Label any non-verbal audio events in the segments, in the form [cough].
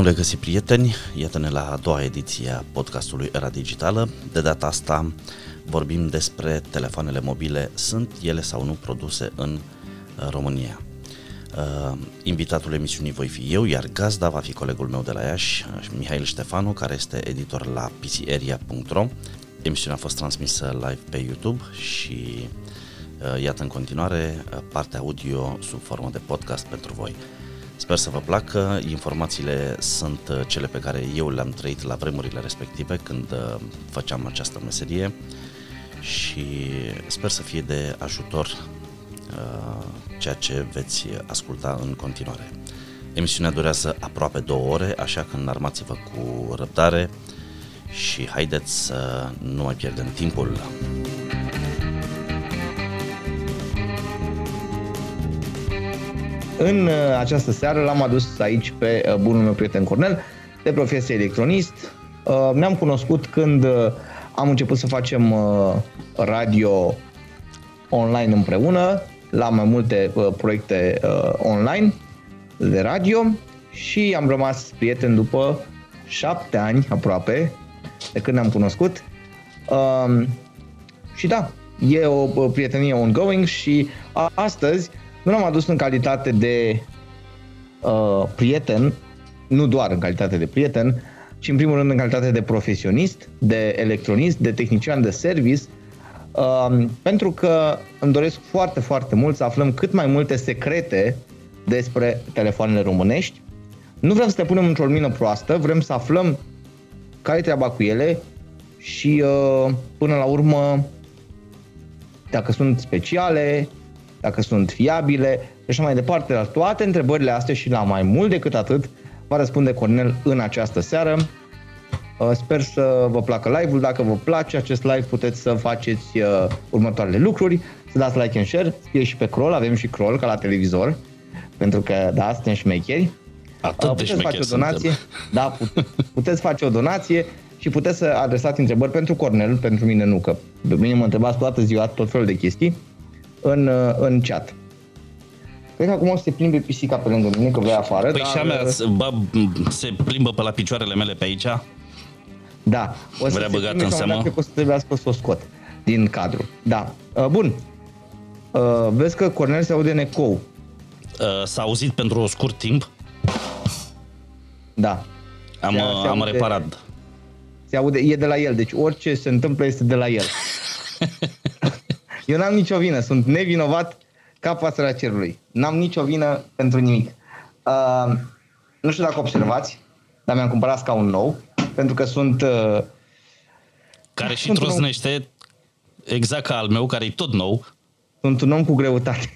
Bun regăsit, prieteni! Iată-ne la a doua ediție a podcastului Era Digitală. De data asta vorbim despre telefoanele mobile. Sunt ele sau nu produse în uh, România? Uh, invitatul emisiunii voi fi eu, iar gazda va fi colegul meu de la Iași, uh, Mihail Ștefanu, care este editor la pcarea.ro. Emisiunea a fost transmisă live pe YouTube și uh, iată în continuare uh, partea audio sub formă de podcast pentru voi. Sper să vă placă, informațiile sunt uh, cele pe care eu le-am trăit la vremurile respective când uh, făceam această meserie și sper să fie de ajutor uh, ceea ce veți asculta în continuare. Emisiunea durează aproape două ore, așa că înarmați-vă cu răbdare și haideți să nu mai pierdem timpul. În uh, această seară l-am adus aici pe uh, bunul meu prieten Cornel, de profesie electronist. Uh, ne-am cunoscut când am început să facem radio online împreună, la mai multe proiecte online de radio și am rămas prieteni după șapte ani aproape de când ne-am cunoscut. Um, și da, e o prietenie ongoing și astăzi nu l-am adus în calitate de uh, prieten, nu doar în calitate de prieten, ci în primul rând în calitate de profesionist, de electronist, de tehnician de service, uh, pentru că îmi doresc foarte, foarte mult să aflăm cât mai multe secrete despre telefoanele românești. Nu vrem să te punem într-o lumină proastă, vrem să aflăm care e treaba cu ele și uh, până la urmă dacă sunt speciale, dacă sunt fiabile și așa mai departe. La toate întrebările astea și la mai mult decât atât va răspunde Cornel în această seară. Uh, sper să vă placă live-ul. Dacă vă place acest live, puteți să faceți uh, următoarele lucruri, să dați like and share, scrie și pe crawl, avem și crawl ca la televizor, pentru că, da, suntem șmecheri. Atât uh, puteți face o donație, da, puteți face o donație și puteți să adresați întrebări pentru Cornel, pentru mine nu, că pe mine mă întrebați toată ziua tot felul de chestii în, uh, în chat. Cred că acum o să se plimbe pisica pe lângă mine, că vrea afară. Păi dar... și a mea uh, bă, se plimbă pe la picioarele mele pe aici? Da. O să vrea se băgat în seamă? Cred că o să trebuiască să o scot din cadru. Da. Uh, bun. Vezi că Cornel se aude în ecou. S-a auzit pentru un scurt timp? Da. Am, se, se am aude, reparat. Se aude, e de la el, deci orice se întâmplă este de la el. [laughs] Eu n-am nicio vină, sunt nevinovat ca pasărea cerului. N-am nicio vină pentru nimic. Uh, nu știu dacă observați, dar mi-am cumpărat scaun nou, pentru că sunt... Uh, care și trosnește om... exact ca al meu, care e tot nou. Sunt un om cu greutate.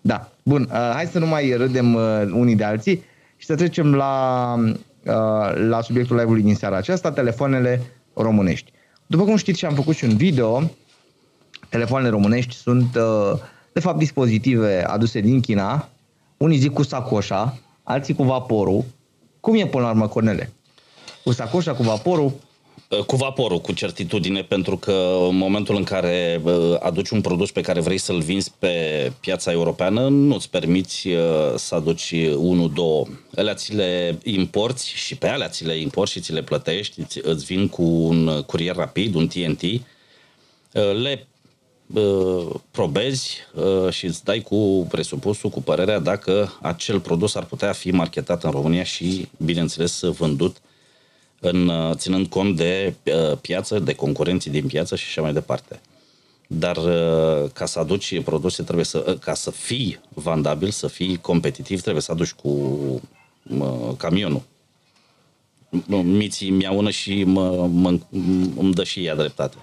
da, bun, uh, hai să nu mai râdem uh, unii de alții și să trecem la, uh, la subiectul live-ului din seara aceasta, telefoanele românești. După cum știți și am făcut și un video, telefoanele românești sunt, uh, de fapt, dispozitive aduse din China, unii zic cu sacoșa, alții cu vaporul. Cum e până la urmă, Cornele? Cu sacoșa, cu vaporul? Uh, cu vaporul, cu certitudine, pentru că în momentul în care uh, aduci un produs pe care vrei să-l vinzi pe piața europeană, nu-ți permiți să aduci unul, două. Alea ți le importi și pe alea ți le importi și ți le plătești, îți vin cu un curier rapid, un TNT, le probezi și îți dai cu presupusul, cu părerea dacă acel produs ar putea fi marketat în România și, bineînțeles, vândut în, ținând cont de piață, de concurenții din piață și așa mai departe. Dar ca să aduci produse, trebuie să, ca să fii vandabil, să fii competitiv, trebuie să aduci cu camionul. Miții mi-au și mă, mă, îmi dă și ea dreptate.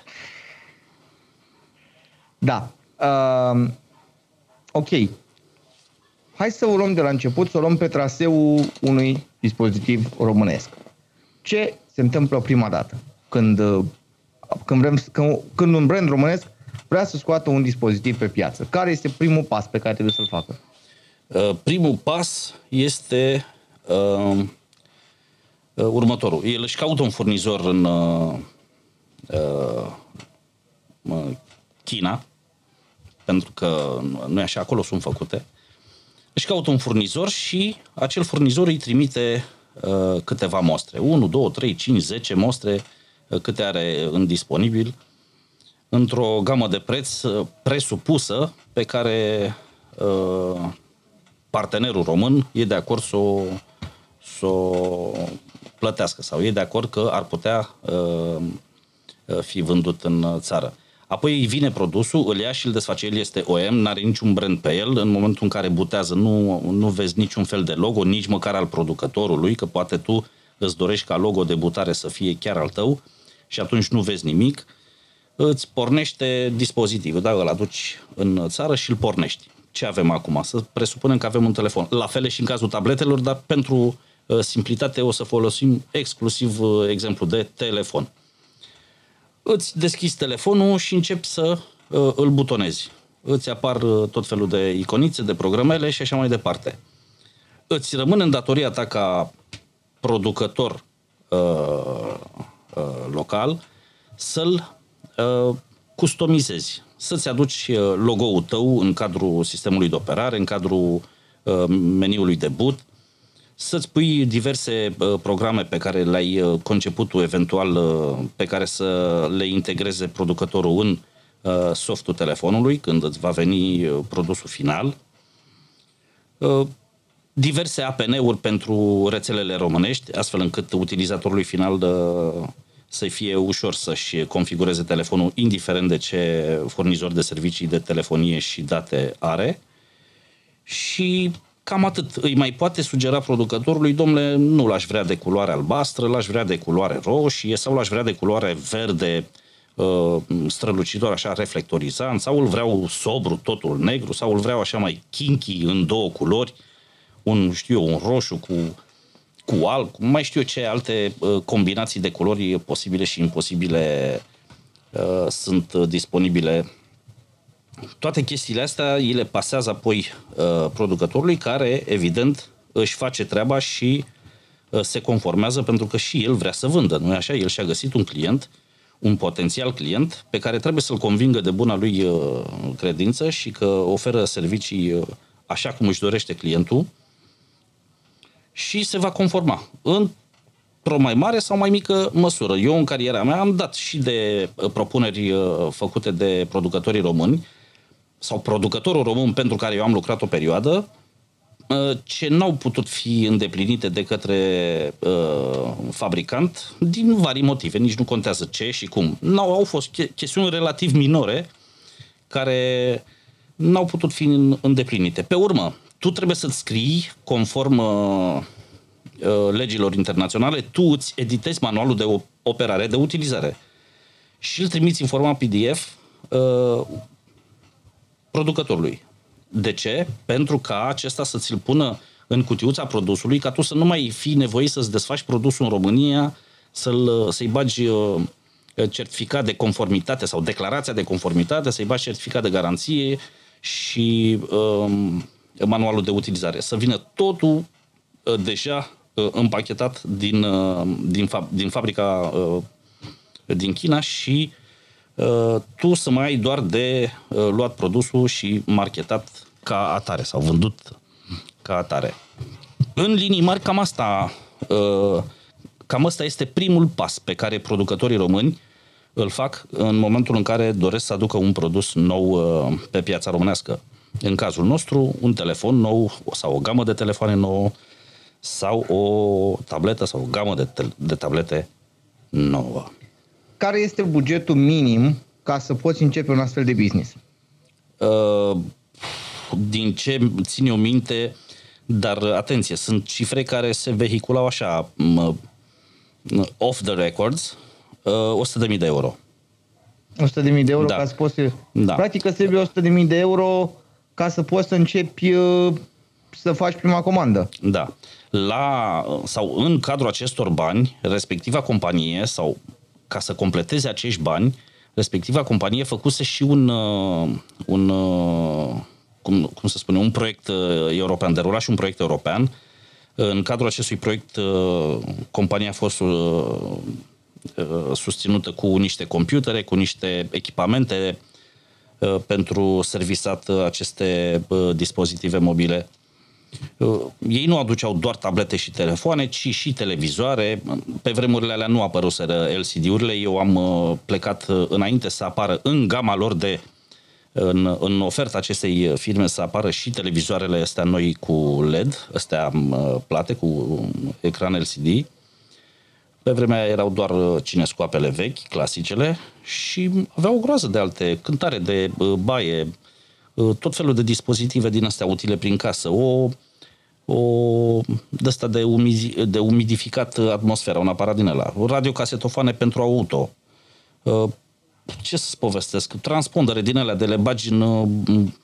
Da. Uh, ok. Hai să o luăm de la început, să o luăm pe traseul unui dispozitiv românesc. Ce se întâmplă prima dată când, când, vrem, când, când un brand românesc vrea să scoată un dispozitiv pe piață? Care este primul pas pe care trebuie să-l facă? Uh, primul pas este uh, uh, următorul. El își caută un furnizor în uh, uh, China, pentru că nu e așa, acolo sunt făcute. își caută un furnizor și acel furnizor îi trimite uh, câteva mostre. 1, 2, 3, 5, 10 mostre uh, câte are în disponibil într-o gamă de preț uh, presupusă pe care uh, partenerul român e de acord să o, să o plătească sau e de acord că ar putea uh, uh fi vândut în țară. Apoi vine produsul, îl ia și îl desface. El este OEM, n-are niciun brand pe el. În momentul în care butează, nu, nu vezi niciun fel de logo, nici măcar al producătorului, că poate tu îți dorești ca logo de butare să fie chiar al tău și atunci nu vezi nimic. Îți pornește dispozitivul, da, îl aduci în țară și îl pornești. Ce avem acum? Să presupunem că avem un telefon. La fel și în cazul tabletelor, dar pentru uh, simplitate o să folosim exclusiv uh, exemplu de telefon îți deschizi telefonul și începi să uh, îl butonezi. Îți apar uh, tot felul de iconițe, de programele și așa mai departe. Îți rămâne în datoria ta ca producător uh, uh, local să-l uh, customizezi, să-ți aduci uh, logo-ul tău în cadrul sistemului de operare, în cadrul uh, meniului de boot, să-ți pui diverse uh, programe pe care le-ai uh, conceput tu eventual, uh, pe care să le integreze producătorul în uh, softul telefonului când îți va veni uh, produsul final. Uh, diverse APN-uri pentru rețelele românești, astfel încât utilizatorului final de, să fie ușor să-și configureze telefonul, indiferent de ce furnizor de servicii de telefonie și date are. Și Cam atât. Îi mai poate sugera producătorului, domnule, nu l-aș vrea de culoare albastră, l-aș vrea de culoare roșie sau l-aș vrea de culoare verde uh, strălucitor, așa reflectorizant, sau îl vreau sobru, totul negru, sau îl vreau așa mai kinky în două culori, un, știu eu, un roșu cu, cu alb, mai știu eu ce alte uh, combinații de culori posibile și imposibile uh, sunt disponibile toate chestiile astea îi le pasează apoi uh, producătorului care, evident, își face treaba și uh, se conformează pentru că și el vrea să vândă, nu așa? El și-a găsit un client, un potențial client pe care trebuie să-l convingă de buna lui uh, credință și că oferă servicii uh, așa cum își dorește clientul și se va conforma. În într-o mai mare sau mai mică măsură. Eu, în cariera mea, am dat și de uh, propuneri uh, făcute de producătorii români sau producătorul român pentru care eu am lucrat o perioadă, uh, ce n-au putut fi îndeplinite de către uh, fabricant din vari motive, nici nu contează ce și cum. N-au, au fost chestiuni relativ minore care n-au putut fi îndeplinite. Pe urmă, tu trebuie să-ți scrii conform uh, uh, legilor internaționale, tu îți editezi manualul de operare, de utilizare și îl trimiți în forma PDF uh, producătorului. De ce? Pentru ca acesta să ți-l pună în cutiuța produsului, ca tu să nu mai fii nevoit să-ți desfaci produsul în România, să-l, să-i bagi uh, certificat de conformitate sau declarația de conformitate, să-i bagi certificat de garanție și um, manualul de utilizare. Să vină totul uh, deja uh, împachetat din, uh, din, fa- din fabrica uh, din China și uh, Uh, tu să mai ai doar de uh, luat produsul și marketat ca atare sau vândut ca atare. În linii mari, cam asta, uh, cam asta este primul pas pe care producătorii români îl fac în momentul în care doresc să aducă un produs nou pe piața românească. În cazul nostru, un telefon nou sau o gamă de telefoane nouă sau o tabletă sau o gamă de, te- de tablete nouă care este bugetul minim ca să poți începe un astfel de business? Uh, din ce țin eu minte, dar atenție, sunt cifre care se vehiculau așa, off the records, uh, 100.000 de euro. 100.000 de euro da. ca să poți... Da. Practic că trebuie 100.000 de euro ca să poți să începi uh, să faci prima comandă. Da. La, sau în cadrul acestor bani, respectiva companie sau ca să completeze acești bani, respectiva companie făcuse și un, uh, un uh, cum, cum să spune, un proiect uh, european, derula și un proiect european. În cadrul acestui proiect, compania a fost susținută cu niște computere, cu niște echipamente pentru servisat aceste dispozitive mobile. Uh, ei nu aduceau doar tablete și telefoane, ci și televizoare. Pe vremurile alea nu apăruseră LCD-urile. Eu am uh, plecat uh, înainte să apară în gama lor de în, în oferta acestei firme să apară și televizoarele astea noi cu LED, astea plate cu ecran LCD. Pe vremea aia erau doar cinescoapele vechi, clasicele, și aveau o groază de alte cântare de baie, tot felul de dispozitive din astea utile prin casă. O o de asta de, umizi, de umidificat atmosfera, un aparat din ăla. Radiocasetofoane pentru auto. Uh, ce să-ți povestesc? Transpondere din alea de le bagi în uh,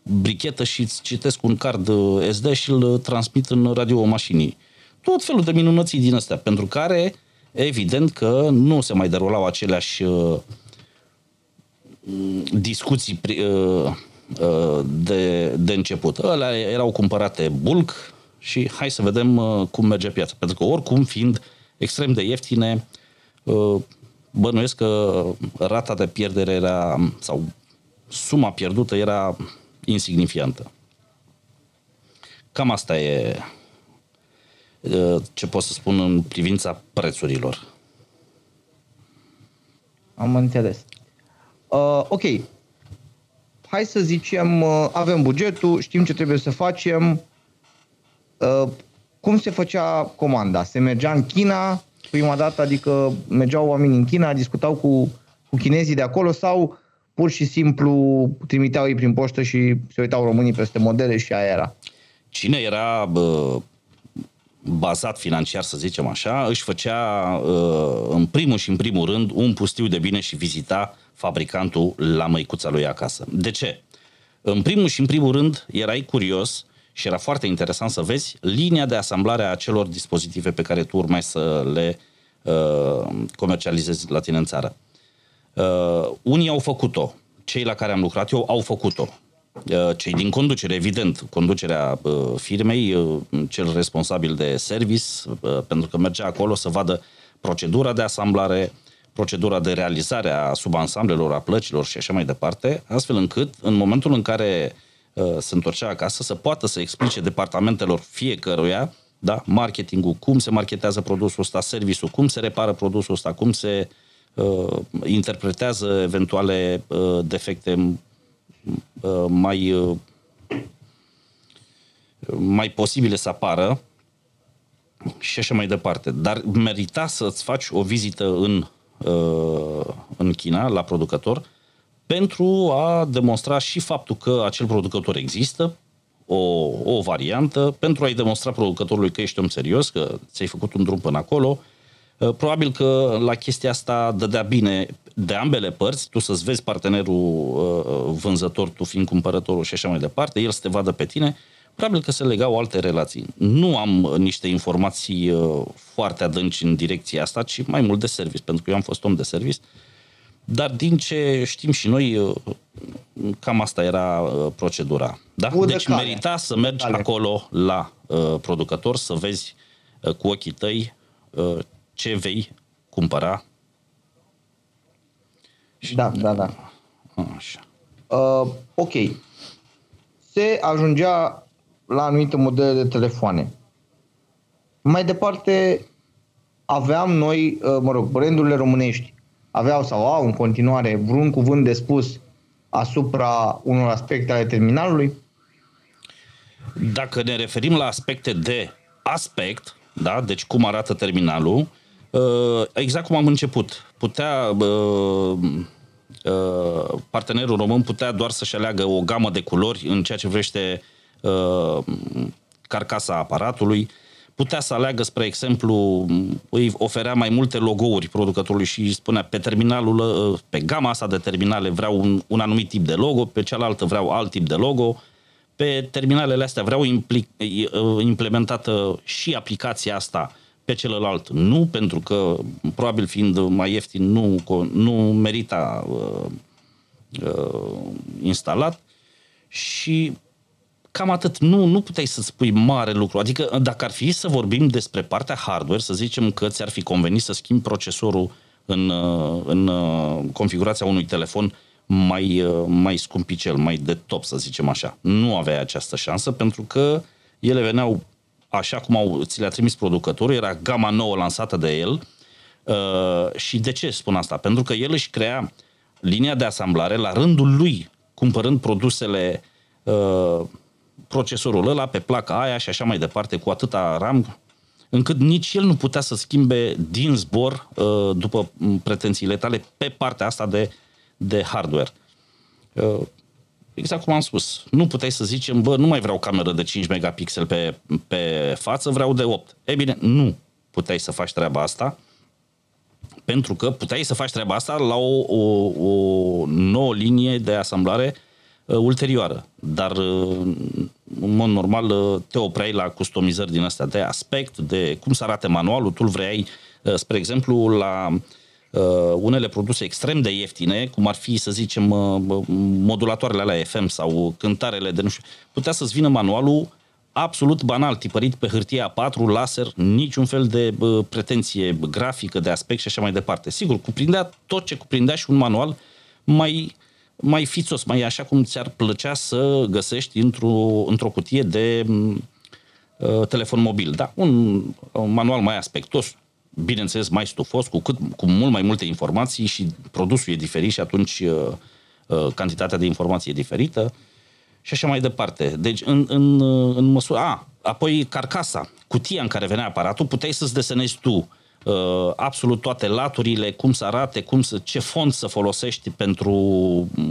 brichetă și îți citesc un card uh, SD și îl transmit în radio mașinii. Tot felul de minunății din astea, pentru care evident că nu se mai derulau aceleași discuții de, de început. Alea erau cumpărate bulk, și hai să vedem uh, cum merge piața. Pentru că oricum, fiind extrem de ieftine, uh, bănuiesc că rata de pierdere era, sau suma pierdută era insignifiantă. Cam asta e uh, ce pot să spun în privința prețurilor. Am înțeles. Uh, ok. Hai să zicem, uh, avem bugetul, știm ce trebuie să facem, Uh, cum se făcea comanda? Se mergea în China prima dată, adică mergeau oamenii în China, discutau cu, cu chinezii de acolo sau pur și simplu trimiteau ei prin poștă și se uitau românii peste modele și aia era? Cine era bă, bazat financiar, să zicem așa, își făcea în primul și în primul rând un pustiu de bine și vizita fabricantul la măicuța lui acasă. De ce? În primul și în primul rând erai curios și era foarte interesant să vezi linia de asamblare a acelor dispozitive pe care tu urmai să le uh, comercializezi la tine în țară. Uh, unii au făcut-o, cei la care am lucrat eu au făcut-o. Uh, cei din conducere, evident, conducerea uh, firmei, uh, cel responsabil de service, uh, pentru că mergea acolo să vadă procedura de asamblare, procedura de realizare a subansamblelor, a plăcilor și așa mai departe, astfel încât, în momentul în care uh, Uh, se întorcea acasă, să poată să explice departamentelor fiecăruia, da, marketingul, cum se marketează produsul ăsta, serviciul, cum se repară produsul ăsta, cum se uh, interpretează eventuale uh, defecte uh, mai, uh, mai posibile să apară și așa mai departe. Dar merita să-ți faci o vizită în, uh, în China, la producător, pentru a demonstra și faptul că acel producător există, o, o variantă, pentru a-i demonstra producătorului că ești om serios, că ți-ai făcut un drum până acolo. Uh, probabil că la chestia asta dădea bine de ambele părți, tu să-ți vezi partenerul uh, vânzător, tu fiind cumpărătorul și așa mai departe, el să te vadă pe tine, probabil că se legau alte relații. Nu am niște informații uh, foarte adânci în direcția asta, ci mai mult de service, pentru că eu am fost om de service dar din ce știm și noi, uh, cam asta era uh, procedura. Da? Deci care. merita să mergi Dale. acolo la uh, producător, să vezi uh, cu ochii tăi uh, ce vei cumpăra. Și, da, da, da. Așa. Uh, ok. Se ajungea la anumite modele de telefoane. Mai departe, aveam noi, uh, mă rog, brandurile românești aveau sau au în continuare vreun cuvânt de spus asupra unor aspecte ale terminalului? Dacă ne referim la aspecte de aspect, da, deci cum arată terminalul, uh, exact cum am început. Putea uh, uh, partenerul român putea doar să-și aleagă o gamă de culori în ceea ce vrește carcasa aparatului, putea să aleagă, spre exemplu, îi oferea mai multe logouri producătorului și îi spunea pe terminalul, ă, pe gama asta de terminale vreau un, un anumit tip de logo, pe cealaltă vreau alt tip de logo, pe terminalele astea vreau implic, ă, implementată și aplicația asta pe celălalt. Nu, pentru că probabil fiind mai ieftin nu, nu merita uh, uh, instalat. Și cam atât. Nu, nu puteai să spui mare lucru. Adică dacă ar fi să vorbim despre partea hardware, să zicem că ți-ar fi convenit să schimbi procesorul în, în configurația unui telefon mai, mai scumpicel, mai de top, să zicem așa. Nu aveai această șansă pentru că ele veneau așa cum au, ți le-a trimis producătorul, era gama nouă lansată de el. Uh, și de ce spun asta? Pentru că el își crea linia de asamblare la rândul lui, cumpărând produsele, uh, procesorul ăla pe placa aia și așa mai departe, cu atâta RAM, încât nici el nu putea să schimbe din zbor, uh, după pretențiile tale, pe partea asta de, de hardware. Uh, exact cum am spus, nu puteai să zicem, bă, nu mai vreau cameră de 5 megapixel pe, pe față, vreau de 8. E bine, nu puteai să faci treaba asta, pentru că puteai să faci treaba asta la o, o, o nouă linie de asamblare uh, ulterioară. Dar, uh, în mod normal, uh, te opreai la customizări din astea de aspect, de cum să arate manualul. Tu vrei, uh, spre exemplu, la uh, unele produse extrem de ieftine, cum ar fi, să zicem, uh, modulatoarele alea FM sau cântarele de nu știu, putea să-ți vină manualul absolut banal, tipărit pe hârtie A4, laser, niciun fel de uh, pretenție grafică, de aspect și așa mai departe. Sigur, cuprindea tot ce cuprindea și un manual mai, mai fițos, mai așa cum ți-ar plăcea să găsești într-o, într-o cutie de uh, telefon mobil. Da, un, un manual mai aspectos, bineînțeles mai stufos, cu, cât, cu mult mai multe informații și produsul e diferit și atunci uh, uh, cantitatea de informații e diferită. Uh, și așa mai departe. Deci, în, în, în măsură... A, apoi carcasa, cutia în care venea aparatul, puteai să-ți desenezi tu uh, absolut toate laturile, cum să arate, cum să, ce font să folosești pentru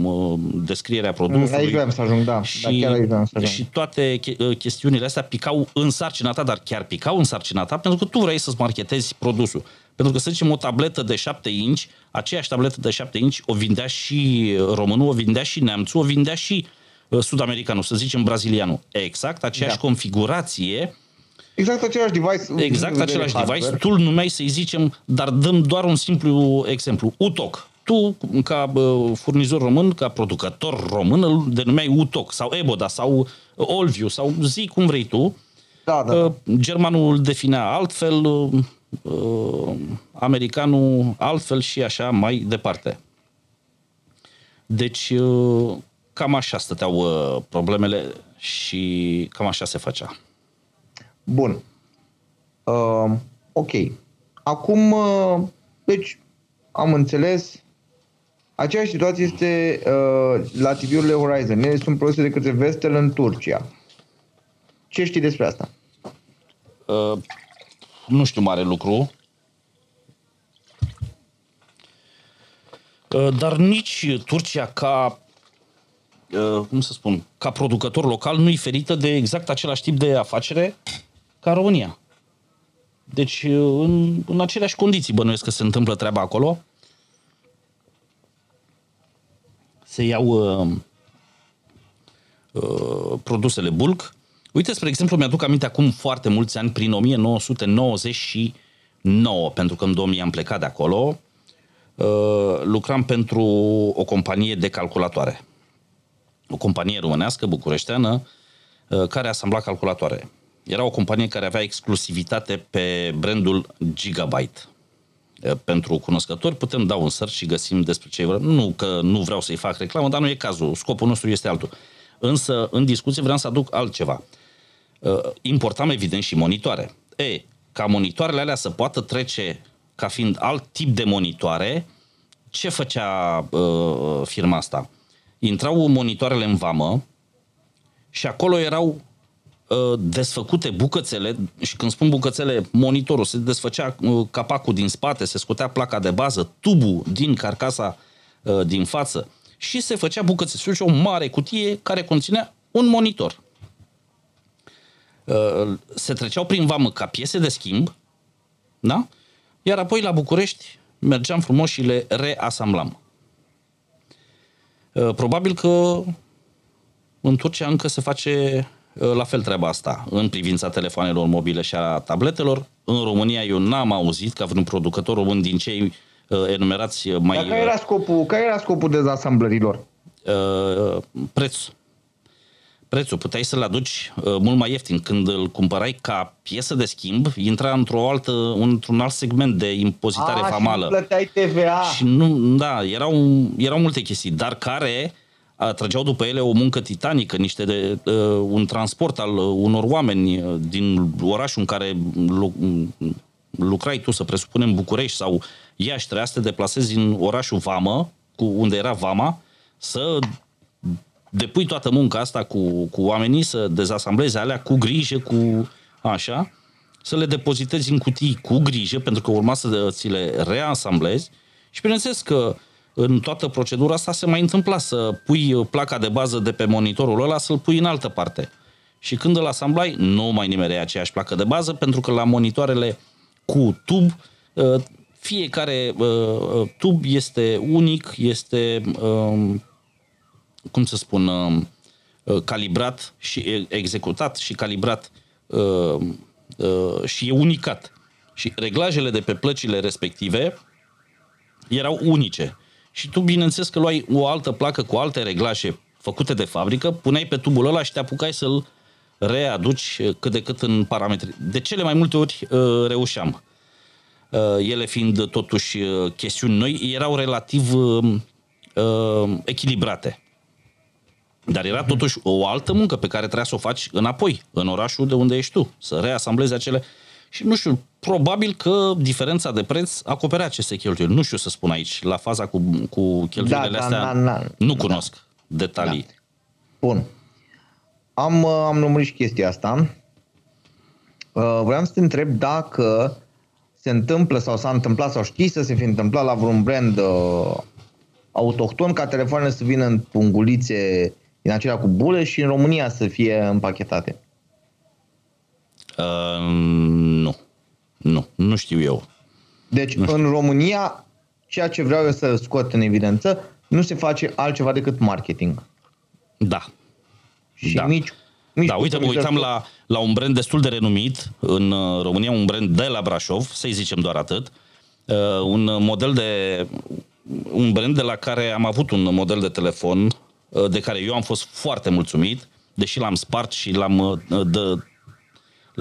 uh, descrierea produsului. Aici vreau să ajung, da. Și, da, chiar aici vreau să ajung. și toate uh, chestiunile astea picau în sarcina ta, dar chiar picau în sarcina ta, pentru că tu vrei să-ți marketezi produsul. Pentru că, să zicem, o tabletă de 7 inch, aceeași tabletă de 7 inch o vindea și românul, o vindea și neamțul, o vindea și uh, Uh, sud-americanul, să zicem brazilianul. Exact aceeași da. configurație Exact același device. Exact același device. Tu îl numeai, să-i zicem, dar dăm doar un simplu exemplu. UTOC. Tu, ca furnizor român, ca producător român, îl denumeai UTOC sau Eboda sau Olviu sau zi cum vrei tu. Da, da. Uh, germanul îl definea altfel, uh, americanul altfel și așa mai departe. Deci, cam așa stăteau uh, problemele și cam așa se făcea. Bun. Uh, ok. Acum, uh, deci, am înțeles. Aceeași situație este uh, la TV-urile Horizon. Ele sunt produse de către Vestel în Turcia. Ce știi despre asta? Uh, nu știu mare lucru. Uh, dar nici Turcia ca Uh, cum să spun, ca producător local nu-i ferită de exact același tip de afacere ca România. Deci, uh, în, în aceleași condiții bănuiesc că se întâmplă treaba acolo. Se iau uh, uh, produsele bulk. Uite, spre exemplu, mi-aduc aminte acum foarte mulți ani, prin 1999, pentru că în 2000 am plecat de acolo, uh, lucram pentru o companie de calculatoare o companie românească, bucureșteană, uh, care asambla calculatoare. Era o companie care avea exclusivitate pe brandul Gigabyte. Uh, pentru cunoscători putem da un search și găsim despre ce vreau. Nu că nu vreau să-i fac reclamă, dar nu e cazul. Scopul nostru este altul. Însă, în discuție vreau să aduc altceva. Uh, importam, evident, și monitoare. E, ca monitoarele alea să poată trece ca fiind alt tip de monitoare, ce făcea uh, firma asta? intrau monitoarele în vamă și acolo erau uh, desfăcute bucățele și când spun bucățele, monitorul, se desfăcea uh, capacul din spate, se scotea placa de bază, tubul din carcasa uh, din față și se făcea bucățe. Se făcea o mare cutie care conținea un monitor. Uh, se treceau prin vamă ca piese de schimb, da? Iar apoi la București mergeam frumos și le reasamblam. Uh, probabil că în Turcia încă se face uh, la fel treaba asta în privința telefoanelor mobile și a tabletelor. În România eu n-am auzit ca vreun producător român din cei uh, enumerați mai... Dar care era scopul, care era scopul dezasamblărilor? Uh, prețul prețul. Puteai să-l aduci uh, mult mai ieftin. Când îl cumpărai ca piesă de schimb, intra într-o altă, într-un alt segment de impozitare A, famală. Și nu plăteai TVA. Și nu, da, erau, erau multe chestii, dar care trăgeau după ele o muncă titanică, niște de, uh, un transport al unor oameni din orașul în care lucrai tu, să presupunem București sau Iași, trebuia să te deplasezi în orașul Vamă, cu, unde era Vama, să depui toată munca asta cu, cu oamenii, să dezasamblezi alea cu grijă, cu așa, să le depozitezi în cutii cu grijă, pentru că urma să ți le reasamblezi. Și bineînțeles că în toată procedura asta se mai întâmpla să pui placa de bază de pe monitorul ăla să-l pui în altă parte. Și când îl asamblai, nu mai nimerea aceeași placă de bază, pentru că la monitoarele cu tub, ă, fiecare ă, tub este unic, este, ă, cum să spun, calibrat și executat și calibrat și e unicat. Și reglajele de pe plăcile respective erau unice. Și tu, bineînțeles că luai o altă placă cu alte reglaje făcute de fabrică, puneai pe tubul ăla și te apucai să-l readuci cât de cât în parametri. De cele mai multe ori uh, reușeam. Uh, ele fiind totuși uh, chestiuni noi, erau relativ echilibrate. Dar era totuși o altă muncă pe care trebuia să o faci înapoi, în orașul de unde ești tu, să reasamblezi acele și nu știu, probabil că diferența de preț acoperea aceste cheltuieli. Nu știu să spun aici, la faza cu, cu cheltuielile da, astea, da, da, da, nu cunosc da. detalii. Da. Bun. Am, am numărit și chestia asta. Uh, vreau să te întreb dacă se întâmplă sau s-a întâmplat sau știi să se fi întâmplat la vreun brand uh, autohton ca telefoanele să vină în pungulițe din acelea cu bule și în România să fie împachetate. Uh, nu. Nu. Nu știu eu. Deci, nu știu. în România, ceea ce vreau eu să scot în evidență, nu se face altceva decât marketing. Da. Și da. mici mici da, uite, mă uitam la, la un brand destul de renumit în uh, România, un brand de la Brașov, să-i zicem doar atât, uh, un model de un brand de la care am avut un model de telefon uh, de care eu am fost foarte mulțumit, deși l-am spart și l-am uh, de,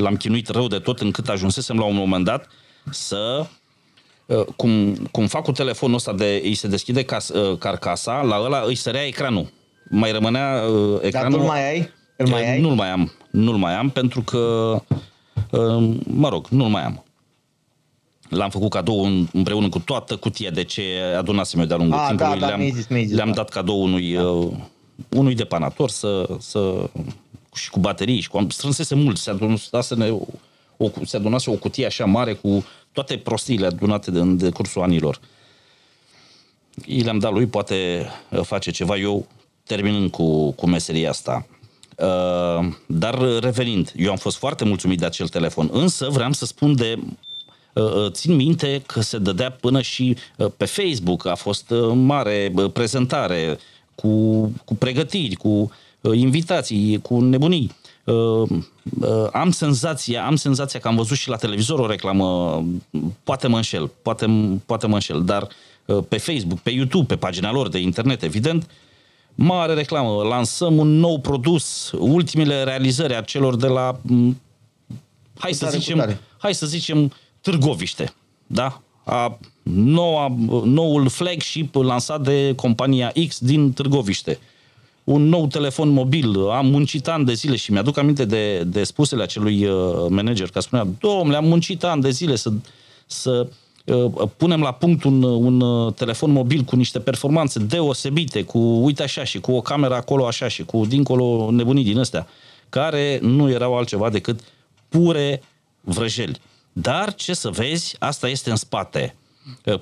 l-am chinuit rău de tot încât ajunsesem la un moment dat să uh, cum, cum fac cu telefonul ăsta de îi se deschide cas, uh, carcasa, la ăla îi sărea ecranul. Mai rămânea uh, ecranul. Dar tu mai ai? Îl mai ai? Nu-l mai am. Nu-l mai am pentru că mă rog, nu-l mai am. L-am făcut cadou împreună cu toată cutia de ce adunasem eu de-a lungul A, timpului. Da, da, le-am, zis, zis, le-am da. dat cadou unui, da. uh, unui depanator să, să și cu baterii și cu... Strânsese mult, se adunase, o, o, se adunase o cutie așa mare cu toate prostiile adunate de, în decursul anilor. I le-am dat lui, poate uh, face ceva, eu terminând cu, cu meseria asta. Uh, dar revenind, eu am fost foarte mulțumit de acel telefon, însă vreau să spun de uh, uh țin minte că se dădea până și uh, pe Facebook, a fost uh, mare prezentare cu, cu pregătiri, cu Uh, invitații, cu nebunii. Uh, uh, am senzația, am senzația că am văzut și la televizor o reclamă, poate mă înșel, poate, poate mă înșel, dar pe Facebook, pe YouTube, pe pagina lor de internet, evident, mare reclamă, lansăm un nou produs, ultimele realizări a celor de la, hai să zicem, hai să zicem, Târgoviște, da? A, noua, noul flagship lansat de compania X din Târgoviște un nou telefon mobil, am muncit ani de zile și mi-aduc aminte de, de spusele acelui uh, manager, că spunea, domnule, am muncit ani de zile să, să uh, punem la punct un, un uh, telefon mobil cu niște performanțe deosebite, cu uite așa și cu o cameră acolo așa și cu dincolo nebunii din astea, care nu erau altceva decât pure vrăjeli. Dar, ce să vezi, asta este în spate.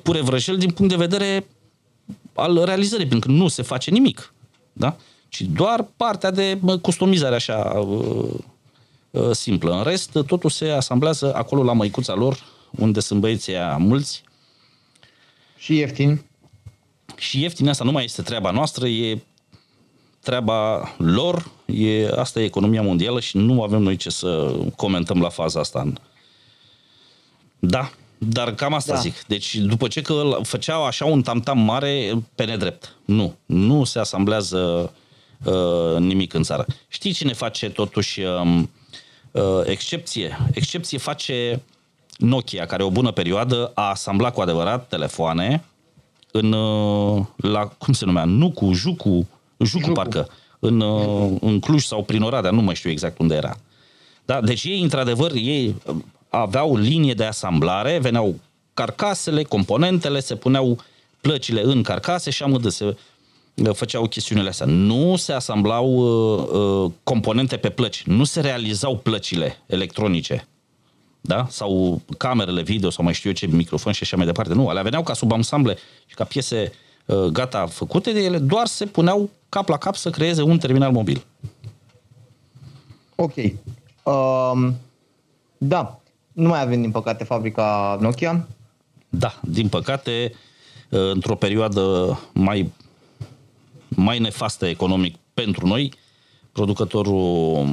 Pure vrăjeli din punct de vedere al realizării, pentru că nu se face nimic. Da? Ci doar partea de customizare așa uh, uh, simplă. În rest, totul se asamblează acolo la măicuța lor, unde sunt băieții mulți. Și ieftin. Și ieftin asta nu mai este treaba noastră, e treaba lor, e, asta e economia mondială și nu avem noi ce să comentăm la faza asta. Da, dar cam asta da. zic. Deci după ce că făceau așa un tamtam mare pe nedrept. Nu, nu se asamblează Uh, nimic în țară. Știi cine face totuși uh, uh, excepție? Excepție face Nokia, care o bună perioadă a asamblat cu adevărat telefoane în, uh, la, cum se numea, Nucu, Jucu, Jucu, Jucu. parcă, în, uh, în Cluj sau prin Oradea, nu mai știu exact unde era. Da? Deci ei, într-adevăr, ei aveau linie de asamblare, veneau carcasele, componentele, se puneau plăcile în carcase și amândă se uh, făceau chestiunile astea. Nu se asamblau uh, uh, componente pe plăci, nu se realizau plăcile electronice da? sau camerele video sau mai știu eu ce, microfon și așa mai departe. Nu, alea veneau ca subansamble și ca piese uh, gata făcute de ele, doar se puneau cap la cap să creeze un terminal mobil. Ok. Um, da. Nu mai avem, din păcate, fabrica Nokia. Da, din păcate, uh, într-o perioadă mai, mai nefastă economic pentru noi, producătorul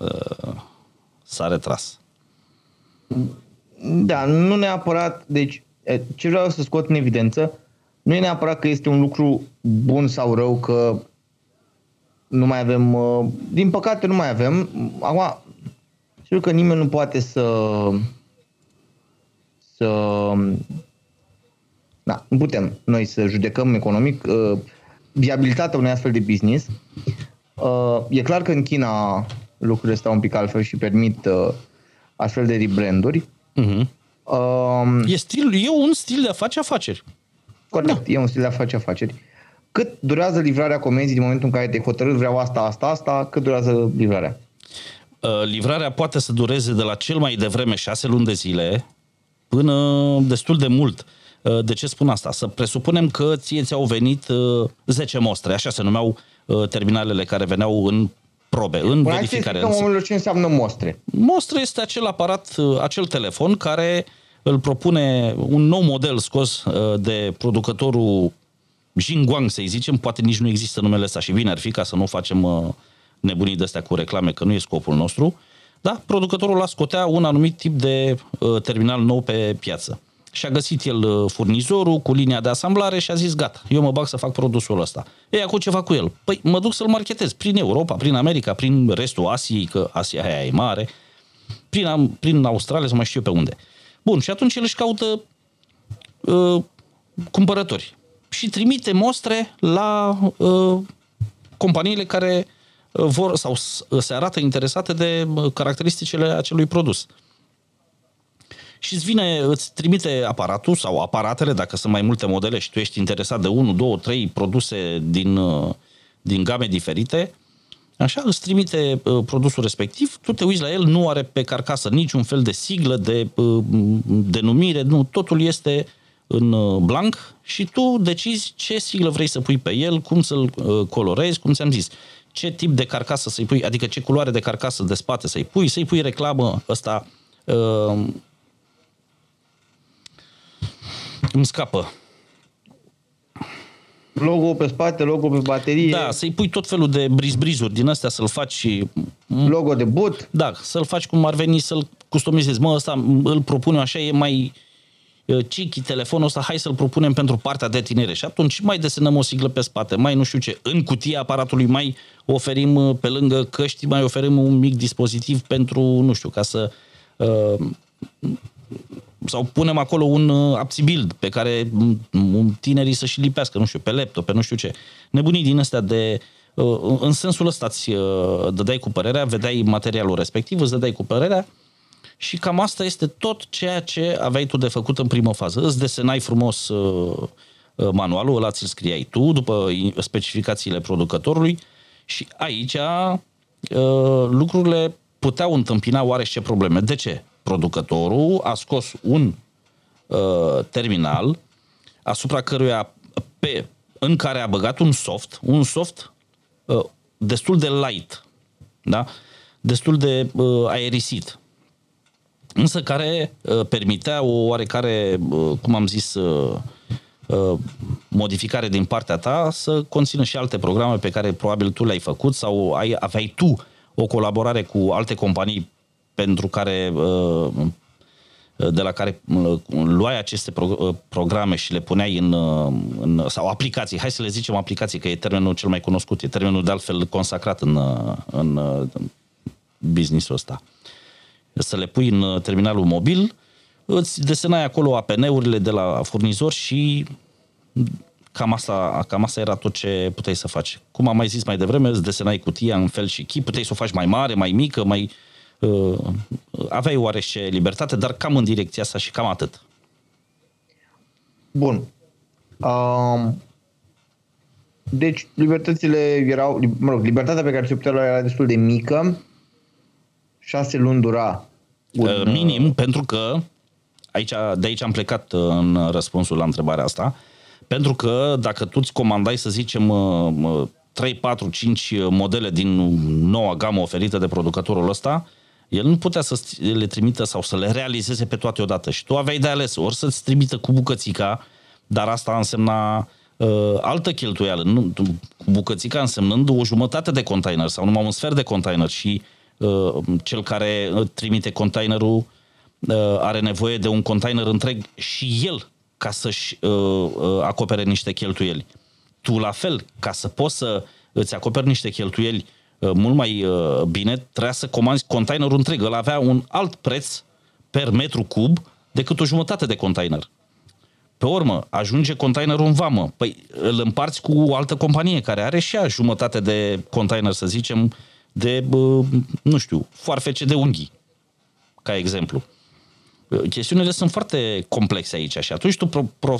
uh, s-a retras. Da, nu neapărat, deci ce vreau să scot în evidență, nu e neapărat că este un lucru bun sau rău că nu mai avem, din păcate nu mai avem. Acum, știu că nimeni nu poate să să da, nu putem noi să judecăm economic viabilitatea unui astfel de business. E clar că în China lucrurile stau un pic altfel și permit astfel de rebranduri. Uh-huh. Um, e, stil, e un stil de a face afaceri. Corect, da. e un stil de a face afaceri. Cât durează livrarea comenzii din momentul în care te hotărâți vreau asta, asta, asta, cât durează livrarea? Uh, livrarea poate să dureze de la cel mai devreme șase luni de zile până destul de mult. Uh, de ce spun asta? Să presupunem că ție ți-au venit 10 uh, mostre, așa se numeau terminalele care veneau în probe, în Până verificare. Hai ce înseamnă mostre. Mostre este acel aparat, acel telefon care îl propune un nou model scos uh, de producătorul Jingguang, să-i zicem, poate nici nu există numele ăsta și bine ar fi ca să nu facem uh, nebunii de astea cu reclame, că nu e scopul nostru. Da, producătorul a scotea un anumit tip de uh, terminal nou pe piață și a găsit el uh, furnizorul cu linia de asamblare și a zis gata, eu mă bag să fac produsul ăsta. Ei, acum ce fac cu el? Păi mă duc să-l marketez prin Europa, prin America, prin restul Asiei, că Asia aia e mare, prin, prin Australia sau mai știu pe unde. Bun, și atunci el își caută uh, cumpărători și trimite mostre la uh, companiile care uh, vor sau se arată interesate de uh, caracteristicile acelui produs și îți vine, îți trimite aparatul sau aparatele, dacă sunt mai multe modele și tu ești interesat de 1, 2, 3 produse din, uh, din game diferite, Așa, îți trimite uh, produsul respectiv, tu te uiți la el, nu are pe carcasă niciun fel de siglă, de uh, denumire, nu, totul este în uh, blank și tu decizi ce siglă vrei să pui pe el, cum să-l uh, colorezi, cum ți-am zis, ce tip de carcasă să-i pui, adică ce culoare de carcasă de spate să-i pui, să-i pui reclamă ăsta uh, îmi scapă. Logo pe spate, logo pe baterie. Da, să-i pui tot felul de briz-brizuri din astea, să-l faci și... Logo de boot. Da, să-l faci cum ar veni, să-l customizezi. Mă, ăsta îl propun așa, e mai chichi telefonul ăsta, hai să-l propunem pentru partea de tinere. Și atunci mai desenăm o siglă pe spate, mai nu știu ce, în cutia aparatului mai oferim pe lângă căști, mai oferim un mic dispozitiv pentru, nu știu, ca să uh, sau punem acolo un uh, build pe care un tinerii să-și lipească, nu știu, pe laptop, pe nu știu ce. Nebunii din astea de... Uh, în sensul ăsta îți uh, dădeai cu părerea, vedeai materialul respectiv, îți dădeai cu părerea și cam asta este tot ceea ce aveai tu de făcut în primă fază. Îți desenai frumos manualul, ăla ți-l scriai tu după specificațiile producătorului și aici lucrurile puteau întâmpina oarește probleme. De ce? Producătorul a scos un uh, terminal asupra căruia pe, în care a băgat un soft, un soft uh, destul de light, da? destul de uh, aerisit, însă care uh, permitea o oarecare, uh, cum am zis, uh, uh, modificare din partea ta să conțină și alte programe pe care probabil tu le-ai făcut sau ai, aveai tu o colaborare cu alte companii pentru care uh, de la care uh, luai aceste uh, programe și le puneai în, în, sau aplicații, hai să le zicem aplicații, că e termenul cel mai cunoscut, e termenul de altfel consacrat în, în business-ul ăsta. Să le pui în terminalul mobil, îți desenai acolo APN-urile de la furnizor și cam asta, cam asta era tot ce puteai să faci. Cum am mai zis mai devreme, îți desenai cutia în fel și chip, puteai să o faci mai mare, mai mică, mai... Uh, aveai oarește libertate, dar cam în direcția asta și cam atât. Bun. Um, deci, libertățile erau, mă rog, libertatea pe care ți putea lua era destul de mică, șase luni dura. Un, uh, Minim, pentru că aici, de aici am plecat uh, în răspunsul la întrebarea asta, pentru că dacă tu îți comandai, să zicem, 3, 4, 5 modele din noua gamă oferită de producătorul ăsta, el nu putea să le trimită sau să le realizeze pe toate odată. Și tu aveai de ales ori să-ți trimită cu bucățica, dar asta însemna uh, altă cheltuială, nu, cu bucățica însemnând o jumătate de container sau numai un sfert de container și uh, cel care trimite containerul uh, are nevoie de un container întreg și el ca să-și uh, uh, acopere niște cheltuieli. Tu la fel, ca să poți să îți acoperi niște cheltuieli uh, mult mai uh, bine, trebuia să comanzi containerul întreg. El avea un alt preț per metru cub decât o jumătate de container. Pe urmă, ajunge containerul în vamă. Păi îl împarți cu o altă companie care are și ea jumătate de container, să zicem, de, nu știu, foarfece de unghii, ca exemplu. Chestiunile sunt foarte complexe aici și atunci tu pro, pro,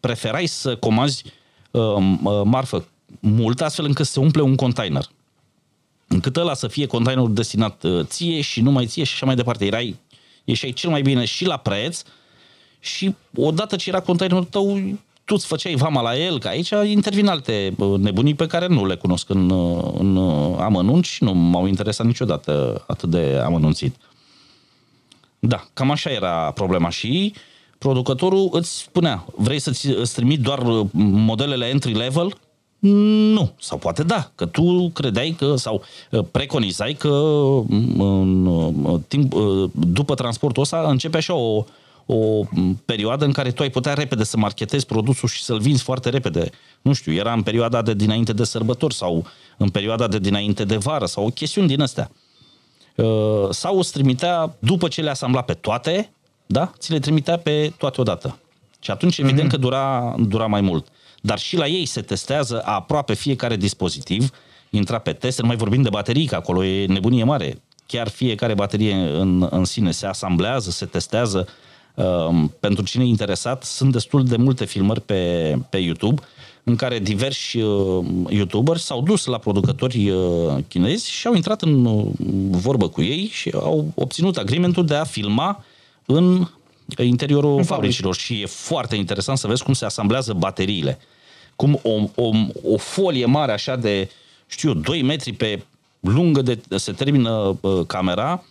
preferai să comanzi uh, uh, marfă mult astfel încât să se umple un container. Încât ăla să fie containerul destinat uh, ție și numai ție și așa mai departe. Erai, ieșai cel mai bine și la preț și odată ce era containerul tău, tu îți făceai vama la el, că aici intervin alte uh, nebunii pe care nu le cunosc în, uh, în uh, amănunt și nu m-au interesat niciodată atât de amănunțit. Da, cam așa era problema și producătorul îți spunea, vrei să-ți îți trimit doar modelele entry level? Nu. Sau poate da, că tu credeai că, sau preconizai că în timp, după transportul ăsta începe așa o, o perioadă în care tu ai putea repede să marketezi produsul și să-l vinzi foarte repede. Nu știu, era în perioada de dinainte de sărbători sau în perioada de dinainte de vară sau o chestiuni din astea. Uh, sau îți trimitea, după ce le asambla pe toate, da? ți le trimitea pe toate odată. Și atunci, evident mm-hmm. că dura, dura mai mult. Dar și la ei se testează aproape fiecare dispozitiv, intra pe test, nu mai vorbim de baterii, că acolo e nebunie mare. Chiar fiecare baterie în, în sine se asamblează, se testează, Ehm, pentru cine e interesat, sunt destul de multe filmări pe, pe YouTube în care diversi uh, youtuberi s-au dus la producători uh, chinezi și au intrat în uh, vorbă cu ei și au obținut agreementul de a filma în interiorul în fabricilor și e foarte interesant să vezi cum se asamblează bateriile. Cum o, o, o folie mare așa de, știu 2 metri pe lungă de, se termină uh, camera,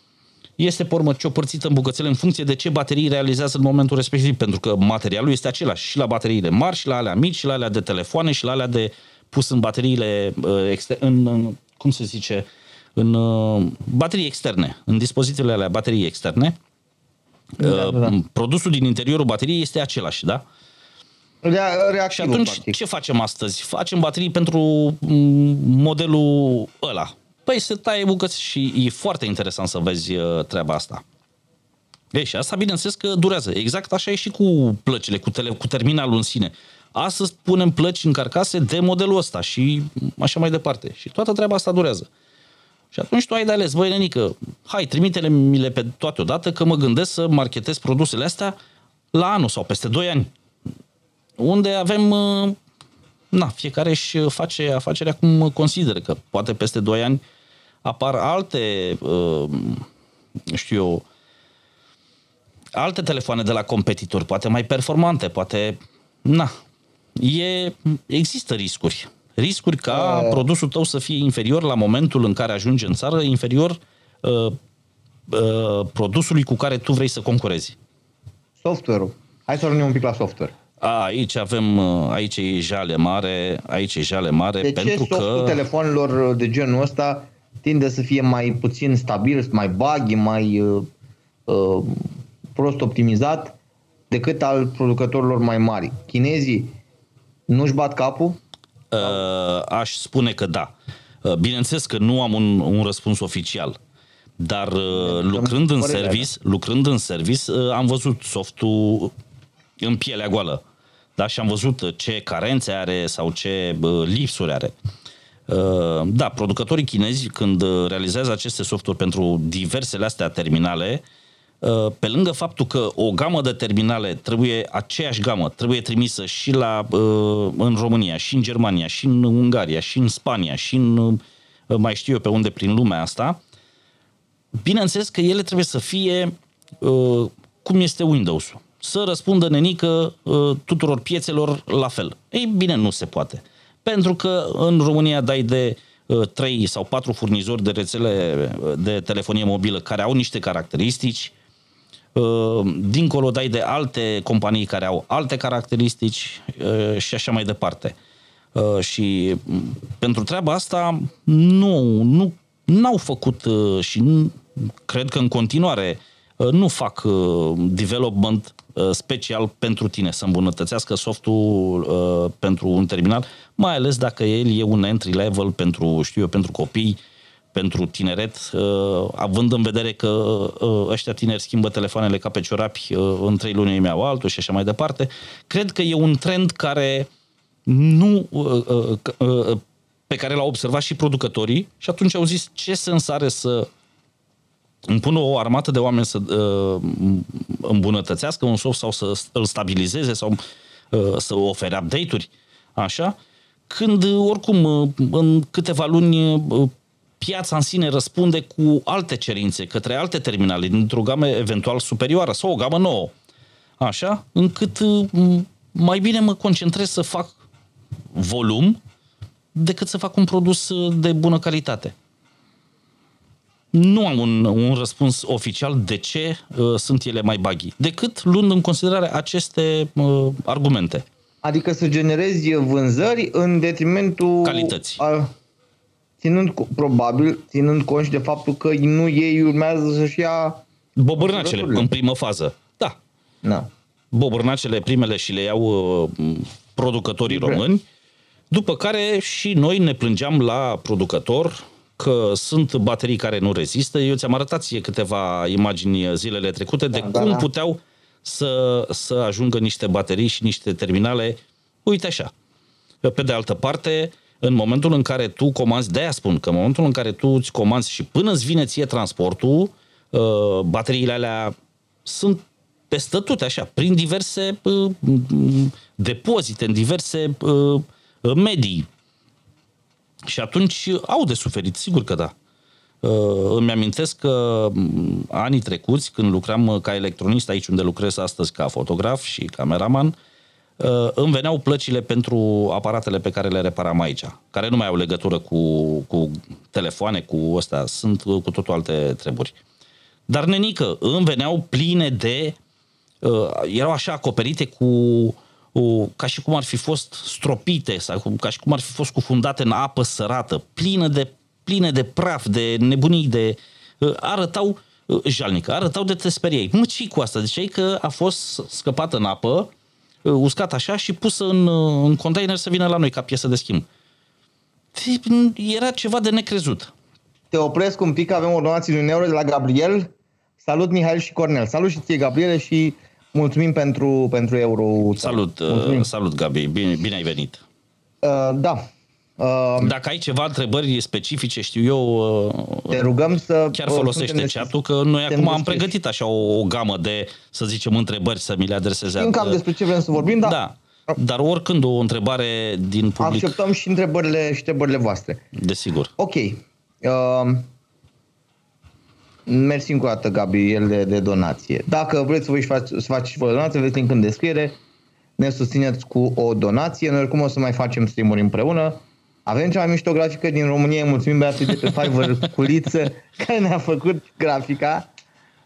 este pe urmă ciopărțită în bucățele în funcție de ce baterii realizează în momentul respectiv, pentru că materialul este același și la bateriile mari, și la alea mici, și la alea de telefoane, și la alea de pus în bateriile uh, exter- în, în, cum se zice, în uh, baterii externe, în dispozitivele alea baterii externe. Da, uh, da, da. Produsul din interiorul bateriei este același, da? Reactivul, și atunci practic. ce facem astăzi? Facem baterii pentru mm, modelul ăla, Păi se taie bucăți și e foarte interesant să vezi uh, treaba asta. Ei, și asta bineînțeles că durează. Exact așa e și cu plăcile, cu, tele, cu terminalul în sine. Astăzi punem plăci în carcase de modelul ăsta și așa mai departe. Și toată treaba asta durează. Și atunci tu ai de ales, băi, nenică, hai, trimite-le pe toate odată că mă gândesc să marketez produsele astea la anul sau peste 2 ani. Unde avem, uh, na, fiecare își face afacerea cum consideră, că poate peste 2 ani apar alte, uh, știu eu, alte telefoane de la competitori, poate mai performante, poate, na, e, există riscuri. Riscuri ca uh. produsul tău să fie inferior la momentul în care ajunge în țară, inferior uh, uh, produsului cu care tu vrei să concurezi. Software-ul. Hai să revenim un pic la software. A, aici avem, uh, aici e jale mare, aici e jale mare de pentru ce că... telefonelor de genul ăsta tinde să fie mai puțin stabil, mai buggy, mai uh, uh, prost optimizat decât al producătorilor mai mari. Chinezii nu-și bat capul? Uh, aș spune că da. Uh, bineînțeles că nu am un, un răspuns oficial. Dar uh, lucrând în service, lucrând în service, uh, am văzut softul în pielea goală. da? și am văzut ce carențe are sau ce lipsuri are. Da, producătorii chinezi, când realizează aceste softuri pentru diversele astea terminale, pe lângă faptul că o gamă de terminale trebuie, aceeași gamă, trebuie trimisă și la, în România, și în Germania, și în Ungaria, și în Spania, și în mai știu eu pe unde prin lumea asta, bineînțeles că ele trebuie să fie cum este Windows-ul să răspundă nenică uh, tuturor piețelor la fel. Ei bine, nu se poate. Pentru că în România dai de uh, trei sau patru furnizori de rețele uh, de telefonie mobilă care au niște caracteristici, dincolo dai de alte companii care au alte caracteristici și așa mai departe. Și pentru treaba asta nu, nu n-au făcut și cred că în continuare nu fac development Uh, special pentru tine, să îmbunătățească softul uh, pentru un terminal, mai ales dacă el e un entry level pentru, știu eu, pentru copii, pentru tineret, uh, având în vedere că uh, ăștia tineri schimbă telefoanele ca pe ciorapi, uh, în trei luni îmi iau altul și așa mai departe, cred că e un trend care nu uh, uh, uh, pe care l-au observat și producătorii și atunci au zis ce sens are să îmi pun o armată de oameni să uh, îmbunătățească un soft sau să îl stabilizeze sau uh, să ofere update-uri, așa, când uh, oricum uh, în câteva luni uh, piața în sine răspunde cu alte cerințe către alte terminale dintr-o gamă eventual superioară sau o gamă nouă. Așa, încât uh, mai bine mă concentrez să fac volum decât să fac un produs uh, de bună calitate nu am un, un răspuns oficial de ce uh, sunt ele mai baghi, decât luând în considerare aceste uh, argumente. Adică să generezi vânzări în detrimentul... Calității. A, ținând, probabil, ținând cont și de faptul că nu ei urmează să-și ia... Bobârnacele, în primă fază. Da. Da. Bobârnacele primele și le iau uh, producătorii români, după care și noi ne plângeam la producător că sunt baterii care nu rezistă. Eu ți-am arătat ție câteva imagini zilele trecute de da, cum da, da. puteau să, să ajungă niște baterii și niște terminale, uite așa. Pe de altă parte, în momentul în care tu comanzi, de-aia spun că în momentul în care tu îți comanzi și până îți vine ție transportul, uh, bateriile alea sunt pe stătute așa, prin diverse uh, depozite, în diverse uh, medii și atunci au de suferit, sigur că da. Uh, îmi amintesc că mm, anii trecuți, când lucram uh, ca electronist aici unde lucrez astăzi ca fotograf și cameraman, uh, îmi veneau plăcile pentru aparatele pe care le reparam aici, care nu mai au legătură cu, cu telefoane, cu ăsta, sunt cu totul alte treburi. Dar nenică, îmi veneau pline de... erau așa acoperite cu ca și cum ar fi fost stropite sau ca și cum ar fi fost cufundate în apă sărată, plină de, pline de praf, de nebunii, de... Uh, arătau uh, jalnică, arătau de te speriei. Mă, ce cu asta? Ziceai că a fost scăpată în apă, uh, uscat așa și pusă în, în container să vină la noi ca piesă de schimb. Era ceva de necrezut. Te opresc un pic, avem o donație de un euro de la Gabriel. Salut Mihail și Cornel. Salut și ție, Gabriele, și Mulțumim pentru, pentru euro. Salut, uh, salut Gabi, bine, bine ai venit. Uh, da. Uh, Dacă ai ceva întrebări specifice, știu eu, uh, te rugăm să chiar folosește chat-ul, că noi acum am pregătit așa o, o gamă de, să zicem, întrebări să mi le adreseze. Știm cam despre ce vrem să vorbim, dar... Da. Dar oricând o întrebare din public... Acceptăm și întrebările, și întrebările voastre. Desigur. Ok. Uh, Mersi încă o dată, Gabi, el de, de donație. Dacă vreți să, vă faci, să faceți și vă donație, veți link în descriere. Ne susțineți cu o donație. Noi oricum o să mai facem stream împreună. Avem cea mai mișto grafică din România. Îi mulțumim Beatrice de pe Fiverr Culiță, [laughs] care ne-a făcut grafica.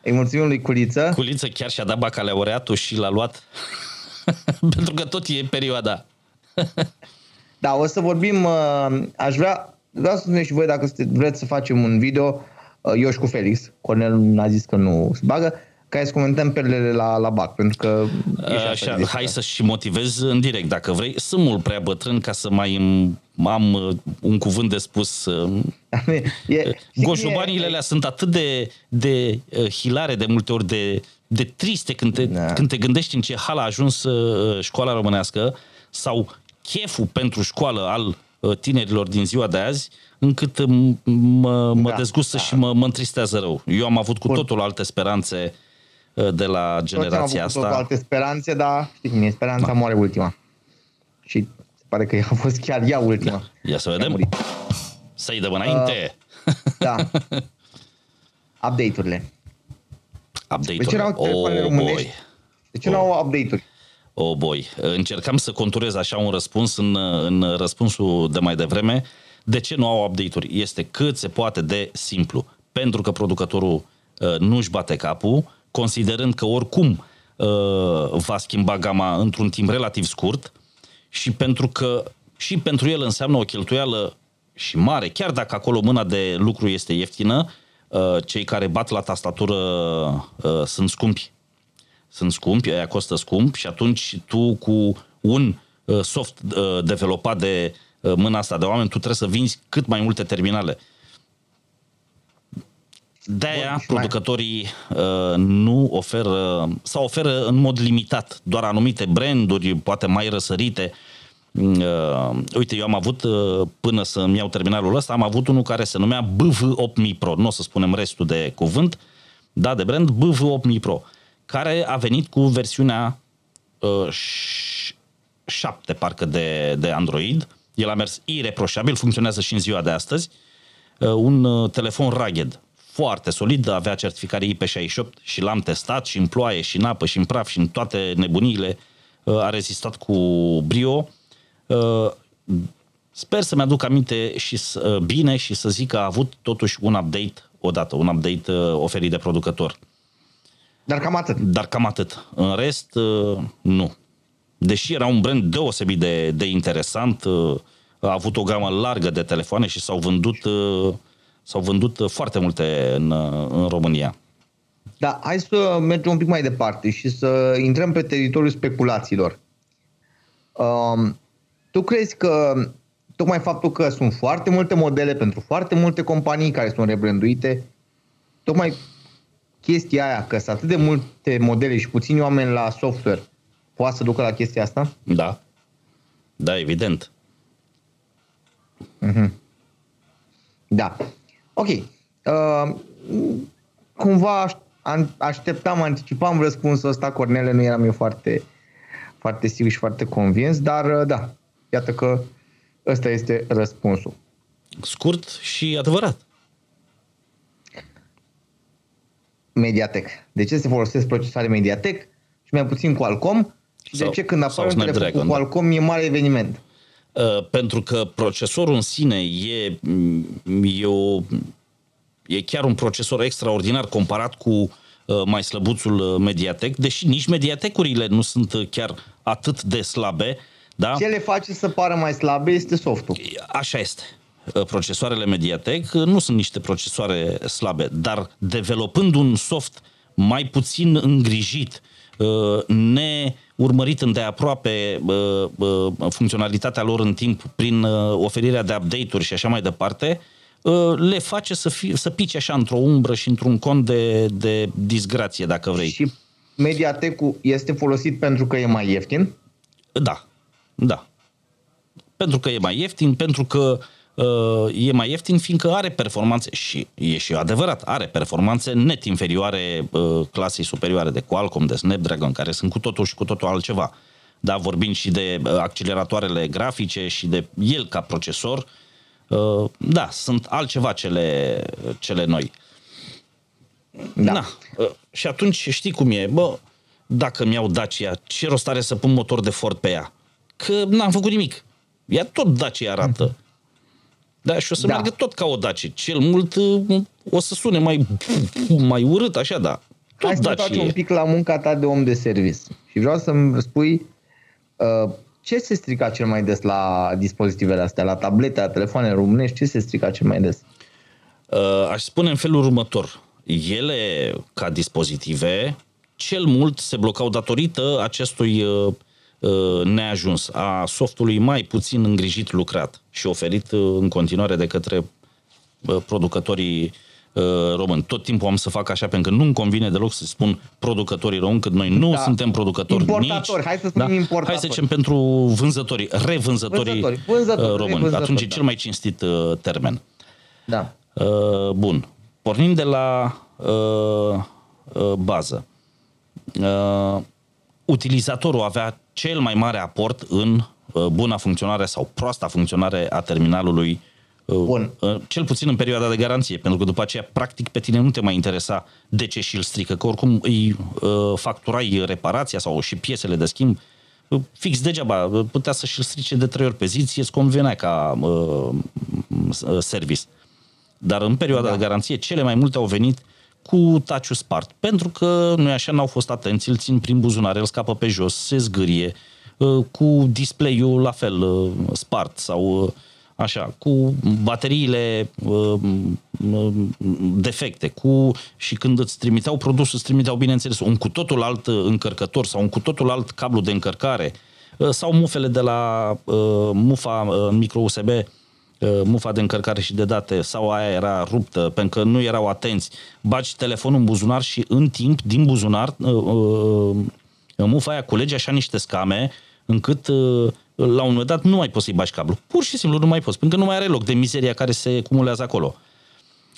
Îi mulțumim lui Culiță. Culiță chiar și-a dat bacalaureatul și l-a luat. [laughs] Pentru că tot e perioada. da, o să vorbim. Uh, aș vrea, vreau să spuneți și voi dacă vreți să facem un video Uh, eu și cu Felix, Cornel n-a zis că nu se bagă, ca să comentăm perlele la, la BAC, pentru că... Așa, hai să și motivez în direct, dacă vrei. Sunt mult prea bătrân ca să mai am uh, un cuvânt de spus. Uh, [laughs] e, Goșobanile alea sunt atât de, de hilare de multe ori, de de triste când te, da. când te gândești în ce hal a ajuns uh, școala românească sau cheful pentru școală al uh, tinerilor din ziua de azi, încât mă, mă da, dezgustă da. și mă, mă întristează rău. Eu am avut cu Bun. totul alte speranțe uh, de la generația asta. Am avut alte speranțe, dar știi cum e, speranța da. moare ultima. Și se pare că a fost chiar ea ultima. Da. Ia să vedem. Să-i dăm înainte. Uh, da. Update-urile. Update-urile. De ce n-au oh, boy. De ce oh. n-au update-uri? Oh boy, încercam să conturez așa un răspuns în, în răspunsul de mai devreme. De ce nu au update-uri? Este cât se poate de simplu. Pentru că producătorul uh, nu-și bate capul, considerând că oricum uh, va schimba gama într-un timp relativ scurt și pentru că și pentru el înseamnă o cheltuială și mare, chiar dacă acolo mâna de lucru este ieftină, uh, cei care bat la tastatură uh, sunt scumpi sunt scumpi, aia costă scump și atunci tu cu un uh, soft uh, developat de uh, mâna asta de oameni, tu trebuie să vinzi cât mai multe terminale. De-aia Bun, producătorii uh, nu oferă sau oferă în mod limitat doar anumite branduri, poate mai răsărite. Uh, uite, eu am avut, uh, până să-mi iau terminalul ăsta, am avut unul care se numea BV8000 Pro. Nu o să spunem restul de cuvânt, da, de brand, BV8000 Pro. Uh, care a venit cu versiunea uh, 7, parcă, de, de Android. El a mers ireproșabil, funcționează și în ziua de astăzi. Uh, un uh, telefon rugged, foarte solid, avea certificare IP68 și l-am testat și în ploaie, și în apă, și în praf, și în toate nebuniile. Uh, a rezistat cu brio. Uh, sper să-mi aduc aminte și uh, bine și să zic că a avut totuși un update odată, un update uh, oferit de producător. Dar cam atât. Dar cam atât. În rest, uh, nu. Deși era un brand deosebit de, de interesant, uh, a avut o gamă largă de telefoane și s-au vândut, uh, s-au vândut foarte multe în, în România. Da, hai să mergem un pic mai departe și să intrăm pe teritoriul speculațiilor. Um, tu crezi că tocmai faptul că sunt foarte multe modele pentru foarte multe companii care sunt rebranduite, tocmai chestia aia, că sunt atât de multe modele și puțini oameni la software, poate să ducă la chestia asta? Da. Da, evident. Mm-hmm. Da. Ok. Uh, cumva așteptam, anticipam răspunsul ăsta, Cornele, nu eram eu foarte, foarte sigur și foarte convins, dar uh, da, iată că ăsta este răspunsul. Scurt și adevărat. Mediatek. De ce se folosesc procesoare Mediatek și mai puțin Qualcomm? Și sau, de ce când apare un telefon cu da. Qualcomm da. e mare eveniment? Uh, pentru că procesorul în sine e, e, o, e chiar un procesor extraordinar comparat cu uh, mai slăbuțul uh, Mediatek, deși nici Mediatecurile nu sunt chiar atât de slabe. Da? Ce le face să pară mai slabe este softul. Așa este. Uh, procesoarele Mediatek uh, nu sunt niște procesoare slabe, dar developând un soft mai puțin îngrijit, uh, ne urmărit îndeaproape funcționalitatea lor în timp prin oferirea de update-uri și așa mai departe, le face să, fie, să pice așa într-o umbră și într-un cont de, de disgrație, dacă vrei. Și Mediatek-ul este folosit pentru că e mai ieftin? Da, da. Pentru că e mai ieftin, pentru că uh, Uh, e mai ieftin fiindcă are performanțe și e și adevărat, are performanțe net inferioare uh, clasei superioare de Qualcomm, de Snapdragon, care sunt cu totul și cu totul altceva. Da, vorbind și de uh, acceleratoarele grafice și de el ca procesor, da, sunt altceva cele, cele noi. Da. Na, și atunci știi cum e, bă, dacă mi-au Dacia, ce rost are să pun motor de Ford pe ea? Că n-am făcut nimic. Ea tot Dacia arată. Da, și o să da. meargă tot ca o Dacia. Cel mult uh, o să sune mai, mai urât, așa, da. Tot Hai să faci un pic la munca ta de om de service. Și vreau să-mi spui uh, ce se strica cel mai des la dispozitivele astea, la tablete, la telefoane românești, ce se strica cel mai des? Uh, aș spune în felul următor. Ele, ca dispozitive, cel mult se blocau datorită acestui uh, Uh, neajuns, a softului mai puțin îngrijit lucrat și oferit uh, în continuare de către uh, producătorii uh, români. Tot timpul am să fac așa, pentru că nu-mi convine deloc să spun producătorii români, că noi nu da. suntem producători importatori. nici... Hai să spunem da? importatori. Hai să zicem pentru vânzătorii, revânzătorii vânzători, vânzători, uh, români. Vânzători, Atunci da. e cel mai cinstit uh, termen. Da. Uh, bun. Pornim de la uh, uh, bază. Uh, utilizatorul avea cel mai mare aport în uh, buna funcționare sau proasta funcționare a terminalului uh, Bun. Uh, cel puțin în perioada de garanție, pentru că după aceea, practic, pe tine nu te mai interesa de ce și îl strică, că oricum îi uh, facturai reparația sau și piesele de schimb fix degeaba, putea să și-l strice de trei ori pe zi, ție îți convenea ca uh, service. Dar în perioada da. de garanție, cele mai multe au venit cu taciul spart. Pentru că, nu așa, n-au fost atenți, îl țin prin buzunar, el scapă pe jos, se zgârie, uh, cu display-ul la fel uh, spart sau uh, așa, cu bateriile defecte, cu și când îți trimiteau produsul, îți trimiteau, bineînțeles, un cu totul alt încărcător sau un cu totul alt cablu de încărcare sau mufele de la mufa micro USB Uh, mufa de încărcare și de date sau aia era ruptă pentru că nu erau atenți, bagi telefonul în buzunar și în timp, din buzunar, uh, uh, mufa aia culege așa niște scame încât la un moment dat nu mai poți să-i bagi cablu. Pur și simplu nu mai poți, pentru că nu mai are loc de mizeria care se cumulează acolo.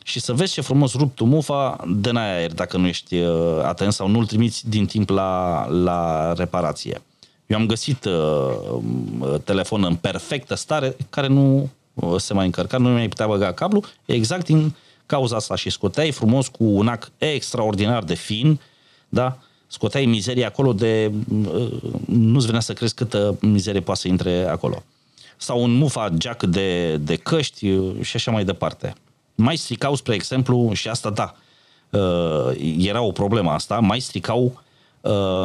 Și să vezi ce frumos rupt tu mufa, de n aer dacă nu ești atent sau nu-l trimiți din timp la, la reparație. Eu am găsit uh, telefon în perfectă stare care nu se mai încărca, nu mai putea băga cablu, exact din cauza asta și scoteai frumos cu un ac extraordinar de fin, da? Scoteai mizeria acolo de... Nu-ți venea să crezi câtă mizerie poate să intre acolo. Sau un mufa jack de, de căști și așa mai departe. Mai stricau, spre exemplu, și asta da, era o problemă asta, mai stricau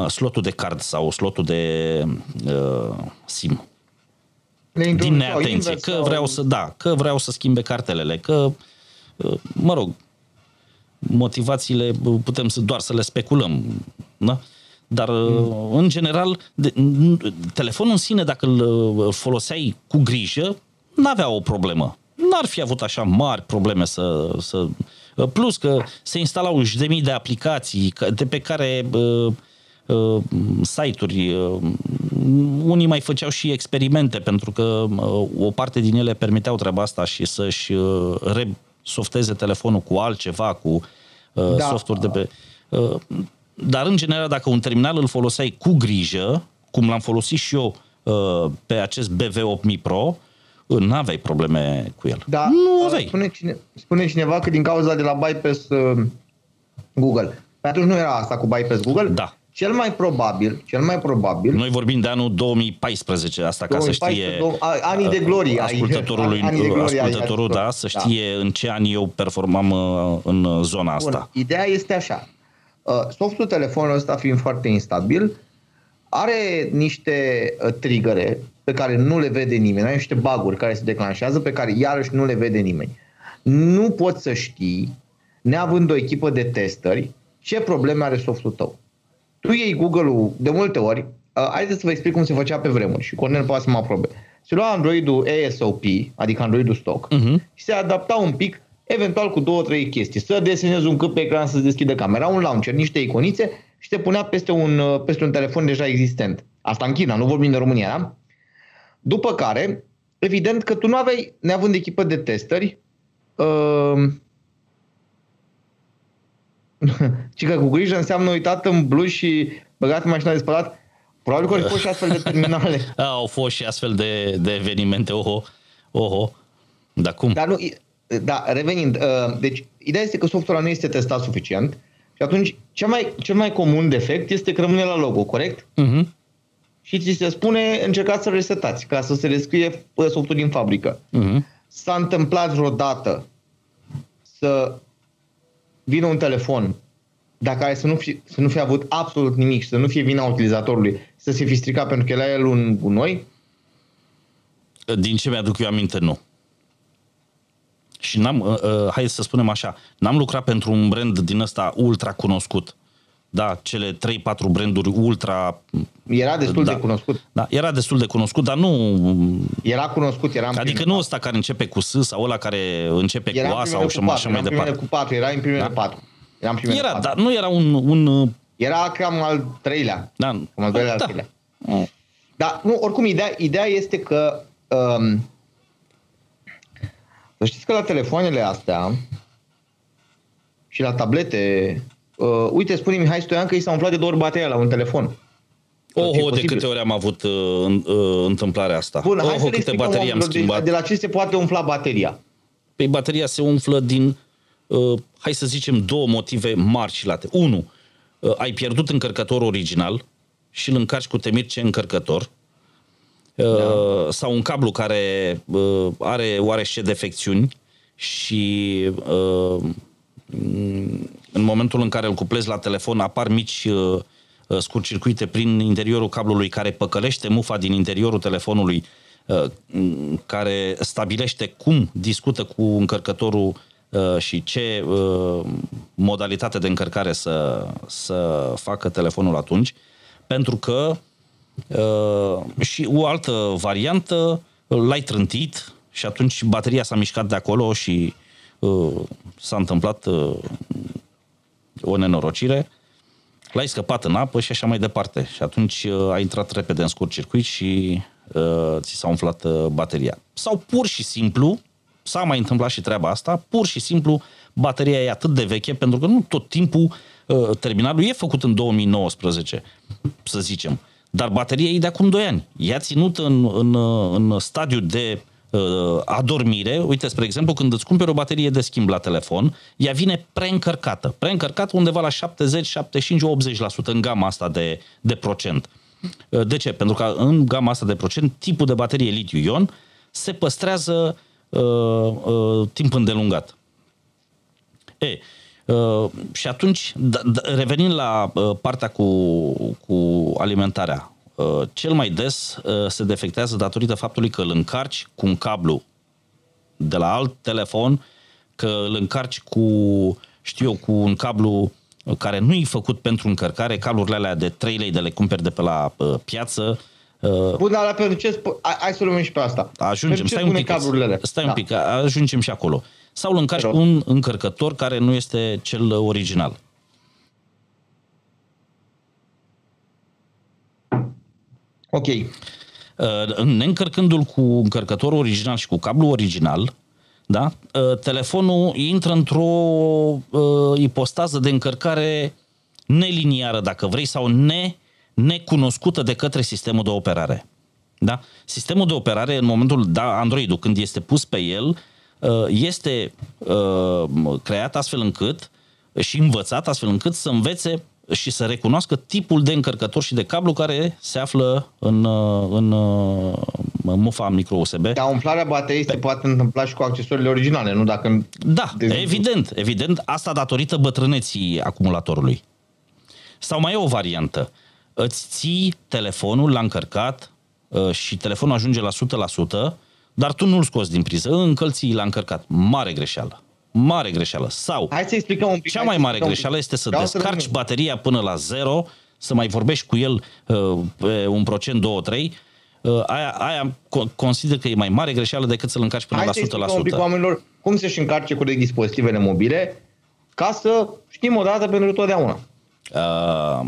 slotul de card sau slotul de SIM din neatenție, că sau... vreau să, da, că vreau să schimbe cartelele, că, uh, mă rog, motivațiile putem să, doar să le speculăm, da? Dar, mm. în general, de, telefonul în sine, dacă îl uh, foloseai cu grijă, n-avea o problemă. N-ar fi avut așa mari probleme să... să plus că se instalau și de mii de aplicații de pe care uh, uh, site-uri. Uh, unii mai făceau și experimente, pentru că uh, o parte din ele permiteau treaba asta și să-și uh, resofteze telefonul cu altceva, cu uh, da. softuri de pe... Uh, dar, în general, dacă un terminal îl foloseai cu grijă, cum l-am folosit și eu uh, pe acest BV8000 Pro, nu aveai probleme cu el. Da, nu aveai. Spune, cine, spune cineva că din cauza de la bypass uh, Google. Pe atunci nu era asta cu bypass Google? Da. Cel mai probabil, cel mai probabil... Noi vorbim de anul 2014, asta 2014, ca să știe... Anii de glorie. Ascultătorului, anii de glorie ascultătorul, da, să da. știe da. în ce ani eu performam uh, în zona asta. Bun, ideea este așa. Uh, softul telefonului ăsta fiind foarte instabil, are niște uh, trigăre pe care nu le vede nimeni, are niște baguri care se declanșează pe care iarăși nu le vede nimeni. Nu poți să știi, neavând o echipă de testări, ce probleme are softul tău tu iei Google-ul de multe ori, uh, haideți să vă explic cum se făcea pe vremuri și Cornel poate să mă aprobe. Se lua Android-ul ASOP, adică Android-ul stock, uh-huh. și se adapta un pic, eventual cu două, trei chestii. Să desenezi un cât pe ecran să-ți deschidă camera, un launcher, niște iconițe și te punea peste un, uh, peste un telefon deja existent. Asta în China, nu vorbim de România, da? După care, evident că tu nu aveai, neavând echipă de testări, uh, [laughs] ci că cu grijă înseamnă uitat în bluș și băgat în mașina de spălat. Probabil că au fost și astfel de terminale. [laughs] A, au fost și astfel de, de evenimente, oho, oho. Dar cum? Dar nu, da, revenind, uh, deci ideea este că softul nu este testat suficient și atunci cel mai, cel mai comun defect este că rămâne la logo, corect? Uh-huh. Și ți se spune încercați să resetați ca să se descrie softul din fabrică. Uh-huh. S-a întâmplat vreodată să vină un telefon dacă care să nu, fi, să nu fie avut absolut nimic și să nu fie vina utilizatorului, să se fi stricat pentru că la el un gunoi? Din ce mi-aduc eu aminte, nu. Și n-am, uh, uh, hai să spunem așa, n-am lucrat pentru un brand din ăsta ultra cunoscut da, cele 3-4 branduri ultra... Era destul da, de cunoscut. Da, era destul de cunoscut, dar nu... Era cunoscut, era în Adică nu ăsta care începe cu S sau ăla care începe era cu A sau și așa mai departe. cu 4, era în primele da. 4. Era, în primele era 4. dar nu era un, un... Era cam al treilea. Da. Cam al doilea, da. al treilea. Dar, nu, oricum, ideea, ideea este că um, să știți că la telefoanele astea și la tablete, uh, uite, spune Mihai Stoian că i s-a umflat de două ori bateria la un telefon. Oho, de câte ori am avut uh, uh, întâmplarea asta. Bun, Oho, hai să câte baterii am schimbat. De, de la ce se poate umfla bateria? Păi bateria se umflă din, uh, hai să zicem, două motive mari și late. Unu, uh, ai pierdut încărcătorul original și îl încarci cu temirce încărcător da. sau un cablu care uh, are oarește defecțiuni și uh, în momentul în care îl cuplezi la telefon apar mici uh, scurtcircuite prin interiorul cablului care păcălește mufa din interiorul telefonului care stabilește cum discută cu încărcătorul și ce modalitate de încărcare să, să facă telefonul atunci, pentru că Uh, și o altă variantă, l-ai trântit și atunci bateria s-a mișcat de acolo și uh, s-a întâmplat uh, o nenorocire. L-ai scăpat în apă și așa mai departe. Și atunci uh, a intrat repede în scurt circuit și uh, ți s-a umflat uh, bateria. Sau pur și simplu, s-a mai întâmplat și treaba asta, pur și simplu bateria e atât de veche, pentru că nu tot timpul uh, terminalul e făcut în 2019, să zicem. Dar bateria e de acum 2 ani. Ea ținut în, în, în stadiu de uh, adormire. Uite, spre exemplu, când îți cumperi o baterie de schimb la telefon, ea vine preîncărcată. Preîncărcată undeva la 70, 75, 80% în gama asta de, de procent. Uh, de ce? Pentru că în gama asta de procent, tipul de baterie litiu-ion se păstrează uh, uh, timp îndelungat. E, Uh, și atunci, da, da, revenind la uh, partea cu, cu alimentarea, uh, cel mai des uh, se defectează datorită faptului că îl încarci cu un cablu de la alt telefon, că îl încarci cu, știu eu, cu un cablu care nu e făcut pentru încărcare, cablurile alea de 3 lei de le cumperi de pe la uh, piață, Uh, Bun, dar pentru ce sp- hai să luăm și pe asta. Ajungem, stai un pic, stai da. un pic, ajungem și acolo. Uh, sau îl încarci cu un încărcător care nu este cel original. Ok. Uh, neîncărcându-l cu încărcătorul original și cu cablu original, da? Uh, telefonul intră într-o uh, ipostază de încărcare neliniară, dacă vrei, sau ne, necunoscută de către sistemul de operare. Da? Sistemul de operare, în momentul, da, Android-ul, când este pus pe el, Uh, este uh, creat astfel încât și învățat astfel încât să învețe și să recunoască tipul de încărcător și de cablu care se află în, uh, în, în mufa micro-USB. Dar umflarea bateriei Pe... se poate întâmpla și cu accesoriile originale, nu dacă... Da, de evident, evident. Asta datorită bătrâneții acumulatorului. Sau mai e o variantă. Îți ții telefonul la încărcat și telefonul ajunge la dar tu nu-l scoți din priză, încălții l-a încărcat. Mare greșeală. Mare greșeală. Sau, Hai să explicăm un pic. Cea mai mare greșeală este să Vreau descarci să bateria până la zero, să mai vorbești cu el uh, pe un procent, 2-3, uh, aia, aia consider că e mai mare greșeală decât să-l încarci până Hai la 100%. Hai să un pic oamenilor cum să-și încarce cu dispozitivele mobile ca să știm o dată pentru totdeauna. Uh,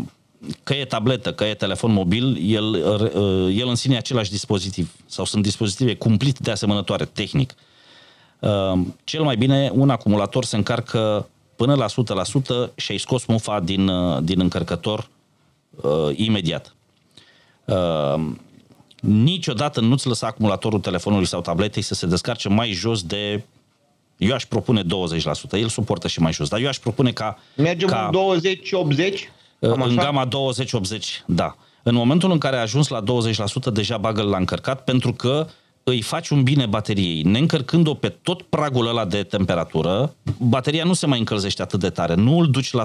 că e tabletă, că e telefon mobil, el, uh, el în sine e același dispozitiv sau sunt dispozitive cumplit de asemănătoare, tehnic. Uh, cel mai bine, un acumulator se încarcă până la 100% și ai scos mufa din, uh, din încărcător uh, imediat. Uh, niciodată nu-ți lăsa acumulatorul telefonului sau tabletei să se descarce mai jos de eu aș propune 20%, el suportă și mai jos, dar eu aș propune ca... Mergem ca, 20-80? Cam în gama 20-80, da. În momentul în care a ajuns la 20%, deja bagă la încărcat, pentru că îi faci un bine bateriei. Neîncărcând-o pe tot pragul ăla de temperatură, bateria nu se mai încălzește atât de tare. Nu îl duci la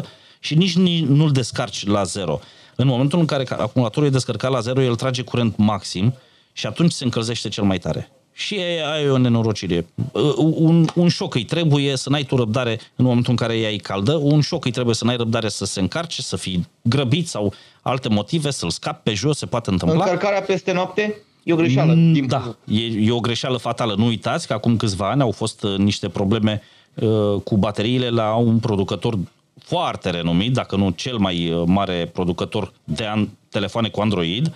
100% și nici nu îl descarci la zero. În momentul în care acumulatorul e descărcat la zero, el trage curent maxim și atunci se încălzește cel mai tare. Și ai o nenorocire. Uh, un, un șoc îi trebuie să n-ai tu răbdare în momentul în care ea e caldă, un șoc îi trebuie să n-ai răbdare să se încarce, să fii grăbit sau alte motive, să-l scapi pe jos, se poate întâmpla. Încărcarea peste noapte? E o greșeală. Mm, da, e, e o greșeală fatală. Nu uitați că acum câțiva ani au fost uh, niște probleme uh, cu bateriile la un producător foarte renumit, dacă nu cel mai uh, mare producător de an, telefoane cu Android,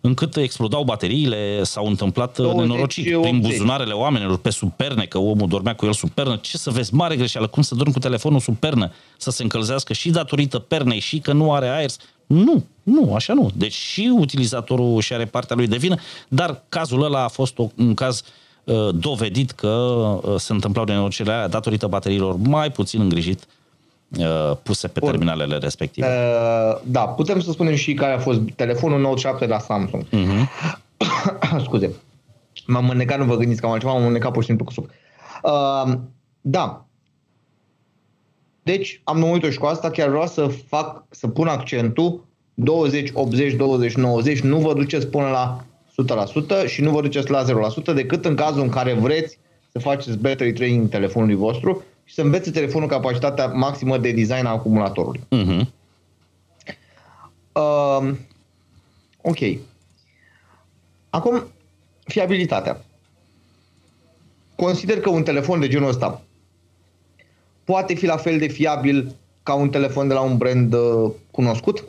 încât explodau bateriile, s-au întâmplat 20, uh, nenorociri 80. prin buzunarele oamenilor, pe superne, că omul dormea cu el sub pernă. Ce să vezi, mare greșeală, cum să dormi cu telefonul sub pernă, să se încălzească și datorită pernei și că nu are aer. Nu, nu, așa nu. Deci și utilizatorul și are partea lui de vină, dar cazul ăla a fost un caz uh, dovedit că uh, se întâmplau nenorocirile alea datorită bateriilor mai puțin îngrijit Uh, puse pe Bun. terminalele respective. Uh, da, putem să spunem și care a fost telefonul Note 7 la Samsung. Uh-huh. [coughs] Scuze. M-am înnecat, nu vă gândiți că am altceva, m-am înnecat pur și simplu cu suc. Uh, da. Deci, am numit-o și cu asta chiar vreau să fac, să pun accentul 20, 80, 20, 90, nu vă duceți până la 100% și nu vă duceți la 0% decât în cazul în care vreți să faceți battery training telefonului vostru și să învețe telefonul capacitatea maximă de design a acumulatorului. Uh-huh. Uh, ok. Acum, fiabilitatea. Consider că un telefon de genul ăsta poate fi la fel de fiabil ca un telefon de la un brand uh, cunoscut?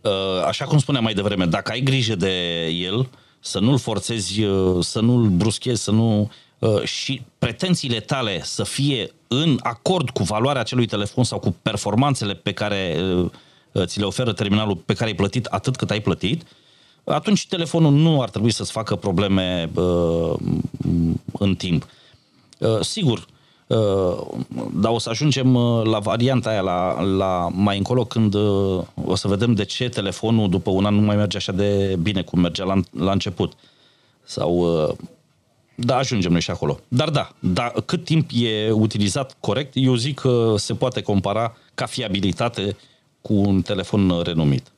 Uh, așa cum spuneam mai devreme, dacă ai grijă de el, să nu-l forțezi, uh, să nu-l bruschezi, să nu Uh, și pretențiile tale să fie în acord cu valoarea acelui telefon sau cu performanțele pe care uh, uh, ți le oferă terminalul pe care ai plătit atât cât ai plătit, atunci telefonul nu ar trebui să-ți facă probleme în timp. Sigur, dar o să ajungem la varianta aia la, la mai încolo când o să vedem de ce telefonul după un an nu mai merge așa de bine cum mergea la, la început. Sau da, ajungem noi și acolo. Dar da, da, cât timp e utilizat corect, eu zic că se poate compara ca fiabilitate cu un telefon renumit.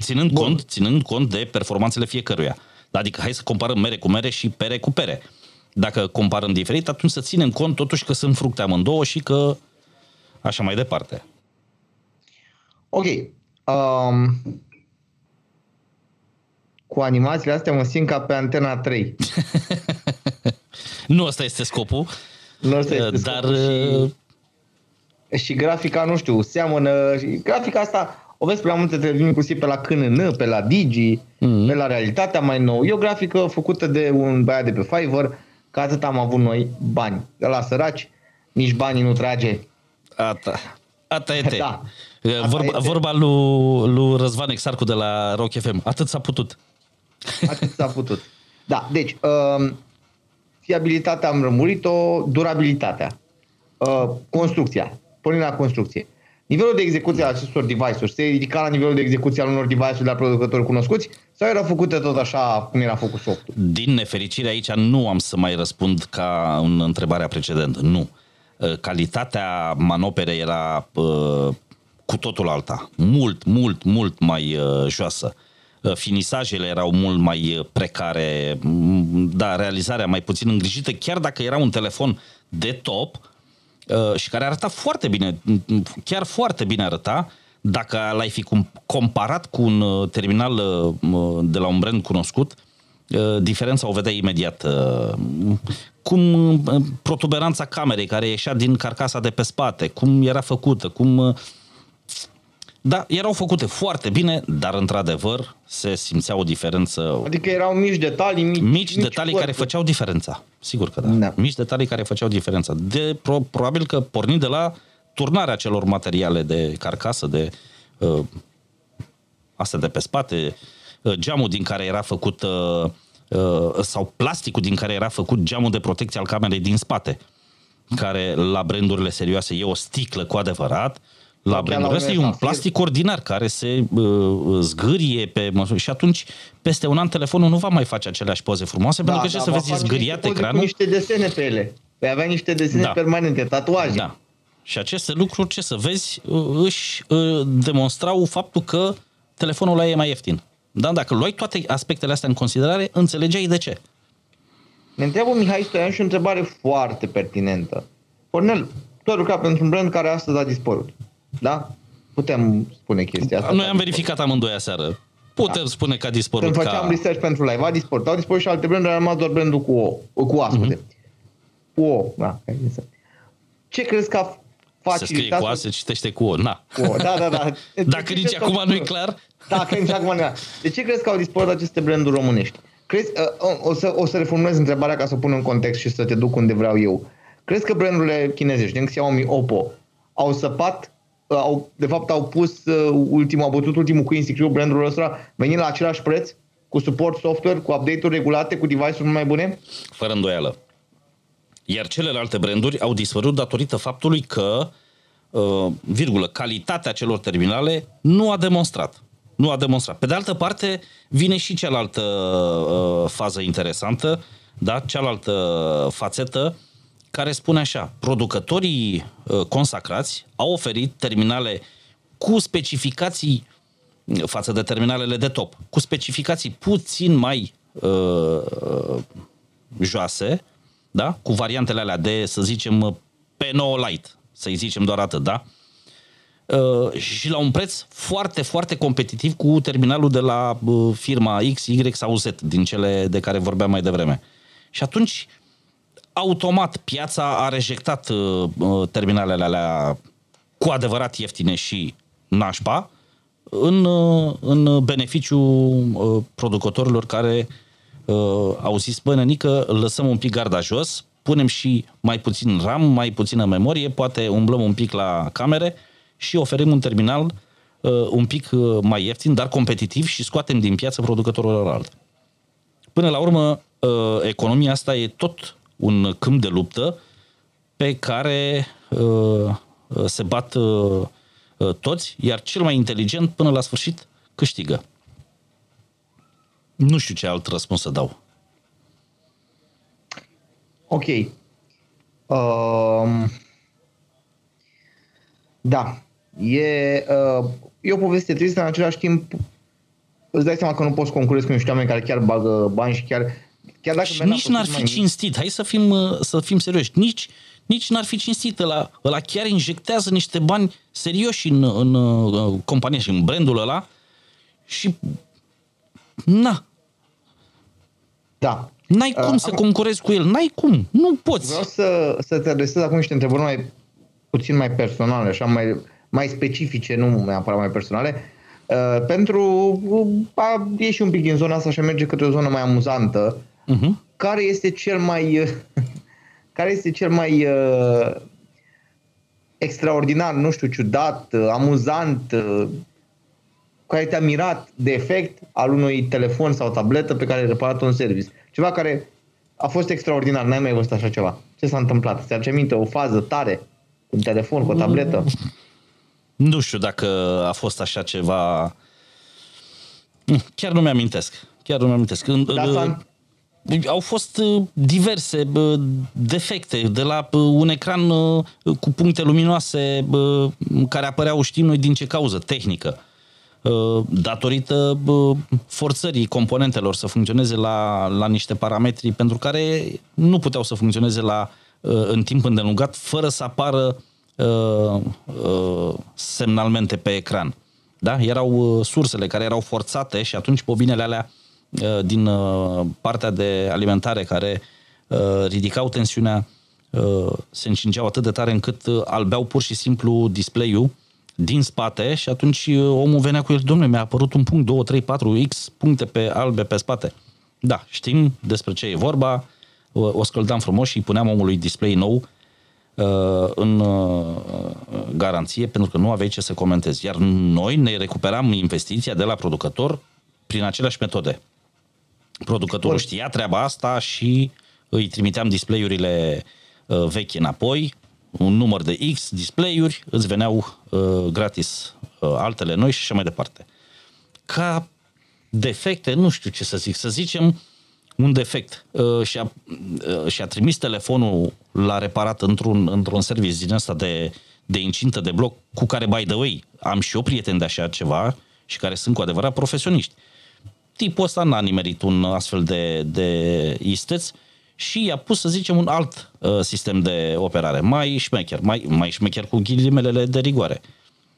Ținând cont, ținând cont de performanțele fiecăruia. Adică hai să comparăm mere cu mere și pere cu pere. Dacă comparăm diferit, atunci să ținem cont totuși că sunt fructe amândouă și că așa mai departe. Ok. Um, cu animațiile astea mă simt ca pe Antena 3. [laughs] nu ăsta este scopul. Nu ăsta este dar... scopul și, și grafica, nu știu, seamănă... Grafica asta o vezi pe la multe televiziuni, inclusiv pe la KNN, pe la Digi, mm-hmm. pe la Realitatea mai nou. E o grafică făcută de un băiat de pe Fiverr, că atât am avut noi bani. De la săraci, nici banii nu trage. Ata. Ata e [laughs] da. Vorba, vorba lui, lui Răzvan Exarcu de la Rock FM. Atât s-a putut. Atât s-a putut. Da, deci, uh, fiabilitatea am rămurit-o, durabilitatea, uh, construcția, pornind la construcție. Nivelul de execuție al acestor device-uri se ridica la nivelul de execuție al unor device-uri de la producători cunoscuți sau erau făcute tot așa cum era făcut softul? Din nefericire aici nu am să mai răspund ca în întrebarea precedentă. Nu. Uh, calitatea manoperei era uh, cu totul alta. Mult, mult, mult mai uh, joasă. Uh, Uh, finisajele erau mult mai uh, precare, da, realizarea mai puțin îngrijită, chiar dacă era un telefon de top uh, și care arăta foarte bine, chiar foarte bine arăta, dacă l-ai fi comparat cu un terminal de la un brand cunoscut, diferența o vedea imediat. Cum protuberanța camerei care ieșea din carcasa de pe spate, cum era făcută, cum da, erau făcute foarte bine, dar într-adevăr se simțea o diferență. Adică erau mici detalii, mici, mici, mici detalii care făceau diferența. Sigur că da. da. Mici detalii care făceau diferența. De, pro, probabil că pornind de la turnarea celor materiale de carcasă, de uh, astea de pe spate, uh, geamul din care era făcut uh, uh, sau plasticul din care era făcut geamul de protecție al camerei din spate, care la brandurile serioase e o sticlă cu adevărat, uh, la brandul ăsta e un plastic ordinar care se uh, zgârie pe măsură și atunci peste un an telefonul nu va mai face aceleași poze frumoase da, pentru că da, ce să vezi zgâriat ecranul. Cu niște desene pe ele. Păi avea niște desene da. permanente, tatuaje. Da. Și aceste lucruri, ce să vezi, uh, își uh, demonstrau faptul că telefonul ăla e mai ieftin. Da? Dacă luai toate aspectele astea în considerare, înțelegeai de ce. Ne întreabă Mihai Stoian și o întrebare foarte pertinentă. Cornel, tu ai lucrat pentru un brand care astăzi a dispărut. Da? Putem spune chestia asta. Noi am verificat amândoi aseară. Putem da. spune că a dispărut Când făceam ca... research pentru live, a dispărut. Au dispărut și alte branduri, a rămas doar brandul cu O. Cu A, scuze. Mm-hmm. Cu O, da. Ce crezi că a facilitat... Se scrie cu A, se citește cu O, na. Cu O, da, da, da. [laughs] Dacă nici acum nu e clar... Dacă nici acum nu De ce crezi că au dispărut aceste branduri românești? Crezi, uh, o, să, o să reformulez întrebarea ca să o pun în context și să te duc unde vreau eu. Crezi că brandurile chinezești, din Xiaomi, Oppo, au săpat Uh, au, de fapt au pus uh, ultimul, au bătut ultimul cu Insecure, brandul ăsta, venind la același preț, cu suport software, cu update-uri regulate, cu device-uri mai bune? Fără îndoială. Iar celelalte branduri au dispărut datorită faptului că, uh, virgulă, calitatea celor terminale nu a demonstrat. Nu a demonstrat. Pe de altă parte, vine și cealaltă uh, fază interesantă, da? cealaltă fațetă, uh, care spune așa, producătorii uh, consacrați au oferit terminale cu specificații uh, față de terminalele de top, cu specificații puțin mai uh, uh, joase, da? cu variantele alea de, să zicem, P9 Lite, să-i zicem doar atât, da? Uh, și la un preț foarte, foarte competitiv cu terminalul de la uh, firma X, Y sau Z, din cele de care vorbeam mai devreme. Și atunci, automat piața a rejectat uh, uh, terminalele alea cu adevărat ieftine și nașpa în, uh, în beneficiul uh, producătorilor care uh, au zis, bă, nenică, lăsăm un pic garda jos, punem și mai puțin RAM, mai puțină memorie, poate umblăm un pic la camere și oferim un terminal uh, un pic uh, mai ieftin, dar competitiv și scoatem din piață producătorul alt. Până la urmă, uh, economia asta e tot un câmp de luptă pe care uh, se bat uh, uh, toți, iar cel mai inteligent până la sfârșit câștigă. Nu știu ce alt răspuns să dau. Ok. Um, da. E, uh, e o poveste tristă, în același timp îți dai seama că nu poți concurezi cu niște oameni care chiar bagă bani și chiar Chiar dacă și nici n-ar fi cinstit, hai să fim, uh, să fim serioși, nici, nici n-ar fi cinstit, ăla, ăla chiar injectează niște bani serioși în, în, în uh, compania și în brandul ăla și na. Da. N-ai cum uh, să am... concurezi cu el, n-ai cum, nu poți. Vreau să, să te adresez acum niște întrebări mai puțin mai personale, așa mai, mai specifice, nu neapărat mai personale, uh, pentru a ieși un pic din zona asta și a merge către o zonă mai amuzantă uh-huh. care este cel mai [laughs] care este cel mai uh, extraordinar, nu știu, ciudat, uh, amuzant, uh, care te-a mirat de efect al unui telefon sau tabletă pe care ai reparat un service. Ceva care a fost extraordinar, n-ai mai văzut așa ceva. Ce s-a întâmplat? Ți aduce minte o fază tare cu un telefon, cu o tabletă? Nu știu dacă a fost așa ceva... Chiar nu mi-amintesc. Chiar nu mi-amintesc. Da, s-a, au fost uh, diverse defecte, de la un ecran uh, cu puncte luminoase care apăreau, știm noi din ce cauză, tehnică, uh, datorită forțării componentelor să funcționeze la, la niște parametri pentru care nu puteau să funcționeze la, în timp îndelungat fără să apară semnalmente pe ecran. Da? Erau sursele care erau forțate și atunci bobinele alea Uh, din uh, partea de alimentare care uh, ridicau tensiunea se încingeau atât de tare încât albeau pur și simplu display-ul din spate și atunci omul venea cu el, domnule, mi-a apărut un punct, 2, 3, 4, X puncte pe albe pe spate. Da, știm despre ce e vorba, o scăldam frumos și îi puneam omului display nou în garanție pentru că nu aveai ce să comentezi. Iar noi ne recuperam investiția de la producător prin aceleași metode. Producătorul Bun. știa treaba asta și îi trimiteam display-urile uh, vechi înapoi, un număr de X display-uri, îți veneau uh, gratis uh, altele noi și așa mai departe. Ca defecte, nu știu ce să zic, să zicem un defect uh, și-a, uh, și-a trimis telefonul la reparat într-un, într-un serviciu din ăsta de, de incintă de bloc cu care, by the way, am și eu prieteni de așa ceva și care sunt cu adevărat profesioniști. Tipul ăsta n-a nimerit un astfel de, de isteț și i-a pus, să zicem, un alt uh, sistem de operare, mai șmecher, mai, mai șmecher cu ghilimelele de rigoare.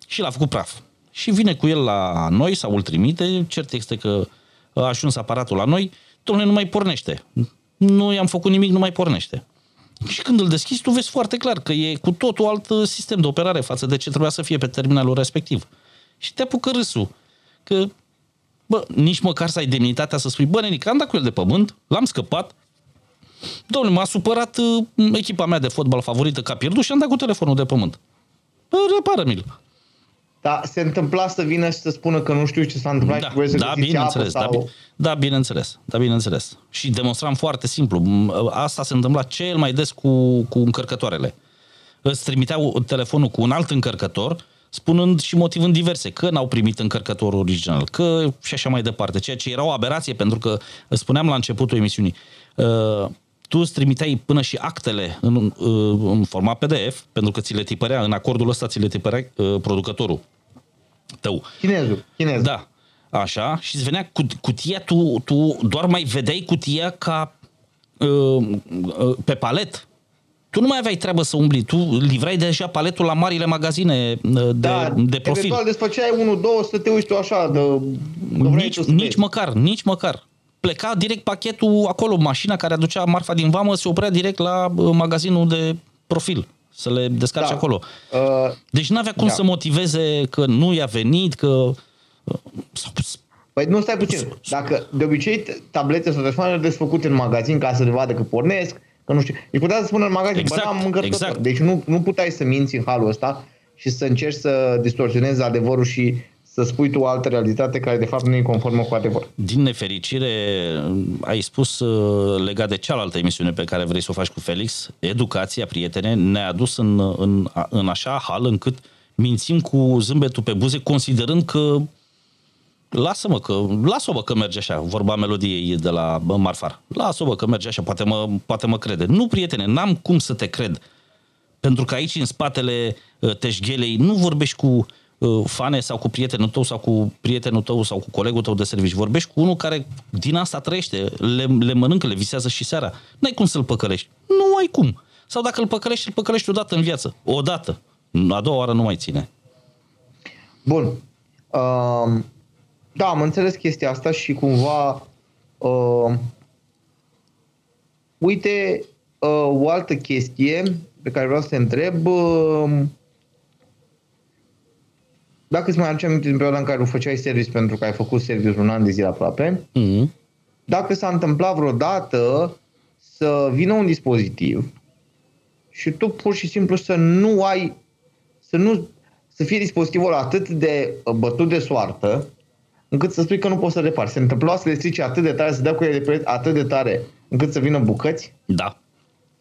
Și l-a făcut praf. Și vine cu el la noi sau îl trimite, cert este că a ajuns aparatul la noi, domnule, nu mai pornește. Nu i-am făcut nimic, nu mai pornește. Și când îl deschizi, tu vezi foarte clar că e cu totul alt uh, sistem de operare față de ce trebuia să fie pe terminalul respectiv. Și te apucă râsul. Că, bă, nici măcar să ai demnitatea să spui, bă, nenic, am dat cu el de pământ, l-am scăpat, Domnule, m-a supărat uh, echipa mea de fotbal favorită că a pierdut și am dat cu telefonul de pământ. Bă, repară-mi-l. Da, se întâmpla să vină și să spună că nu știu ce s-a întâmplat da, și voi să da, bineînțeles, apă da, sau... da, bineînțeles, da, bineînțeles. Și demonstram foarte simplu. Asta se întâmpla cel mai des cu, cu încărcătoarele. Îți trimiteau telefonul cu un alt încărcător, spunând și motivând diverse, că n-au primit încărcătorul original, că și așa mai departe, ceea ce era o aberație, pentru că spuneam la începutul emisiunii, uh, tu îți trimiteai până și actele în, uh, în format PDF, pentru că ți le tipărea, în acordul ăsta ți le tipărea uh, producătorul tău. Chinezul, chinezul. Da, așa, și îți venea cutia, tu, tu doar mai vedeai cutia ca uh, uh, pe palet. Tu nu mai aveai treabă să umbli, tu livrai deja paletul la marile magazine uh, de, da, de profil. Eventual desfăceai unul, două, să te uiți tu așa, de, nici, nici măcar, nici măcar pleca direct pachetul acolo, mașina care aducea marfa din vamă se oprea direct la uh, magazinul de profil să le descarce da. acolo. Uh, deci nu avea cum da. să motiveze că nu i-a venit, că... Uh, păi nu stai puțin. Dacă de obicei tablete sau telefoane desfăcute în magazin ca să le vadă că pornesc, că nu știu. Deci putea să spună în magazin, exact, bă, am exact. Deci nu, nu puteai să minți în halul ăsta și să încerci să distorsionezi adevărul și să spui tu o altă realitate care de fapt nu e conformă cu adevăr. Din nefericire, ai spus uh, legat de cealaltă emisiune pe care vrei să o faci cu Felix, educația, prietene, ne-a adus în, în, în așa hal încât mințim cu zâmbetul pe buze, considerând că lasă-mă că, lasă-mă că merge așa, vorba melodiei de la Marfar. Lasă-mă că merge așa, poate mă, poate mă crede. Nu, prietene, n-am cum să te cred. Pentru că aici, în spatele uh, teșghelei, nu vorbești cu Uh, fane sau cu prietenul tău sau cu prietenul tău sau cu colegul tău de serviciu. Vorbești cu unul care din asta trăiește, le, le mănâncă, le visează și seara. N-ai cum să-l păcălești. Nu ai cum. Sau dacă îl păcălești, îl păcălești odată în viață. Odată. A doua oară nu mai ține. Bun. Uh, da, am înțeles chestia asta și cumva uh, uite uh, o altă chestie pe care vreau să te întreb uh, dacă îți mai aduce aminte din perioada în care nu făceai service pentru că ai făcut service un an de zile aproape, mm-hmm. dacă s-a întâmplat vreodată să vină un dispozitiv și tu pur și simplu să nu ai, să nu, să fie dispozitivul atât de bătut de soartă, încât să spui că nu poți să repari. Se întâmpla să le strice atât de tare, să dea cu ele de proiect atât de tare, încât să vină bucăți? Da,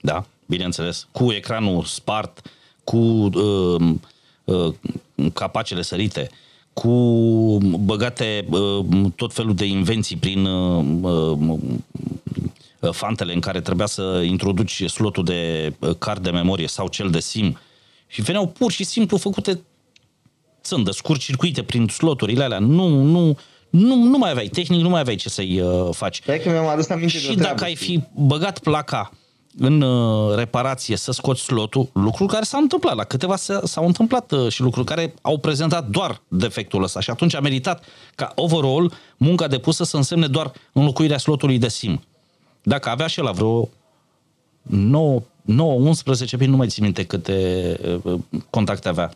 da, bineînțeles. Cu ecranul spart, cu uh, Uh, capacele sărite, cu băgate uh, tot felul de invenții prin uh, fantele în care trebuia să introduci slotul de card de memorie sau cel de SIM și veneau pur și simplu făcute țândă, scurt circuite prin sloturile alea. Nu, nu, nu, nu mai aveai tehnic, nu mai aveai ce să-i uh, faci. Stai că mi-am adus aminte și de dacă ai fi băgat placa în uh, reparație să scoți slotul, lucruri care s-au întâmplat. La câteva s-au întâmplat uh, și lucruri care au prezentat doar defectul ăsta și atunci a meritat ca overall munca depusă să însemne doar înlocuirea slotului de SIM. Dacă avea și la vreo 9, 9 11 pin, nu mai țin minte câte uh, contacte avea.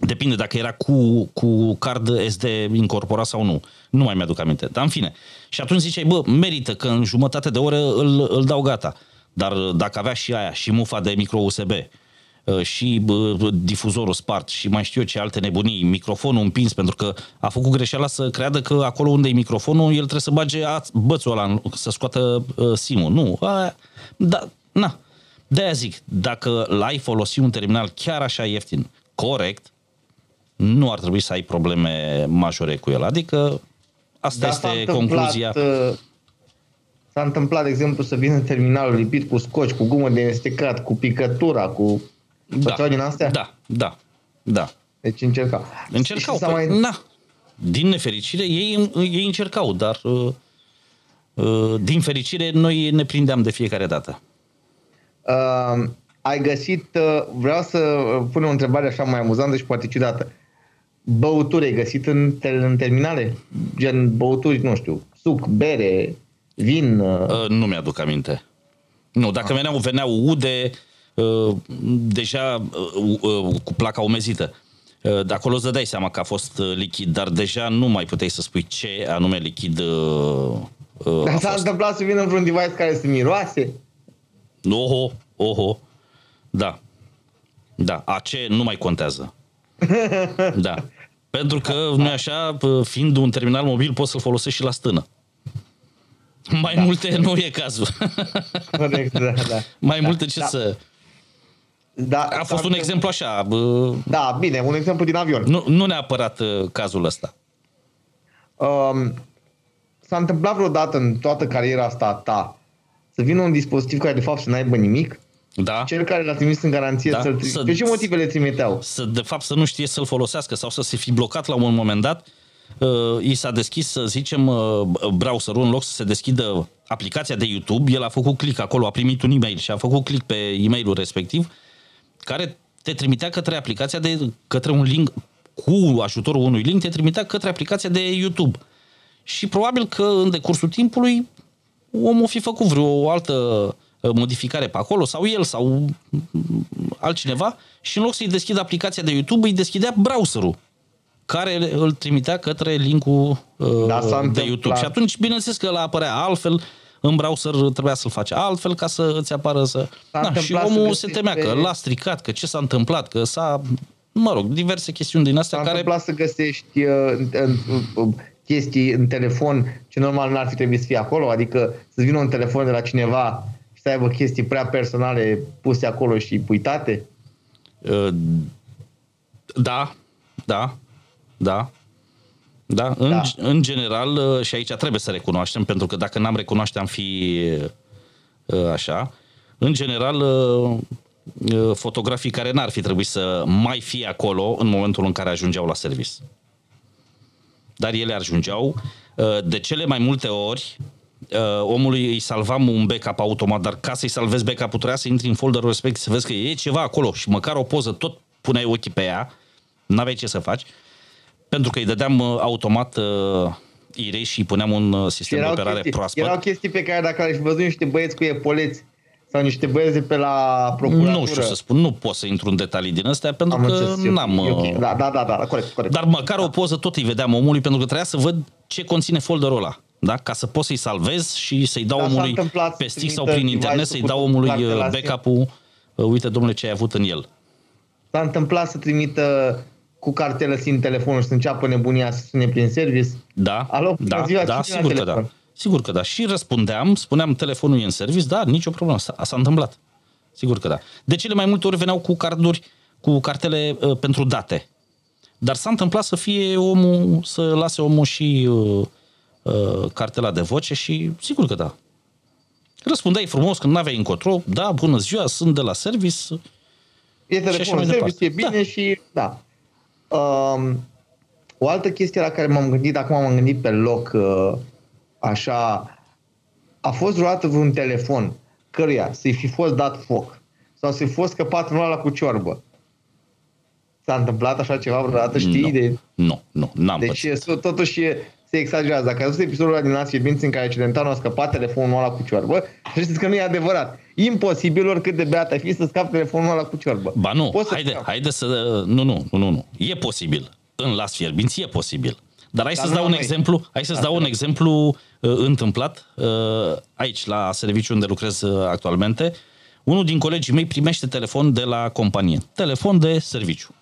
Depinde dacă era cu, cu card SD incorporat sau nu. Nu mai mi-aduc aminte. Dar în fine. Și atunci ziceai, bă, merită că în jumătate de oră îl, îl dau gata. Dar uh, dacă avea și aia, și mufa de micro USB, uh, și difuzorul spart și mai știu eu ce alte nebunii, microfonul împins pentru că a făcut greșeala să creadă că acolo unde e microfonul, el trebuie să bage bățul ăla, să scoată uh, simul. Nu, a, da, na. De-aia zic, dacă l-ai folosi un terminal chiar așa ieftin, corect, nu ar trebui să ai probleme majore cu el. Adică asta da, este concluzia. Uh S-a întâmplat, de exemplu, să vină terminalul lipit cu scoci, cu gumă de înstecat, cu picătura, cu da. din astea? Da, da, da. Deci încerca. Încercau, păi, mai... na. din nefericire, ei, ei încercau, dar uh, uh, din fericire noi ne prindeam de fiecare dată. Uh, ai găsit, uh, vreau să pun o întrebare așa mai amuzantă și poate ciudată. Băuturi ai găsit în, în terminale? Gen băuturi, nu știu, suc, bere, vin? Uh... Uh, nu mi-aduc aminte. Nu, dacă ah. veneau, veneau ude, uh, deja uh, uh, cu placa umezită. Uh, de acolo îți dai seama că a fost uh, lichid, dar deja nu mai puteai să spui ce anume lichid uh, uh, Dar s-a fost. întâmplat să vină într-un device care să miroase? Oho, oho, da. Da, AC nu mai contează. Da. Pentru că, nu așa, fiind un terminal mobil, poți să-l folosești și la stână. Mai da. multe nu e cazul. Corect, da, da. Mai da, multe ce da. să... Da, a fost un exemplu așa. Bă... Da, bine, un exemplu din avion. Nu, nu neapărat uh, cazul ăsta. Um, s-a întâmplat vreodată în toată cariera asta ta să vină un dispozitiv care de fapt să n-aibă nimic? Da. Cel care l-a trimis în garanție da. să-l Să, Pe ce motive le trimiteau? Să, de fapt să nu știe să-l folosească sau să se fi blocat la un moment dat uh, i s-a deschis, să zicem, uh, browserul, în loc să se deschidă aplicația de YouTube, el a făcut click acolo, a primit un e-mail și a făcut click pe e-mailul respectiv, care te trimitea către aplicația de, către un link, cu ajutorul unui link, te trimitea către aplicația de YouTube. Și probabil că în decursul timpului omul fi făcut vreo altă uh, modificare pe acolo, sau el, sau altcineva, și în loc să-i deschidă aplicația de YouTube, îi deschidea browserul care îl trimitea către linkul uh, da, de YouTube. Și atunci, bineînțeles că la apărea altfel, în browser trebuia să-l faci altfel ca să îți apară să... Da, și omul se temea pe... că l-a stricat, că ce s-a întâmplat, că s-a... Mă rog, diverse chestiuni din astea s-a care... S-a întâmplat să găsești uh, în, în, chestii în telefon ce normal n-ar fi trebuit să fie acolo, adică să vină un telefon de la cineva și să aibă chestii prea personale puse acolo și uitate? Uh, da, da. Da. Da, în, da. în general, uh, și aici trebuie să recunoaștem, pentru că dacă n-am recunoaște am fi uh, așa, în general, uh, fotografii care n-ar fi trebuit să mai fie acolo în momentul în care ajungeau la servis. Dar ele ajungeau. De cele mai multe ori, omului îi salvam un backup automat, dar ca să-i salvezi backup-ul trebuia să intri în folderul respectiv, să vezi că e ceva acolo și măcar o poză, tot puneai ochii pe ea, n-aveai ce să faci. Uh, pentru că îi dădeam uh, automat uh, irei și îi puneam un uh, sistem de operare chestii, proaspăt. Erau chestii pe care dacă ai văzut niște băieți cu epoleți sau niște băieți de pe la procuratură. Nu știu să spun, nu pot să intru în detalii din astea pentru Am că înțeles, n-am... Okay. Da, da, da, da, corect, corect. Dar măcar o poză tot îi vedeam omului pentru că trebuia să văd ce conține folderul ăla. Da? Ca să pot să-i salvez și să-i dau da, omului pe stick sau prin internet, să-i dau omului backup-ul. Uite, domnule, ce ai avut în el. S-a întâmplat să trimită cu cartelă țin telefonul și să înceapă nebunia să sune prin service. Da, Alo, da, ziua, da, sigur că da. Sigur că da. Și răspundeam, spuneam telefonul e în service, da, nicio problemă, s-a, s-a întâmplat. Sigur că da. De cele mai multe ori veneau cu carduri, cu cartele uh, pentru date. Dar s-a întâmplat să fie omul, să lase omul și uh, uh, cartela de voce și sigur că da. Răspundeai frumos când n-aveai încotro, da, bună ziua, sunt de la service. E telefonul service, e bine da. și da. Um, o altă chestie la care m-am gândit, acum m-am gândit pe loc, uh, așa, a fost vreodată vreun telefon căruia să-i fi fost dat foc sau să-i fost scăpat în ăla cu ciorbă. S-a întâmplat așa ceva vreodată, știi? Nu, de... nu, nu, n-am Deci pățit. totuși se exagerează. Dacă ai văzut episodul ăla din Nații Fierbinți în care accidental a scăpat telefonul ăla cu ciorbă, știți că nu e adevărat. Imposibil oricât de beat ai fi să scapi telefonul ăla cu ciorbă. Ba nu, Poți haide, să haide să... Nu, nu, nu, nu. E posibil. În las fierbinți e posibil. Dar hai Dar să-ți dau un mai. exemplu, hai să-ți da, dau un exemplu uh, întâmplat uh, aici, la serviciu unde lucrez uh, actualmente. Unul din colegii mei primește telefon de la companie. Telefon de serviciu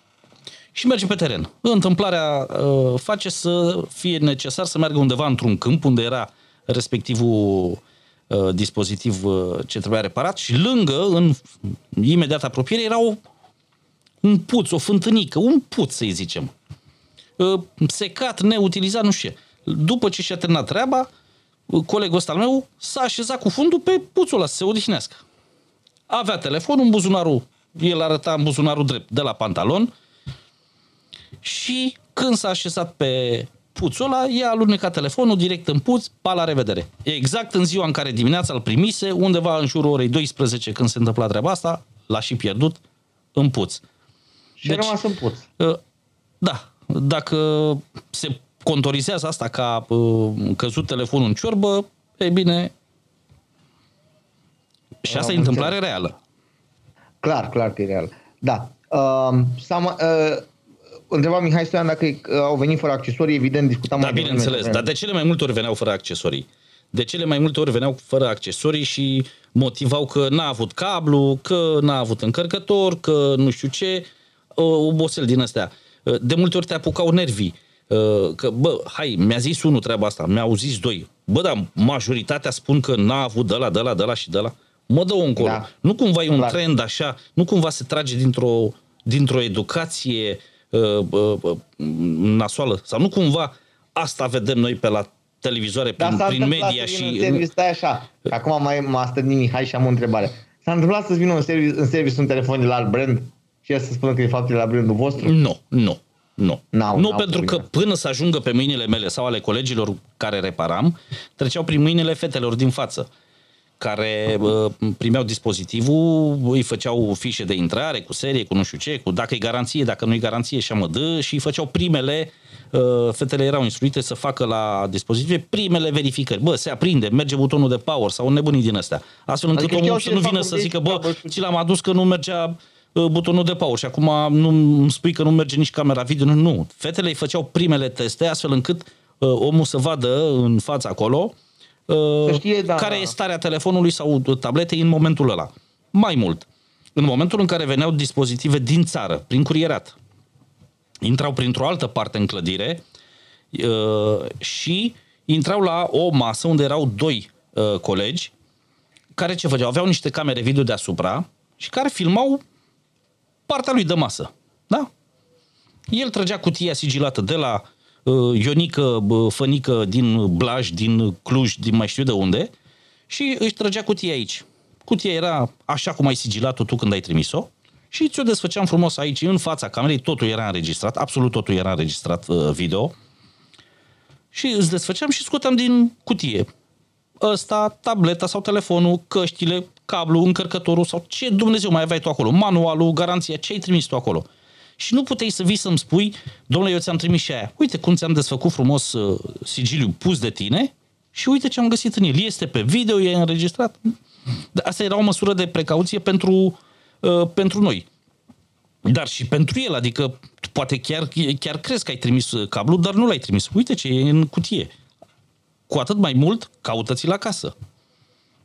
și merge pe teren. Întâmplarea uh, face să fie necesar să meargă undeva într-un câmp unde era respectivul uh, dispozitiv uh, ce trebuia reparat și lângă, în imediat apropiere, era o, un puț, o fântânică, un puț, să-i zicem. Uh, secat, neutilizat, nu știu ce. După ce și-a terminat treaba, uh, colegul ăsta al meu s-a așezat cu fundul pe puțul ăla să se odihnească. Avea telefonul în buzunarul, el arăta în buzunarul drept de la pantalon, și când s-a așezat pe puțul ăla, i-a alunecat telefonul direct în puț, pa la revedere. Exact în ziua în care dimineața îl primise, undeva în jurul orei 12 când se întâmpla treaba asta, l-a și pierdut în puț. Și deci, rămas în puț. Uh, da, dacă se contorizează asta ca uh, căzut telefonul în ciorbă, e bine, și asta e întâmplare reală. Clar, clar că e reală. Da. Uh, Sama, uh, întreba Mihai Stoian dacă uh, au venit fără accesorii, evident discutam da, mai bineînțeles, dar de cele mai multe ori veneau fără accesorii. De cele mai multe ori veneau fără accesorii și motivau că n-a avut cablu, că n-a avut încărcător, că nu știu ce, obosel din astea. Uh, de multe ori te apucau nervii. Uh, că, bă, hai, mi-a zis unul treaba asta, mi-au zis doi. Bă, dar majoritatea spun că n-a avut de la, de la, de la și de la. Mă dă încolo. Da. Nu cumva e un Clar. trend așa, nu cumva se trage dintr-o, dintr-o educație uh, uh, uh, nasoală. Sau nu cumva asta vedem noi pe la televizoare, prin, da, prin media și... În service, stai așa, că acum mai m-a stănit Mihai și am o întrebare. S-a întâmplat să-ți vină în service, în service un telefon de la alt brand și el să spună că e fapt de la brandul vostru? Nu, nu. Nu. N-au, nu n-au pentru că până să ajungă pe mâinile mele sau ale colegilor care reparam, treceau prin mâinile fetelor din față care uh, primeau dispozitivul, îi făceau fișe de intrare cu serie, cu nu știu ce, cu dacă e garanție, dacă nu e garanție și amădă și îi făceau primele, uh, fetele erau instruite să facă la dispozitive primele verificări. Bă, se aprinde, merge butonul de power sau nebunii din astea. Astfel încât adică omul să nu vină să zică, bă, ți l-am adus că nu mergea uh, butonul de power și acum nu îmi spui că nu merge nici camera video. Nu, fetele îi făceau primele teste astfel încât uh, omul să vadă în fața acolo Uh, știe, da, care e starea telefonului sau tabletei în momentul ăla. Mai mult, în momentul în care veneau dispozitive din țară, prin curierat, intrau printr-o altă parte în clădire uh, și intrau la o masă unde erau doi uh, colegi care ce făceau? Aveau niște camere video deasupra și care filmau partea lui de masă. Da? El trăgea cutia sigilată de la Uh, Ionică Fănică din Blaj, din Cluj, din mai știu de unde și își trăgea cutia aici. Cutia era așa cum ai sigilat-o tu când ai trimis-o și ți-o desfăceam frumos aici, în fața camerei, totul era înregistrat, absolut totul era înregistrat uh, video. Și îți desfăceam și scoteam din cutie. Ăsta, tableta sau telefonul, căștile, cablu, încărcătorul sau ce Dumnezeu mai aveai tu acolo, manualul, garanția, ce ai trimis tu acolo și nu puteai să vii să-mi spui, domnule, eu ți-am trimis și aia. Uite cum ți-am desfăcut frumos uh, sigiliu pus de tine și uite ce am găsit în el. Este pe video, e înregistrat. Asta era o măsură de precauție pentru, uh, pentru noi. Dar și pentru el, adică poate chiar, chiar crezi că ai trimis uh, cablu, dar nu l-ai trimis. Uite ce e în cutie. Cu atât mai mult, caută-ți la casă.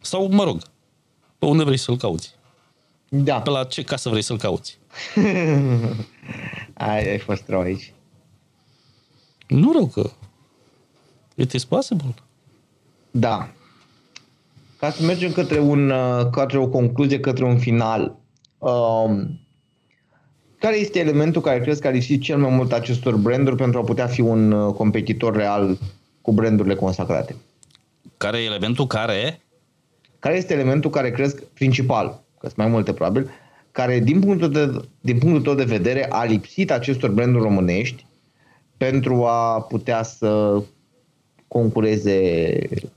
Sau, mă rog, pe unde vrei să-l cauți. Da. Pe la ce casă vrei să-l cauți. [laughs] ai, ai fost rău aici. Nu rău că it is possible. Da. Ca să mergem către, un, uh, către o concluzie, către un final, um, care este elementul care crezi că a lipsit cel mai mult acestor branduri pentru a putea fi un uh, competitor real cu brandurile consacrate? Care e elementul care? Care este elementul care crezi principal, că sunt mai multe probabil, care, din punctul, de, din punctul tău de vedere, a lipsit acestor branduri românești pentru a putea să concureze...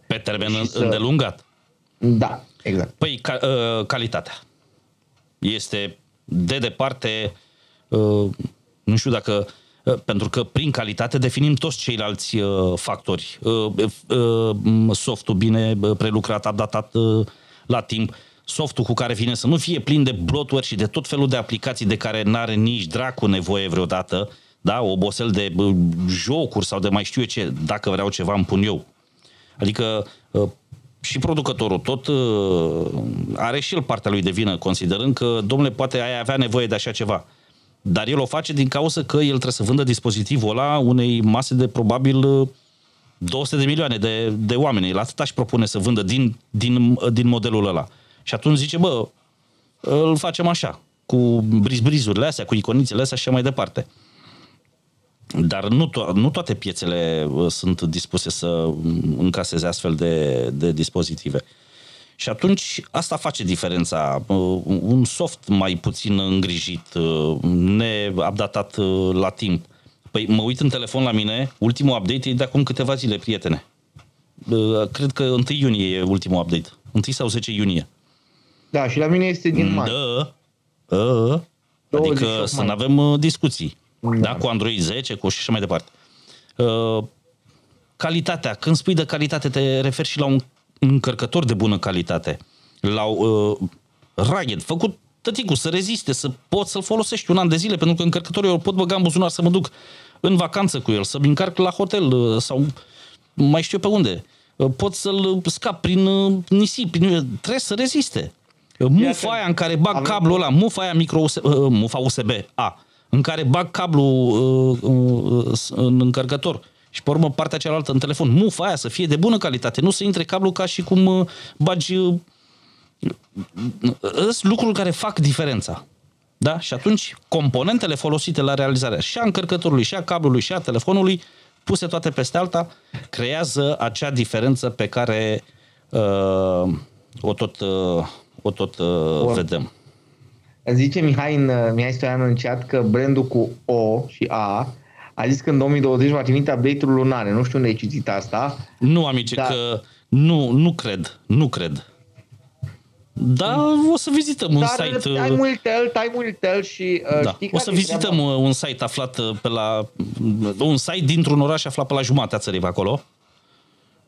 Pe termen să... îndelungat. Da, exact. Păi, ca, uh, calitatea. Este de departe, uh, nu știu dacă uh, pentru că prin calitate definim toți ceilalți uh, factori. Uh, uh, softul bine prelucrat, adaptat uh, la timp, softul cu care vine să nu fie plin de bloatware și de tot felul de aplicații de care n-are nici dracu nevoie vreodată, da, obosel de jocuri sau de mai știu eu ce, dacă vreau ceva îmi pun eu. Adică ă, și producătorul tot ă, are și el partea lui de vină, considerând că, domnule, poate ai avea nevoie de așa ceva. Dar el o face din cauza că el trebuie să vândă dispozitivul ăla unei mase de probabil 200 de milioane de, de oameni. La atât aș propune să vândă din, din, din modelul ăla. Și atunci zice, bă, îl facem așa, cu brizbrizurile astea, cu iconițele astea și așa mai departe. Dar nu, to- nu toate piețele uh, sunt dispuse să încaseze astfel de, de dispozitive. Și atunci asta face diferența. Uh, un soft mai puțin îngrijit, uh, neupdatat la timp, Păi mă uit în telefon la mine, ultimul update e de acum câteva zile, prietene. Cred că 1 iunie e ultimul update. 1 sau 10 iunie. Da, și la mine este din mai. Da. A, adică să nu avem uh, discuții. Da. da, cu Android 10, cu și așa mai departe. Uh, calitatea. Când spui de calitate, te referi și la un încărcător de bună calitate. La uh, rugged, făcut tăticul, să reziste, să poți să-l folosești un an de zile, pentru că încărcătorul eu pot băga în buzunar să mă duc în vacanță cu el, să-mi încarc la hotel uh, sau mai știu eu pe unde. Uh, pot să-l scap prin uh, nisip, prin... trebuie să reziste. Mufa aia în care bag Avem... cablul ăla, mufa aia micro USB, mufa USB, A, în care bag cablul în încărcător și pe urmă partea cealaltă în telefon, mufa aia să fie de bună calitate, nu să intre cablul ca și cum bagi sunt lucruri care fac diferența. Da? Și atunci componentele folosite la realizarea și a încărcătorului, și a cablului, și a telefonului, puse toate peste alta, creează acea diferență pe care uh, o tot, uh, o tot uh, vedem. Zice Mihai, în, Mihai Stoian în chat că brandul cu O și A a zis că în 2020 va trimite update-uri lunare. Nu știu unde ai citit asta. Nu, amice, dar... că nu, nu cred. Nu cred. Da, o să vizităm un Dar site... Time will tell, time will tell și uh, da. O să vizităm treaba? un site aflat uh, pe la... Un site dintr-un oraș aflat pe la jumatea țării pe acolo.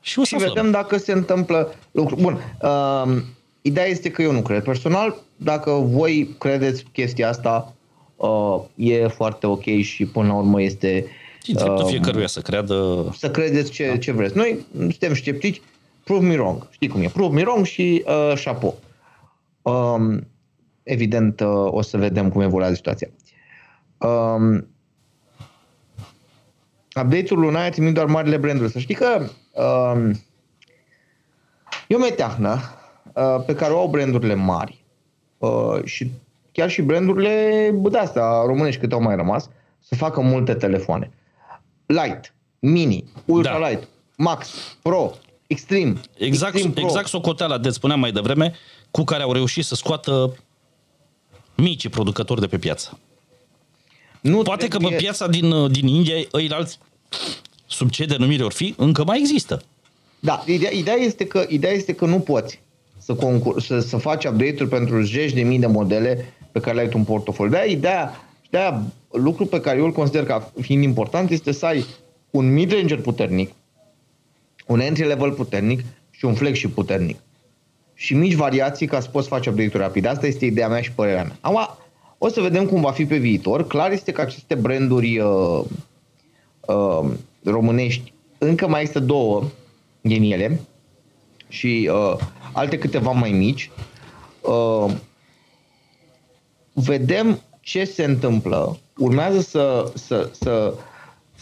Și, o să și vedem dacă se întâmplă lucruri. Bun, uh, ideea este că eu nu cred. Personal, dacă voi credeți chestia asta, uh, e foarte ok și până la urmă este... Și uh, fiecăruia să creadă... Să credeți ce, da. ce vreți. Noi suntem sceptici, prove me wrong. Știi cum e? Prove me wrong și uh, chapeau. Um, evident, uh, o să vedem cum evoluează situația. Um, update-ul lunare trimit doar marile branduri. Să știi că um, e o meteahnă uh, pe care o au brandurile mari uh, și chiar și brandurile de astea românești câte au mai rămas să facă multe telefoane. Light, Mini, Ultra da. Light, Max, Pro, Extreme. Exact, Extreme Pro. exact socoteala de spuneam mai devreme, cu care au reușit să scoată mici producători de pe piață. Nu Poate trebuie... că pe piața din, din India, ei alți, sub ce denumire ori fi, încă mai există. Da, ideea, ideea, este, că, ideea este că nu poți să, concur, să, să faci update-uri pentru zeci de mii de modele pe care le ai tu în portofoliu. De-aia ideea, de-aia lucru pe care eu îl consider ca fiind important este să ai un mid-ranger puternic, un entry-level puternic și un flagship puternic și mici variații ca să poți face update-uri rapide. Asta este ideea mea și părerea mea. Acum, o să vedem cum va fi pe viitor. Clar este că aceste branduri uh, uh, românești încă mai este două din ele și uh, alte câteva mai mici. Uh, vedem ce se întâmplă. Urmează să, să, să,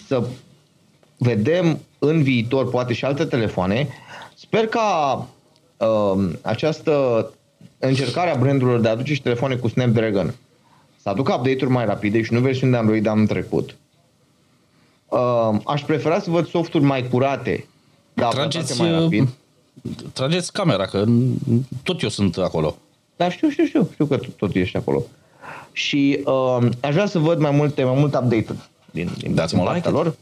să vedem în viitor poate și alte telefoane. Sper ca uh, această încercare a brandurilor de a aduce și telefoane cu Snapdragon să aducă update-uri mai rapide și nu versiuni de Android de anul trecut. Uh, aș prefera să văd softuri mai curate, dar trageți, mai rapid. Trageți camera, că tot eu sunt acolo. Da, știu, știu, știu, știu că tot ești acolo. Și uh, aș vrea să văd mai multe, mai multe update-uri din, din, Dați din like lor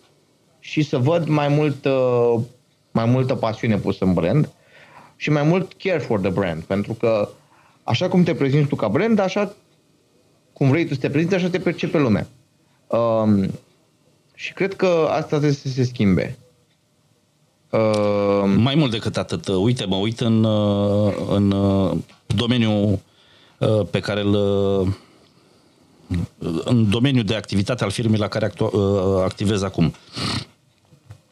și să văd mai mult, uh, mai multă pasiune pusă în brand și mai mult care for the brand, pentru că așa cum te prezinți tu ca brand, așa cum vrei tu să te prezinți, așa te percepe lumea. Um, și cred că asta trebuie să se schimbe. Uh, Mai mult decât atât, uite, mă uit în, uh, în uh, domeniul uh, pe care îl în domeniul de activitate al firmei la care activez acum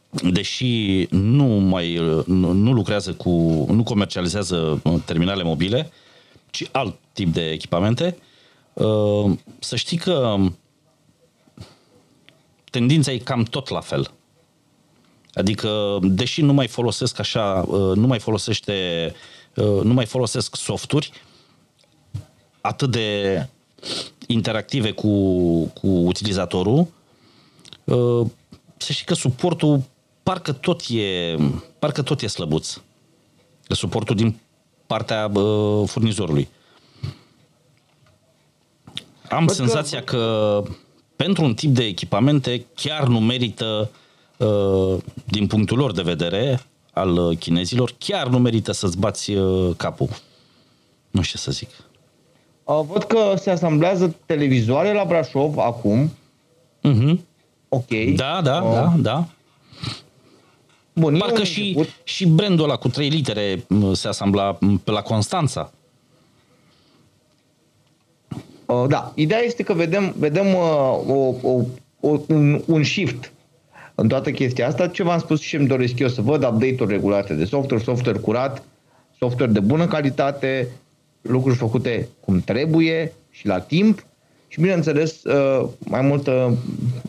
deși nu mai nu, nu lucrează cu, nu comercializează terminale mobile, ci alt tip de echipamente, uh, să știi că tendința e cam tot la fel. Adică, deși nu mai folosesc așa, uh, nu mai folosește, uh, nu mai folosesc softuri atât de interactive cu, cu utilizatorul, să știi că suportul parcă tot e, parcă tot e slăbuț. Suportul din partea uh, furnizorului. Am Văd senzația că... că pentru un tip de echipamente chiar nu merită, uh, din punctul lor de vedere, al chinezilor, chiar nu merită să-ți bați uh, capul. Nu știu ce să zic. Văd că se asamblează televizoare la Brașov acum. Uh-huh. Ok. Da, da, uh. da, da. Bun, Parcă și, și brandul ăla cu 3 litere se asambla pe la Constanța. Uh, da, ideea este că vedem, vedem uh, o, o, o, un, un shift în toată chestia asta. Ce v-am spus și îmi doresc eu să văd update-uri regulate de software, software curat, software de bună calitate, lucruri făcute cum trebuie și la timp și, bineînțeles, uh, mai multă,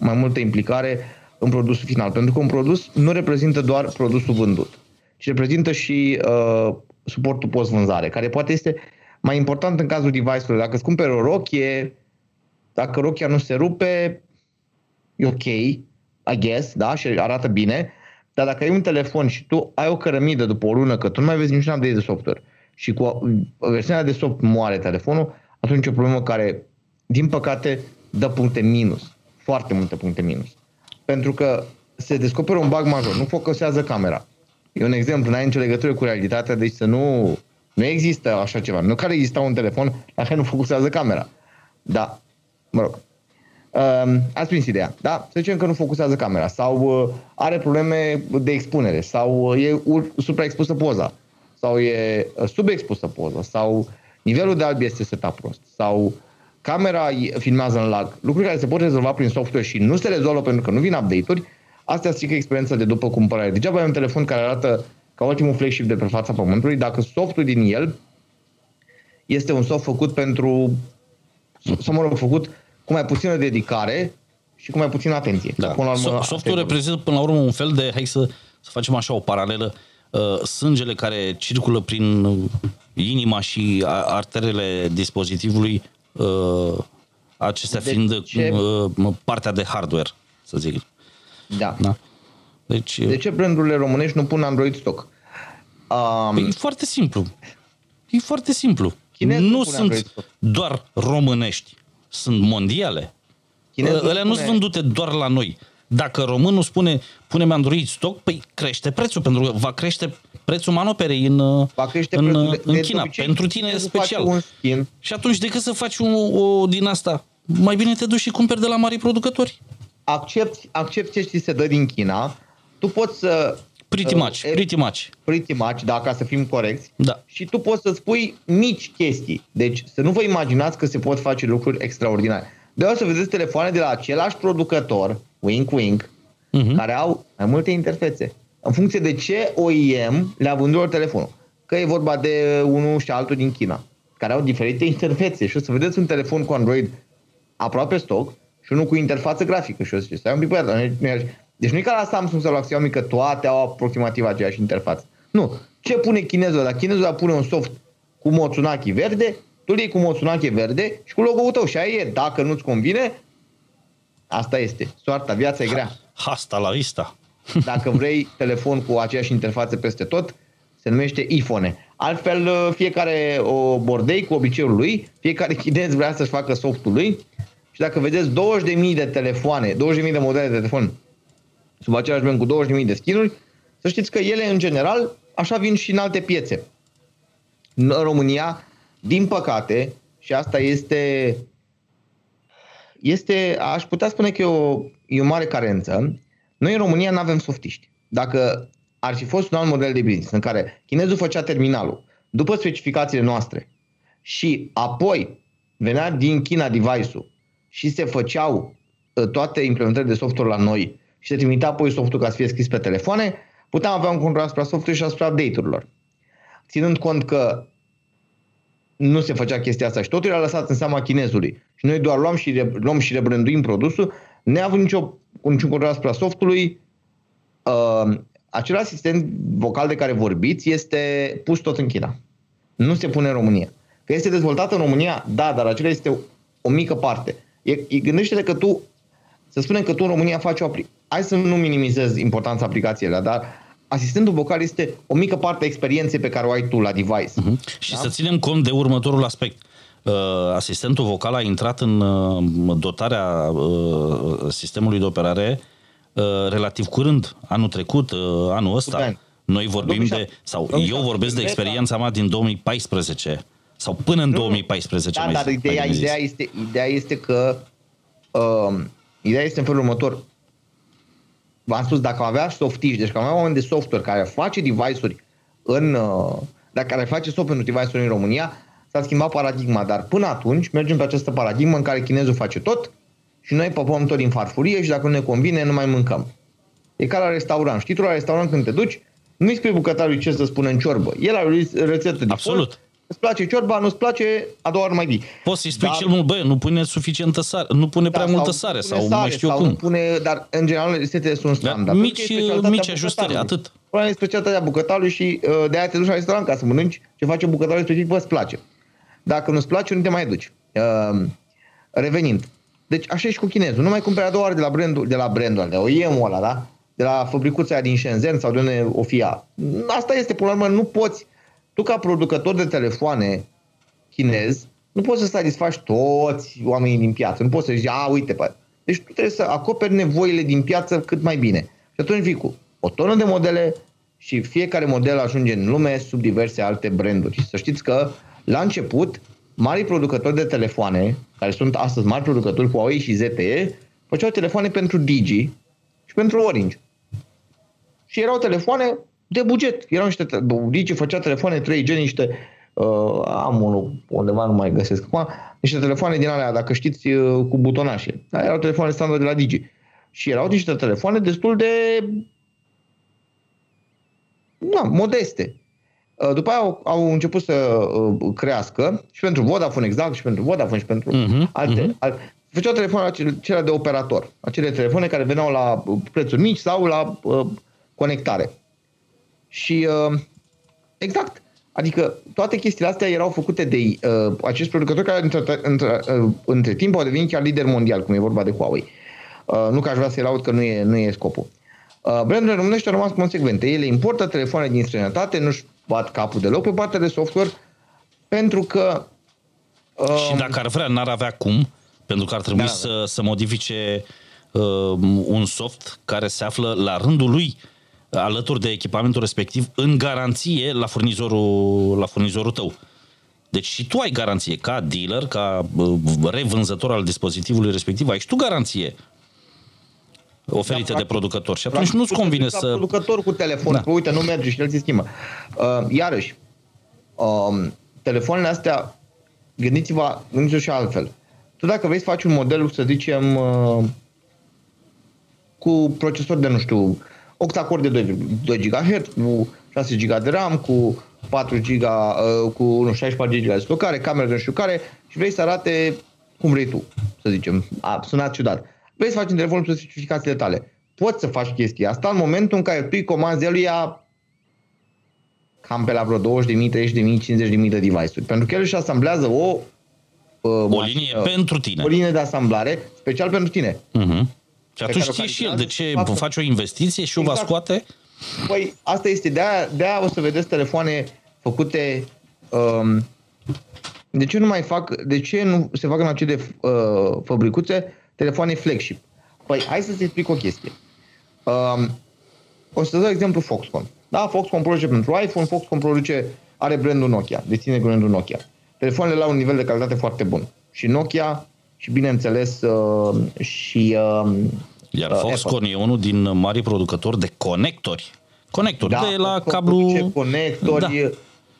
mai multă implicare în produsul final. Pentru că un produs nu reprezintă doar produsul vândut, ci reprezintă și uh, suportul post-vânzare, care poate este mai important în cazul device-ului. Dacă îți cumperi o rochie, dacă rochia nu se rupe, e ok, I guess, da, și arată bine, dar dacă ai un telefon și tu ai o cărămidă după o lună, că tu nu mai vezi niciun update de software și cu versiunea de soft moare telefonul, atunci e o problemă care, din păcate, dă puncte minus. Foarte multe puncte minus. Pentru că se descoperă un bug major, nu focusează camera. E un exemplu, n-ai nicio legătură cu realitatea, deci să nu nu există așa ceva. Nu care exista un telefon la care nu focusează camera. Da. Mă rog. Uh, ați prins ideea, da? Să zicem că nu focusează camera sau uh, are probleme de expunere sau uh, e supraexpusă poza sau e uh, subexpusă poza sau nivelul de alb este setat prost sau camera filmează în lag. Lucruri care se pot rezolva prin software și nu se rezolvă pentru că nu vin update-uri, astea strică experiența de după cumpărare. Degeaba ai un telefon care arată ca ultimul flagship de pe fața Pământului, dacă softul din el este un soft făcut pentru, să mă rog, făcut cu mai puțină dedicare și cu mai puțină atenție. Da. Până la urmă, Softul reprezintă până la urmă un fel de, hai să, să facem așa o paralelă, uh, sângele care circulă prin inima și arterele dispozitivului, uh, acestea de fiind ce? Uh, partea de hardware, să zic. Da. da. Deci, de ce brandurile românești nu pun Android stock? Um, păi e foarte simplu. E foarte simplu. Chinezul nu sunt doar românești, sunt mondiale. Chinezul Ele nu sunt vândute doar la noi. Dacă românul spune pune Android stock, păi crește prețul, pentru că va crește prețul manoperei în, va crește în, de, în China. De pentru tine special. Și atunci decât să faci un, o din asta, mai bine te duci și cumperi de la mari producători. Accepti, accepti ce ți se dă din China, tu poți să... Pretty uh, much, uh, pretty much. Pretty much, da, ca să fim corecți. Da. Și tu poți să spui mici chestii. Deci să nu vă imaginați că se pot face lucruri extraordinare. De o să vedeți telefoane de la același producător, wink wink, uh-huh. care au mai multe interfețe. În funcție de ce OEM le-a vândut telefonul. Că e vorba de unul și altul din China, care au diferite interfețe. Și o să vedeți un telefon cu Android aproape stock și unul cu interfață grafică. Și o să ziceți, stai un pic, băiat, deci nu e ca la Samsung sau la Xiaomi că toate au aproximativ aceeași interfață. Nu. Ce pune chinezul? Dacă chinezul pune un soft cu Motsunaki verde, tu îl iei cu Motsunaki verde și cu logo-ul tău. Și aia e. Dacă nu-ți convine, asta este. Soarta, viața e grea. Hasta la vista. [laughs] Dacă vrei telefon cu aceeași interfață peste tot, se numește iPhone. Altfel, uh, fiecare o bordei cu obiceiul lui, fiecare chinez vrea să-și facă softul lui și dacă vedeți 20.000 de telefoane, 20.000 de modele de telefon sub același brand cu 20.000 de skinuri, să știți că ele, în general, așa vin și în alte piețe. În România, din păcate, și asta este, este aș putea spune că e o, e o mare carență, noi în România nu avem softiști. Dacă ar fi fost un alt model de business în care chinezul făcea terminalul după specificațiile noastre și apoi venea din China device-ul și se făceau ă, toate implementările de software la noi și se trimitea apoi softul ca să fie scris pe telefoane, puteam avea un control asupra softului și asupra update-urilor. Ținând cont că nu se făcea chestia asta și totul era lăsat în seama chinezului. Și noi doar luăm și, re, luăm și rebranduim produsul, neavând nicio, niciun control asupra softului, uh, acel asistent vocal de care vorbiți este pus tot în China. Nu se pune în România. Că este dezvoltat în România, da, dar acela este o, o mică parte. E, e, gândește-te că tu, să spunem că tu în România faci o, hai să nu minimizez importanța aplicației dar asistentul vocal este o mică parte a experienței pe care o ai tu la device. Uh-huh. Și da? să ținem cont de următorul aspect. asistentul vocal a intrat în dotarea sistemului de operare relativ curând, anul trecut, anul ăsta. Noi vorbim de, sau eu vorbesc de experiența mea din 2014 sau până în nu, 2014. Da, mai, dar ideea, ideea, este, ideea este că uh, ideea este în felul următor. V-am spus, dacă avea softiști, deci că avea oameni de software care face device-uri în, uh, dacă care face software pentru device-uri în România, s-a schimbat paradigma, dar până atunci mergem pe această paradigmă în care chinezul face tot și noi păpăm tot din farfurie și dacă nu ne convine, nu mai mâncăm. E ca la restaurant. Știi tu la restaurant când te duci, nu-i spui bucătarului ce să spună în ciorbă. El are o rețetă de Absolut. Îți place ciorba, nu-ți place, a doua ori mai vii. Poți să-i spui dar, cel mult, bă, nu pune suficientă sare, nu pune da, prea multă sare sau, sau mai știu sau cum. Nu pune, dar în general rețetele sunt standard. Da, mici, mici ajustări, atât. Problema e specialitatea bucătarului și uh, de aia te duci la restaurant ca să mănânci ce face bucătarul respectiv, bă, îți place. Dacă nu-ți place, nu te mai duci. Uh, revenind. Deci așa e și cu chinezul. Nu mai cumperi a doua ori de la brandul, de la brandul, de OEM-ul ăla, da? De la fabricuța din Shenzhen sau de unde o fia. Asta este, până la urmă, nu poți, tu ca producător de telefoane, chinez, nu poți să satisfaci toți oamenii din piață. Nu poți să zici, a, uite, pă. Deci tu trebuie să acoperi nevoile din piață cât mai bine. Și atunci vii cu o tonă de modele și fiecare model ajunge în lume sub diverse alte branduri. Să știți că la început, mari producători de telefoane, care sunt astăzi mari producători Huawei și ZTE, făceau telefoane pentru Digi și pentru Orange. Și erau telefoane de buget. Erau niște, Digi făcea telefoane 3G, niște Uh, am unul undeva, nu mai găsesc acum, niște telefoane din alea, dacă știți, uh, cu butonașe. Dar erau telefoane standard de la Digi. Și erau niște telefoane destul de na, modeste. Uh, după aia au, au început să uh, crească și pentru Vodafone exact, și pentru Vodafone și pentru uh-huh, alte, uh-huh. alte. Făceau telefoane acelea de operator. Acele telefoane care veneau la prețuri mici sau la uh, conectare. Și uh, exact, Adică toate chestiile astea erau făcute de uh, acest producător care între, între, uh, între timp au devenit chiar lider mondial, cum e vorba de Huawei. Uh, nu că aș vrea să-i laud că nu e, nu e scopul. Uh, brandurile românești au rămas consecvente. Ele importă telefoane din străinătate, nu-și bat capul deloc pe partea de software, pentru că... Uh, și dacă ar vrea, n-ar avea cum, pentru că ar trebui da, să, să modifice uh, un soft care se află la rândul lui uh, alături de echipamentul respectiv în garanție la furnizorul, la furnizorul tău. Deci și tu ai garanție ca dealer, ca revânzător al dispozitivului respectiv, ai și tu garanție oferită da, de producător. Și atunci nu-ți convine să... producător cu telefon, da. că uite, nu merge și el se schimbă. Uh, iarăși, uh, telefoanele astea, gândiți-vă, gândiți-vă și altfel. Tu dacă vrei să faci un model, să zicem, uh, cu procesor de, nu știu, octa-core de 2, 2 GHz, cu 6 GB de RAM, cu 4 GB, uh, cu nu, 64 GB de stocare, cameră de nu știu care și vrei să arate cum vrei tu, să zicem. A sunat ciudat. Vrei să faci în telefon specificațiile tale. Poți să faci chestia asta în momentul în care tu îi comanzi a cam pe la vreo 20.000, 30.000, 50.000 de device-uri. Pentru că el își asamblează o uh, o linie uh, pentru tine. O linie de asamblare special pentru tine. Uh-huh. Și atunci știe și el de ce facă. face o investiție și exact. o va exact. scoate? Păi asta este, de-aia, de-aia o să vedeți telefoane făcute um, de ce nu mai fac, de ce nu se fac în acele uh, fabricuțe telefoane flagship? Păi hai să-ți explic o chestie. Um, o să dau exemplu Foxconn. Da, Foxconn produce pentru iPhone, Foxconn produce, are brandul Nokia, deține brandul Nokia. Telefoanele la un nivel de calitate foarte bun. Și Nokia și bineînțeles uh, și uh, Iar uh, Foxconn e unul din mari producători de conectori. Conectori da, de la cablu... conectori, da.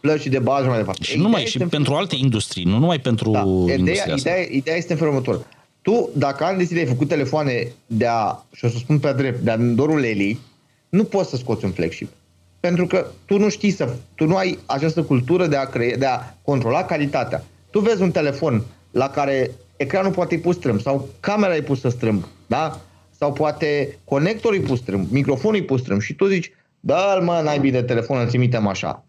plăci de bază mai departe. Și numai și pentru alte industrii, nu numai pentru da. ideea, ideea, ideea este în felul următor. Tu, dacă ani de zile ai făcut telefoane de a, și o să spun pe drept, de a dorul Lely, nu poți să scoți un flagship. Pentru că tu nu știi să, tu nu ai această cultură de a, crea, de a controla calitatea. Tu vezi un telefon la care ecranul poate e pus strâmb sau camera e pusă strâmb, da? Sau poate conectorul e pus strâmb, microfonul e pus strâmb și tu zici, dă-l mă, n-ai bine telefonul, îl trimitem așa.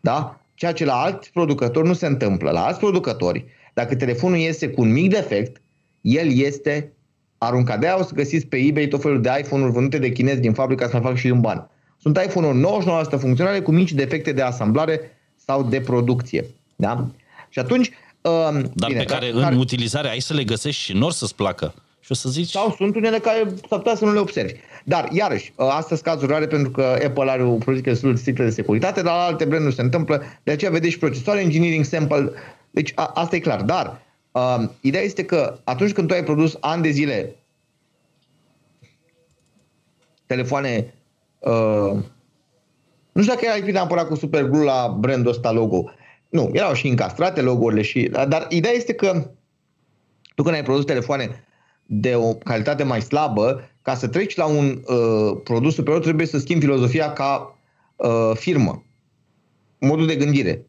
Da? Ceea ce la alți producători nu se întâmplă. La alți producători, dacă telefonul iese cu un mic defect, el este aruncat. De-aia o să găsiți pe eBay tot felul de iPhone-uri vândute de chinezi din fabrică să fac și un ban. Sunt iPhone-uri 99% funcționale cu mici defecte de asamblare sau de producție. Da? Și atunci, Uh, Dar bine, pe care dar, în care... utilizare ai să le găsești și nor să-ți placă. Și o să zici... Sau sunt unele care s-ar putea să nu le observi. Dar, iarăși, ă, astăzi cazuri rare pentru că Apple are o politică destul de strictă de securitate, dar la alte branduri se întâmplă, de aceea vedeți și procesoare, engineering sample, deci a, asta e clar. Dar, uh, ideea este că atunci când tu ai produs ani de zile telefoane, uh, nu știu dacă ai fi neapărat cu Superglue la brandul ăsta logo, nu, erau și încastrate logo-urile și... Dar ideea este că tu când ai produs telefoane de o calitate mai slabă, ca să treci la un uh, produs superior, trebuie să schimbi filozofia ca uh, firmă, modul de gândire.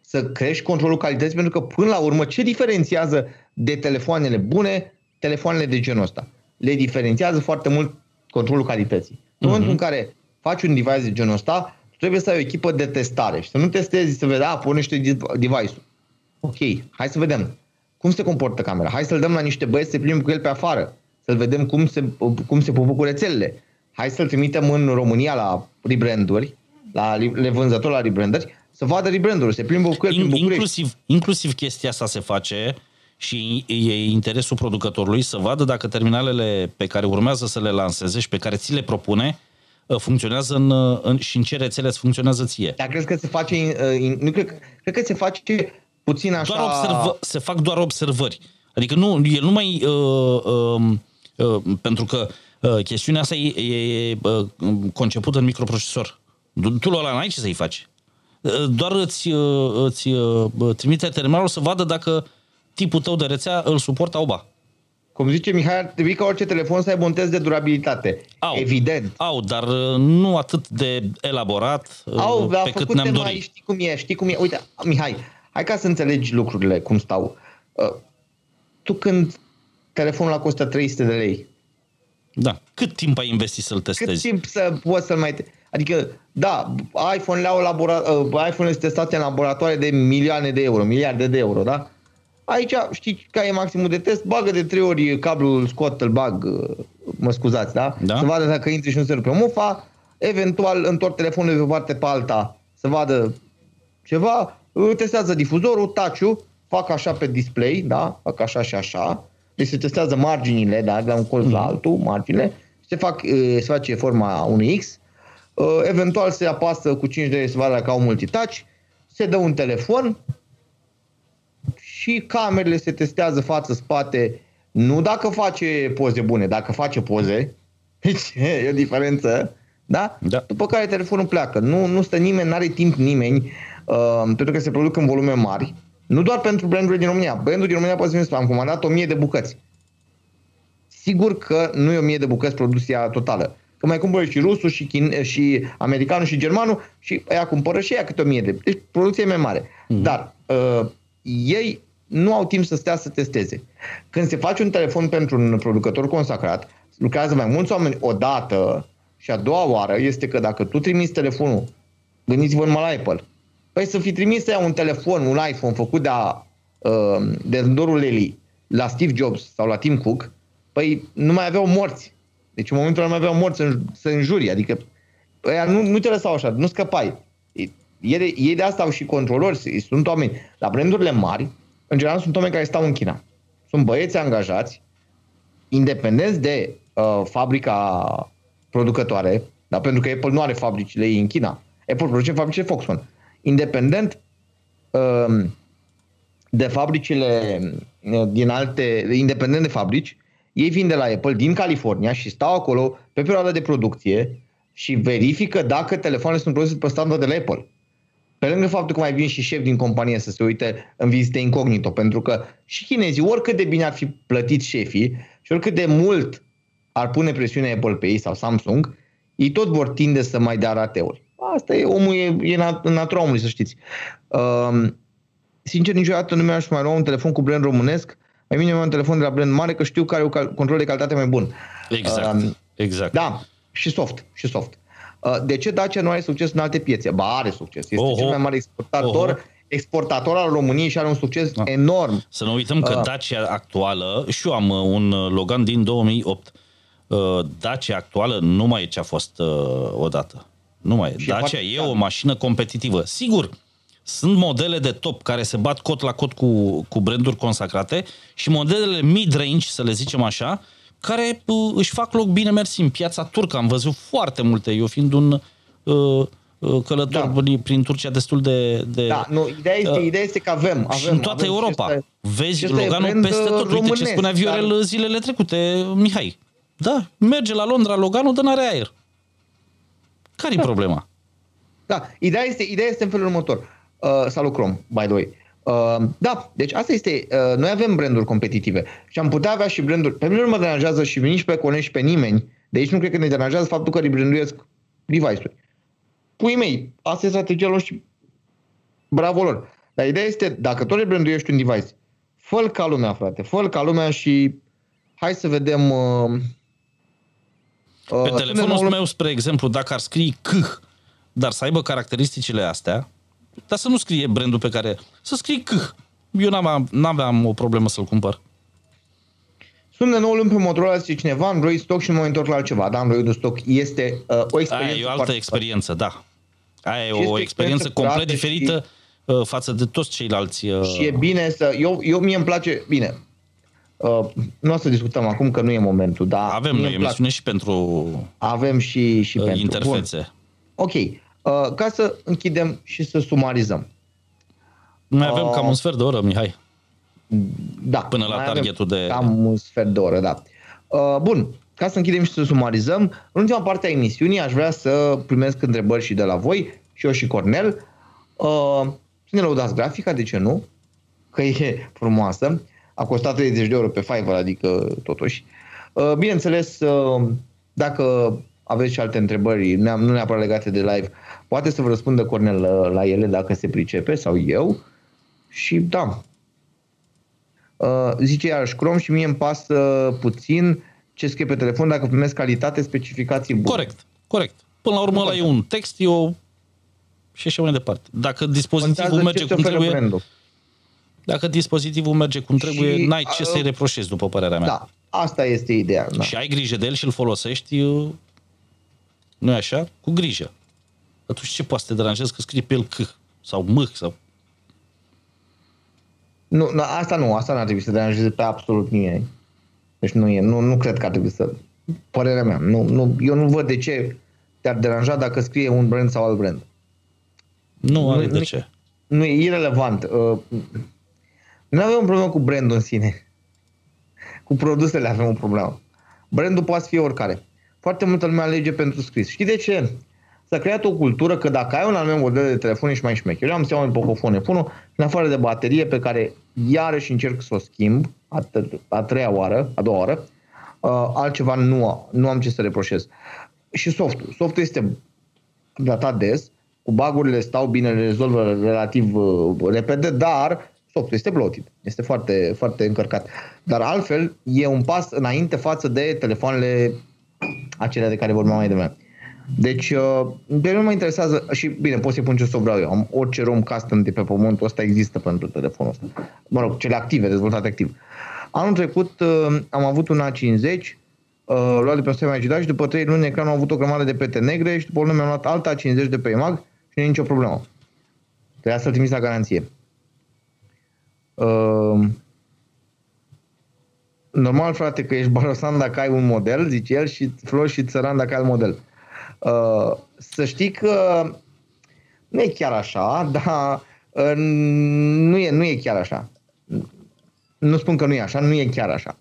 Să crești controlul calității, pentru că până la urmă ce diferențiază de telefoanele bune, telefoanele de genul ăsta? Le diferențiază foarte mult controlul calității. În uh-huh. momentul în care faci un device de genul ăsta, trebuie să ai o echipă de testare și să nu testezi, să vezi, a, pornește device-ul. Ok, hai să vedem cum se comportă camera. Hai să-l dăm la niște băieți să plimbă cu el pe afară, să-l vedem cum se, cum se pupă cu rețelele. Hai să-l trimitem în România la rebranduri, la le vânzători la rebranduri, să vadă rebranduri, se plimbă cu el In, prin inclusiv, inclusiv chestia asta se face și e interesul producătorului să vadă dacă terminalele pe care urmează să le lanseze și pe care ți le propune Uh, funcționează în, uh, în, și în ce rețele îți funcționează ție. Dar crezi că se face, uh, nu cred, cred că se face puțin așa... Doar observă, se fac doar observări. Adică nu, el nu mai... Uh, uh, uh, pentru că uh, chestiunea asta e, e uh, concepută în microprocesor. Tu la n-ai ce să-i faci. Uh, doar îți, uh, îți uh, trimite terminalul să vadă dacă tipul tău de rețea îl suportă AUBA cum zice Mihai, ar trebui ca orice telefon să aibă un test de durabilitate. Au, Evident. Au, dar uh, nu atât de elaborat uh, au, pe cât ne-am dorit. Mai, știi cum e, știi cum e. Uite, Mihai, hai ca să înțelegi lucrurile, cum stau. Uh, tu când telefonul a costă 300 de lei, da. Cât timp ai investit să-l testezi? Cât timp să poți să-l mai... Adică, da, iPhone-le au labora... iPhone-le sunt testate în laboratoare de milioane de euro, miliarde de euro, da? Aici știi care e maximul de test, bagă de trei ori cablul, scot, îl bag, mă scuzați, da? da? Să vadă dacă intri și nu se rupe mufa, eventual întorc telefonul de pe parte pe alta, să vadă ceva, testează difuzorul, touch fac așa pe display, da? Fac așa și așa. Deci se testează marginile, da? De la un colț mm. la mhm. altul, marginile. Se, fac, se face forma unui X. Eventual se apasă cu 5 de să vadă dacă au multitouch. Se dă un telefon, și camerele se testează față-spate, nu dacă face poze bune, dacă face poze, [laughs] deci e o diferență, da? da. După care telefonul pleacă. Nu, nu stă nimeni, nu are timp nimeni, uh, pentru că se produc în volume mari. Nu doar pentru brandurile din România. Brandul din România poate să am comandat 1000 de bucăți. Sigur că nu e 1000 de bucăți producția totală. Că mai cumpără și rusul, și, chin- și americanul, și germanul și ea cumpără și ea câte 1000 de... Deci producția e mai mare. Mm-hmm. Dar uh, ei nu au timp să stea să testeze. Când se face un telefon pentru un producător consacrat, lucrează mai mulți oameni odată și a doua oară este că dacă tu trimiți telefonul, gândiți-vă numai la Apple, păi să fi trimis ea un telefon, un iPhone făcut de, a, uh, de dorul Lely la Steve Jobs sau la Tim Cook, păi nu mai aveau morți. Deci în momentul ăla nu mai aveau morți să, să înjuri, adică ăia nu, nu te lăsau așa, nu scăpai. Ei, ei de asta au și controlori, sunt oameni. La brandurile mari, în general, sunt oameni care stau în China. Sunt băieți angajați, independenți de uh, fabrica producătoare, dar pentru că Apple nu are fabricile ei în China. Apple produce fabricile Foxconn. Independent uh, de fabricile uh, din alte, independent de fabrici, ei vin de la Apple din California și stau acolo pe perioada de producție și verifică dacă telefoanele sunt produse pe standardele Apple. Pe lângă faptul că mai vin și șef din companie să se uite în vizite incognito, pentru că și chinezii, oricât de bine ar fi plătit șefii și oricât de mult ar pune presiune Apple pe ei sau Samsung, ei tot vor tinde să mai dea rateuri. Asta e, omul e, e în natura omului, să știți. Uh, sincer, niciodată nu mi-aș mai lua un telefon cu brand românesc, mai bine un telefon de la brand mare, că știu că are un control de calitate mai bun. Exact, uh, exact. Da, și soft, și soft. Uh, de ce Dacia nu are succes în alte piețe? Ba, are succes. Este Oho. cel mai mare exportator Oho exportator al României și are un succes da. enorm. Să nu uităm că uh. Dacia actuală, și eu am uh, un Logan din 2008, Dacia actuală nu mai e ce a fost odată. Nu mai e. Dacia e o mașină competitivă. Sigur, Sunt modele de top care se bat cot la cot cu, cu branduri consacrate și modelele mid-range, să le zicem așa, care uh, își fac loc bine mersi în piața turcă. Am văzut foarte multe, eu fiind un uh, uh călător da. prin, prin Turcia destul de... de da, nu, ideea este, uh, ideea este că avem... avem și în toată avem Europa. Aceste, Vezi Loganul peste tot. Românesc, Uite ce spunea Viorel dar... zilele trecute, Mihai. Da, merge la Londra Loganul, dă n-are aer. Care-i da. problema? Da, ideea este, ideea este în felul următor. Uh, salut Chrome, by the way. Uh, da, deci asta este, uh, noi avem branduri competitive și am putea avea și branduri, pe mine nu mă deranjează și nici pe Coneș și pe nimeni, de aici nu cred că ne deranjează faptul că rebranduiesc device-uri. Pui mei, asta e strategia lor și bravo lor. Dar ideea este, dacă tot rebranduiești un device, fă ca lumea, frate, fă ca lumea și hai să vedem... Uh, pe uh, telefonul meu, spre exemplu, dacă ar scrie C, dar să aibă caracteristicile astea, dar să nu scrie brandul pe care... Să scrie C. Eu n-aveam, n-aveam o problemă să-l cumpăr. Sunt de 9 luni pe Motorola, zice cineva, Android stock și nu mă întorc la altceva. Da, Android stock este uh, o experiență Aia e o altă experiență, da. Aia e o experiență, experiență complet diferită și, uh, față de toți ceilalți. Uh... Și e bine să... Eu, eu mie îmi place... Bine, Uh, nu o să discutăm acum că nu e momentul, dar... Avem noi emisiune și pentru Avem și, și uh, pentru... interfețe. Bun. Ok. Uh, ca să închidem și să sumarizăm. Mai avem uh, cam un sfert de oră, Mihai. Da. Până la targetul de... Cam un sfert de oră, da. Uh, bun. Ca să închidem și să sumarizăm, în ultima parte a emisiunii aș vrea să primesc întrebări și de la voi, și eu și Cornel. Uh, să ne lăudați grafica, de ce nu? Că e frumoasă. A costat 30 de euro pe Fiverr, adică totuși. Uh, bineînțeles, uh, dacă aveți și alte întrebări, nu neapărat legate de live, poate să vă răspundă Cornel la, la ele dacă se pricepe sau eu. Și da, uh, zice iarăși Chrome și mie îmi pasă puțin ce scrie pe telefon dacă primesc calitate, specificații bune. Corect, corect. Până la urmă ăla e un text, eu și așa mai departe. Dacă dispozitivul merge cum trebuie, brandul. dacă dispozitivul merge cum trebuie, și, n-ai ce să-i reproșezi, după părerea mea. Da, asta este ideea. Da. Și ai grijă de el și îl folosești nu e așa? Cu grijă. Atunci ce poate să te deranjezi că scrie pe el C sau M sau... Nu, nu, asta nu, asta nu ar trebui să deranjeze pe absolut nimeni. Deci nu e, nu, nu cred că ar trebui să... Părerea mea, nu, nu, eu nu văd de ce te-ar deranja dacă scrie un brand sau alt brand. Nu are nu, de ce. Nu e irrelevant. Uh, nu avem o problemă cu brandul în sine. Cu produsele avem o problemă. Brandul poate fi oricare foarte multă lume alege pentru scris. Știi de ce? S-a creat o cultură că dacă ai un anumit model de telefon ești mai șmecher. Eu am Xiaomi Pocophone F1 în afară de baterie pe care iarăși încerc să o schimb a, a treia oară, a doua oară, uh, altceva nu, nu am ce să reproșez. Și softul. Softul este datat des, cu bagurile stau bine, le rezolvă relativ uh, repede, dar softul este bloated, este foarte, foarte încărcat. Dar altfel e un pas înainte față de telefoanele acelea de care vorbeam mai devreme. Deci, uh, pe mine mă interesează, și bine, pot să-i pun ce să vreau eu. Am orice ROM custom de pe pământul ăsta există pentru telefonul ăsta. Mă rog, cele active, dezvoltate activ. Anul trecut uh, am avut un A50 uh, luat de pe Stai Magic și după 3 luni ecranul a avut o grămadă de pete negre și după o lună mi-am luat alta A50 de pe EMAG și nu e nicio problemă. Trebuia să-l trimis la garanție. Uh, normal, frate, că ești barosan dacă ai un model, zice el, și flos și țăran dacă ai un model. Uh, să știi că nu e chiar așa, [laughs] dar uh, nu, e, nu e chiar așa. Nu spun că nu e așa, nu e chiar așa.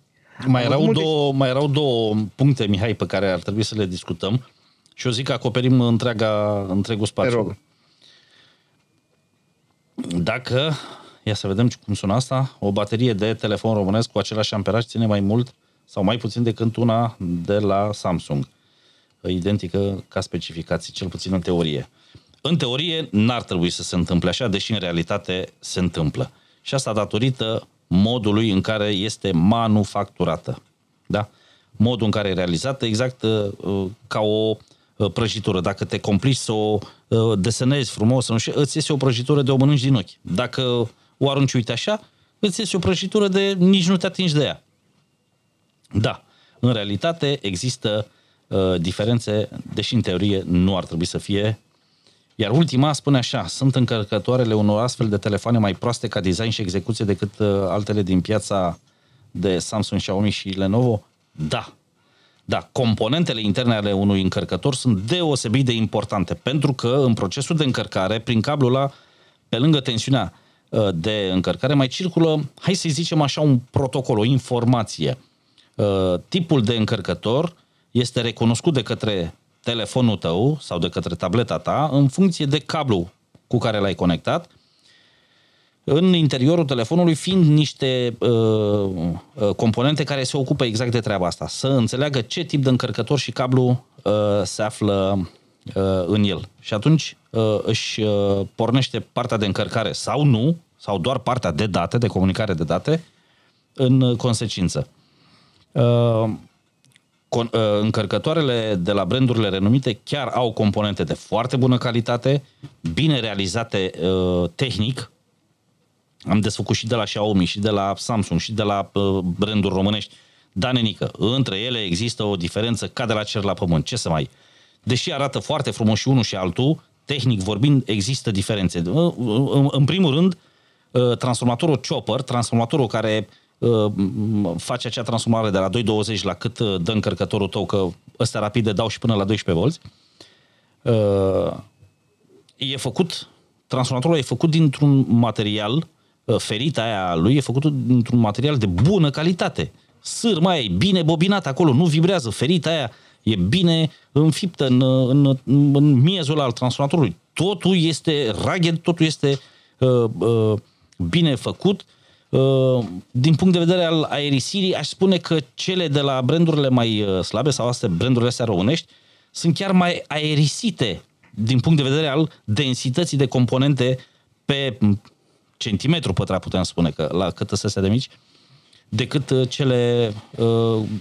Mai erau, multe... două, mai erau două puncte, Mihai, pe care ar trebui să le discutăm și eu zic că acoperim întreaga, întregul spațiu. Dacă Ia să vedem cum sună asta. O baterie de telefon românesc cu același amperaj ține mai mult sau mai puțin decât una de la Samsung. Identică ca specificații, cel puțin în teorie. În teorie n-ar trebui să se întâmple așa, deși în realitate se întâmplă. Și asta datorită modului în care este manufacturată. Da? Modul în care e realizată exact uh, ca o uh, prăjitură. Dacă te complici să o uh, desenezi frumos, nu știu, îți iese o prăjitură de o mănânci din ochi. Dacă o arunci, uite așa, îți iese o prăjitură de nici nu te atingi de ea. Da, în realitate există uh, diferențe, deși în teorie nu ar trebui să fie Iar ultima spune așa, sunt încărcătoarele unor astfel de telefoane mai proaste ca design și execuție decât uh, altele din piața de Samsung, Xiaomi și Lenovo? Da. Da, componentele interne ale unui încărcător sunt deosebit de importante, pentru că în procesul de încărcare, prin cablul ăla, pe lângă tensiunea uh, de încărcare, mai circulă, hai să zicem așa, un protocol, o informație. Uh, tipul de încărcător este recunoscut de către telefonul tău sau de către tableta ta în funcție de cablu cu care l-ai conectat, în interiorul telefonului fiind niște uh, uh, componente care se ocupă exact de treaba asta, să înțeleagă ce tip de încărcător și cablu uh, se află uh, în el. Și atunci uh, își uh, pornește partea de încărcare sau nu, sau doar partea de date, de comunicare de date, în consecință. Uh, con, uh, încărcătoarele de la brandurile renumite chiar au componente de foarte bună calitate, bine realizate uh, tehnic. Am desfăcut și de la Xiaomi, și de la Samsung, și de la uh, branduri românești. Da, nenică, între ele există o diferență ca de la cer la pământ. Ce să mai... Deși arată foarte frumos și unul și altul, tehnic vorbind, există diferențe. Uh, uh, în primul rând, uh, transformatorul chopper, transformatorul care uh, Uh, face acea transformare de la 2.20 la cât uh, dă încărcătorul tău, că ăsta rapide dau și până la 12 volți, uh, e făcut, transformatorul e făcut dintr-un material, ferita aia lui e făcut dintr-un material de bună calitate. Sârma e bine bobinată acolo, nu vibrează, ferita aia e bine înfiptă în, în, în miezul al transformatorului. Totul este rugged, totul este uh, uh, bine făcut Uh, din punct de vedere al aerisirii, aș spune că cele de la brandurile mai uh, slabe sau astea, brandurile astea românești, sunt chiar mai aerisite din punct de vedere al densității de componente pe centimetru pătrat, putem spune, că la cât astea de mici, decât uh, cele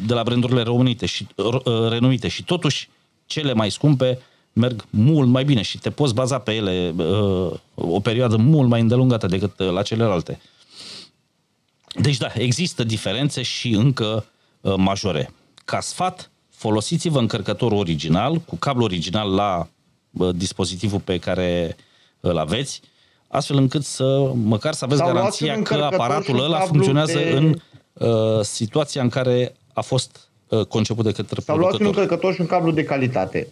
de la brandurile reunite și, renumite. Și totuși, cele mai scumpe merg mult mai bine și te poți baza pe ele o perioadă mult mai îndelungată decât la celelalte. Deci da, există diferențe și încă uh, majore. Ca sfat, folosiți-vă încărcătorul original, cu cablu original la uh, dispozitivul pe care îl aveți, astfel încât să măcar să aveți Sau garanția că aparatul ăla funcționează de... în uh, situația în care a fost uh, conceput de către Sau luați un încărcător și un cablu de calitate.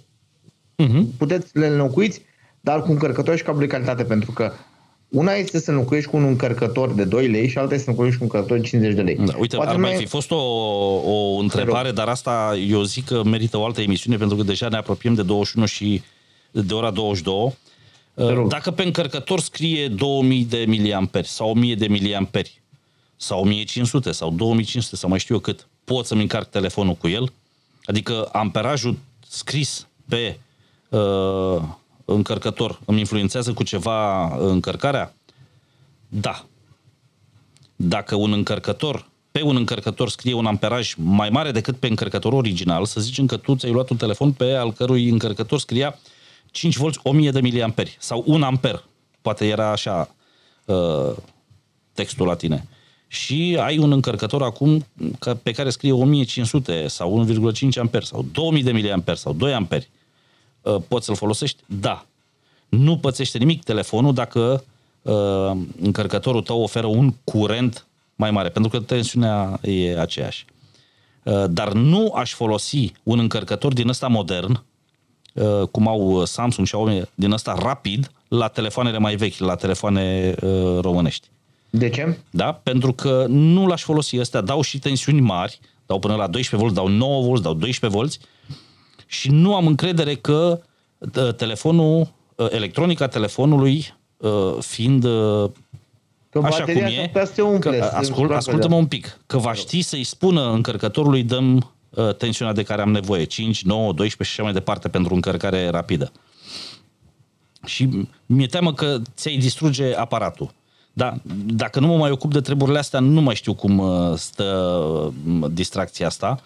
Uh-huh. Puteți le înlocuiți, dar cu încărcător și cablu de calitate, pentru că una este să înlocuiești cu un încărcător de 2 lei și alta este să înlocuiești cu un încărcător de 50 de lei. Da, uite, Poate ar mai fi fost o, o întrebare, dar asta eu zic că merită o altă emisiune pentru că deja ne apropiem de 21 și de ora 22. Dacă pe încărcător scrie 2000 de miliamperi sau 1000 de miliamperi sau 1500 sau 2500 sau mai știu eu cât, pot să-mi încarc telefonul cu el, adică amperajul scris pe uh, încărcător îmi influențează cu ceva încărcarea? Da. Dacă un încărcător, pe un încărcător scrie un amperaj mai mare decât pe încărcătorul original, să zicem că tu ți-ai luat un telefon pe al cărui încărcător scria 5 volți 1000 de miliamperi sau 1 amper. Poate era așa uh, textul la tine. Și ai un încărcător acum pe care scrie 1500 sau 1,5 amperi sau 2000 de miliamperi sau 2 amperi. Uh, poți să-l folosești? Da. Nu pățește nimic telefonul dacă uh, încărcătorul tău oferă un curent mai mare, pentru că tensiunea e aceeași. Uh, dar nu aș folosi un încărcător din ăsta modern, uh, cum au Samsung și Xiaomi, din ăsta rapid, la telefoanele mai vechi, la telefoane uh, românești. De ce? Da, pentru că nu l-aș folosi ăstea, dau și tensiuni mari, dau până la 12 volți, dau 9 volți, dau 12 volți și nu am încredere că telefonul, ă, electronica telefonului ă, fiind ă, Că așa cum e, umple, că, ascult, ascultă-mă un pic, că va ști să-i spună încărcătorului dăm uh, tensiunea de care am nevoie, 5, 9, 12 și așa mai departe pentru încărcare rapidă. Și mi-e teamă că ți-ai distruge aparatul. Da, dacă nu mă mai ocup de treburile astea, nu mai știu cum stă distracția asta.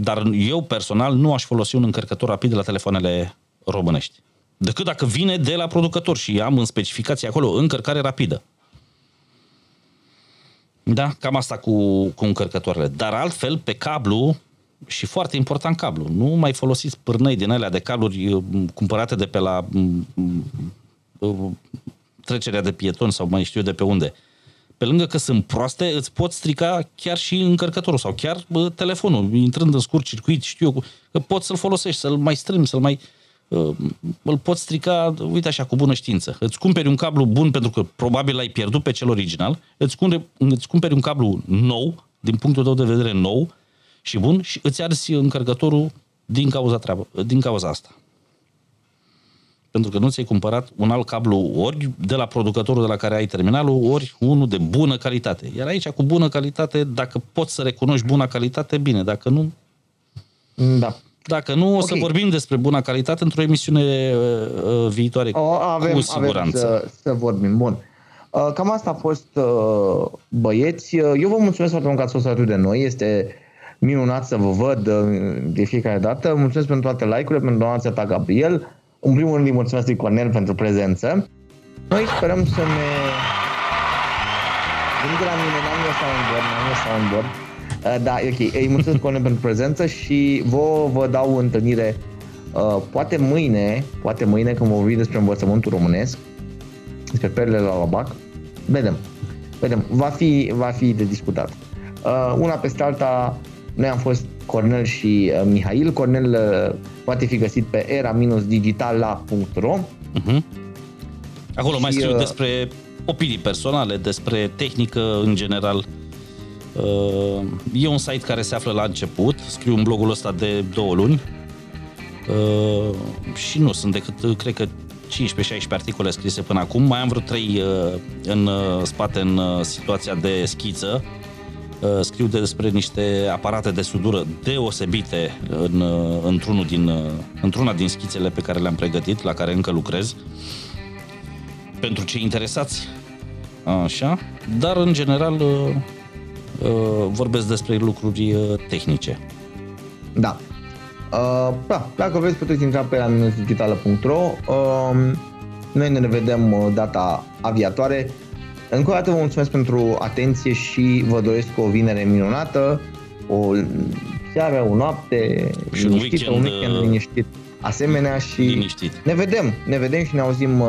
Dar eu personal nu aș folosi un încărcător rapid de la telefoanele românești. Decât dacă vine de la producător și am în specificație acolo încărcare rapidă. Da, cam asta cu, cu încărcătoarele. Dar altfel, pe cablu, și foarte important cablu. Nu mai folosiți pârnăi din alea de cabluri uh, cumpărate de pe la uh, trecerea de pietoni sau mai știu eu de pe unde. Pe lângă că sunt proaste, îți pot strica chiar și încărcătorul sau chiar bă, telefonul, intrând în scurt circuit, știu eu, că poți să-l folosești, să-l mai strâmbi, să-l mai... Uh, îl poți strica, uite așa, cu bună știință. Îți cumperi un cablu bun pentru că probabil l-ai pierdut pe cel original, îți cumperi, îți cumperi un cablu nou, din punctul tău de vedere nou și bun, și îți arzi încărcătorul din cauza, treabă, din cauza asta pentru că nu ți-ai cumpărat un alt cablu ori de la producătorul de la care ai terminalul, ori unul de bună calitate. Iar aici, cu bună calitate, dacă poți să recunoști bună calitate, bine. Dacă nu... Da. Dacă nu, o okay. să vorbim despre bună calitate într-o emisiune uh, uh, viitoare, o, avem, cu siguranță. Avem să, să vorbim. Bun. Uh, cam asta a fost uh, băieți. Uh, eu vă mulțumesc foarte mult că ați fost alături de noi. Este minunat să vă văd uh, de fiecare dată. Mulțumesc pentru toate like-urile, pentru donația ta, Gabriel. În primul rând îi mulțumesc lui Cornel pentru prezență. Noi sperăm să ne... Veniți la mine, n-am eu soundboard, n-am eu soundboard. Uh, da, ok. Îi mulțumesc Cornel pentru prezență și vă, vă dau întâlnire uh, poate mâine, poate mâine când vom vorbi despre învățământul românesc, despre perele la Labac. Vedem. Vedem. Va fi, va fi de discutat. Uh, una peste alta, noi am fost Cornel și uh, Mihail. Cornel uh, poate fi găsit pe era-digitala.ro uh-huh. Acolo și, mai scriu uh, despre opinii personale, despre tehnică în general. Uh, e un site care se află la început, scriu în blogul ăsta de două luni uh, și nu sunt decât, cred că 15-16 articole scrise până acum, mai am vreo 3 uh, în uh, spate în uh, situația de schiță, Uh, scriu despre niște aparate de sudură deosebite în, uh, într-unul din, uh, într-una din schițele pe care le-am pregătit, la care încă lucrez, pentru cei interesați. Așa, dar în general vorbesc despre lucruri tehnice. Da. Uh, da, dacă vreți puteți intra pe laminusdigitală.ro uh, Noi ne vedem data aviatoare încă o dată vă mulțumesc pentru atenție și vă doresc o vinere minunată, o seară, o noapte și un weekend, un weekend uh, liniștit. Asemenea și liniștit. ne vedem, ne vedem și ne auzim uh,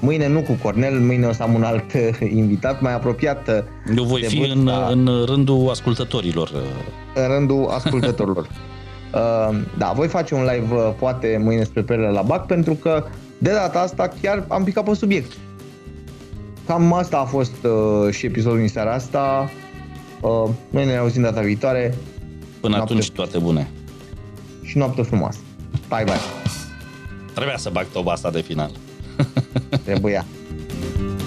mâine nu cu Cornel, mâine o să am un alt uh, invitat mai apropiat. Eu voi fi în, în rândul ascultătorilor. În rândul ascultătorilor. [laughs] da, voi face un live poate mâine spre perele la BAC pentru că de data asta chiar am picat pe subiect. Cam asta a fost uh, și episodul din seara asta. Uh, noi ne auzim data viitoare. Până noapte atunci, toate bune. Și noapte frumoasă. Bye, bye. Trebuia să bag toba asta de final. Trebuia. [laughs]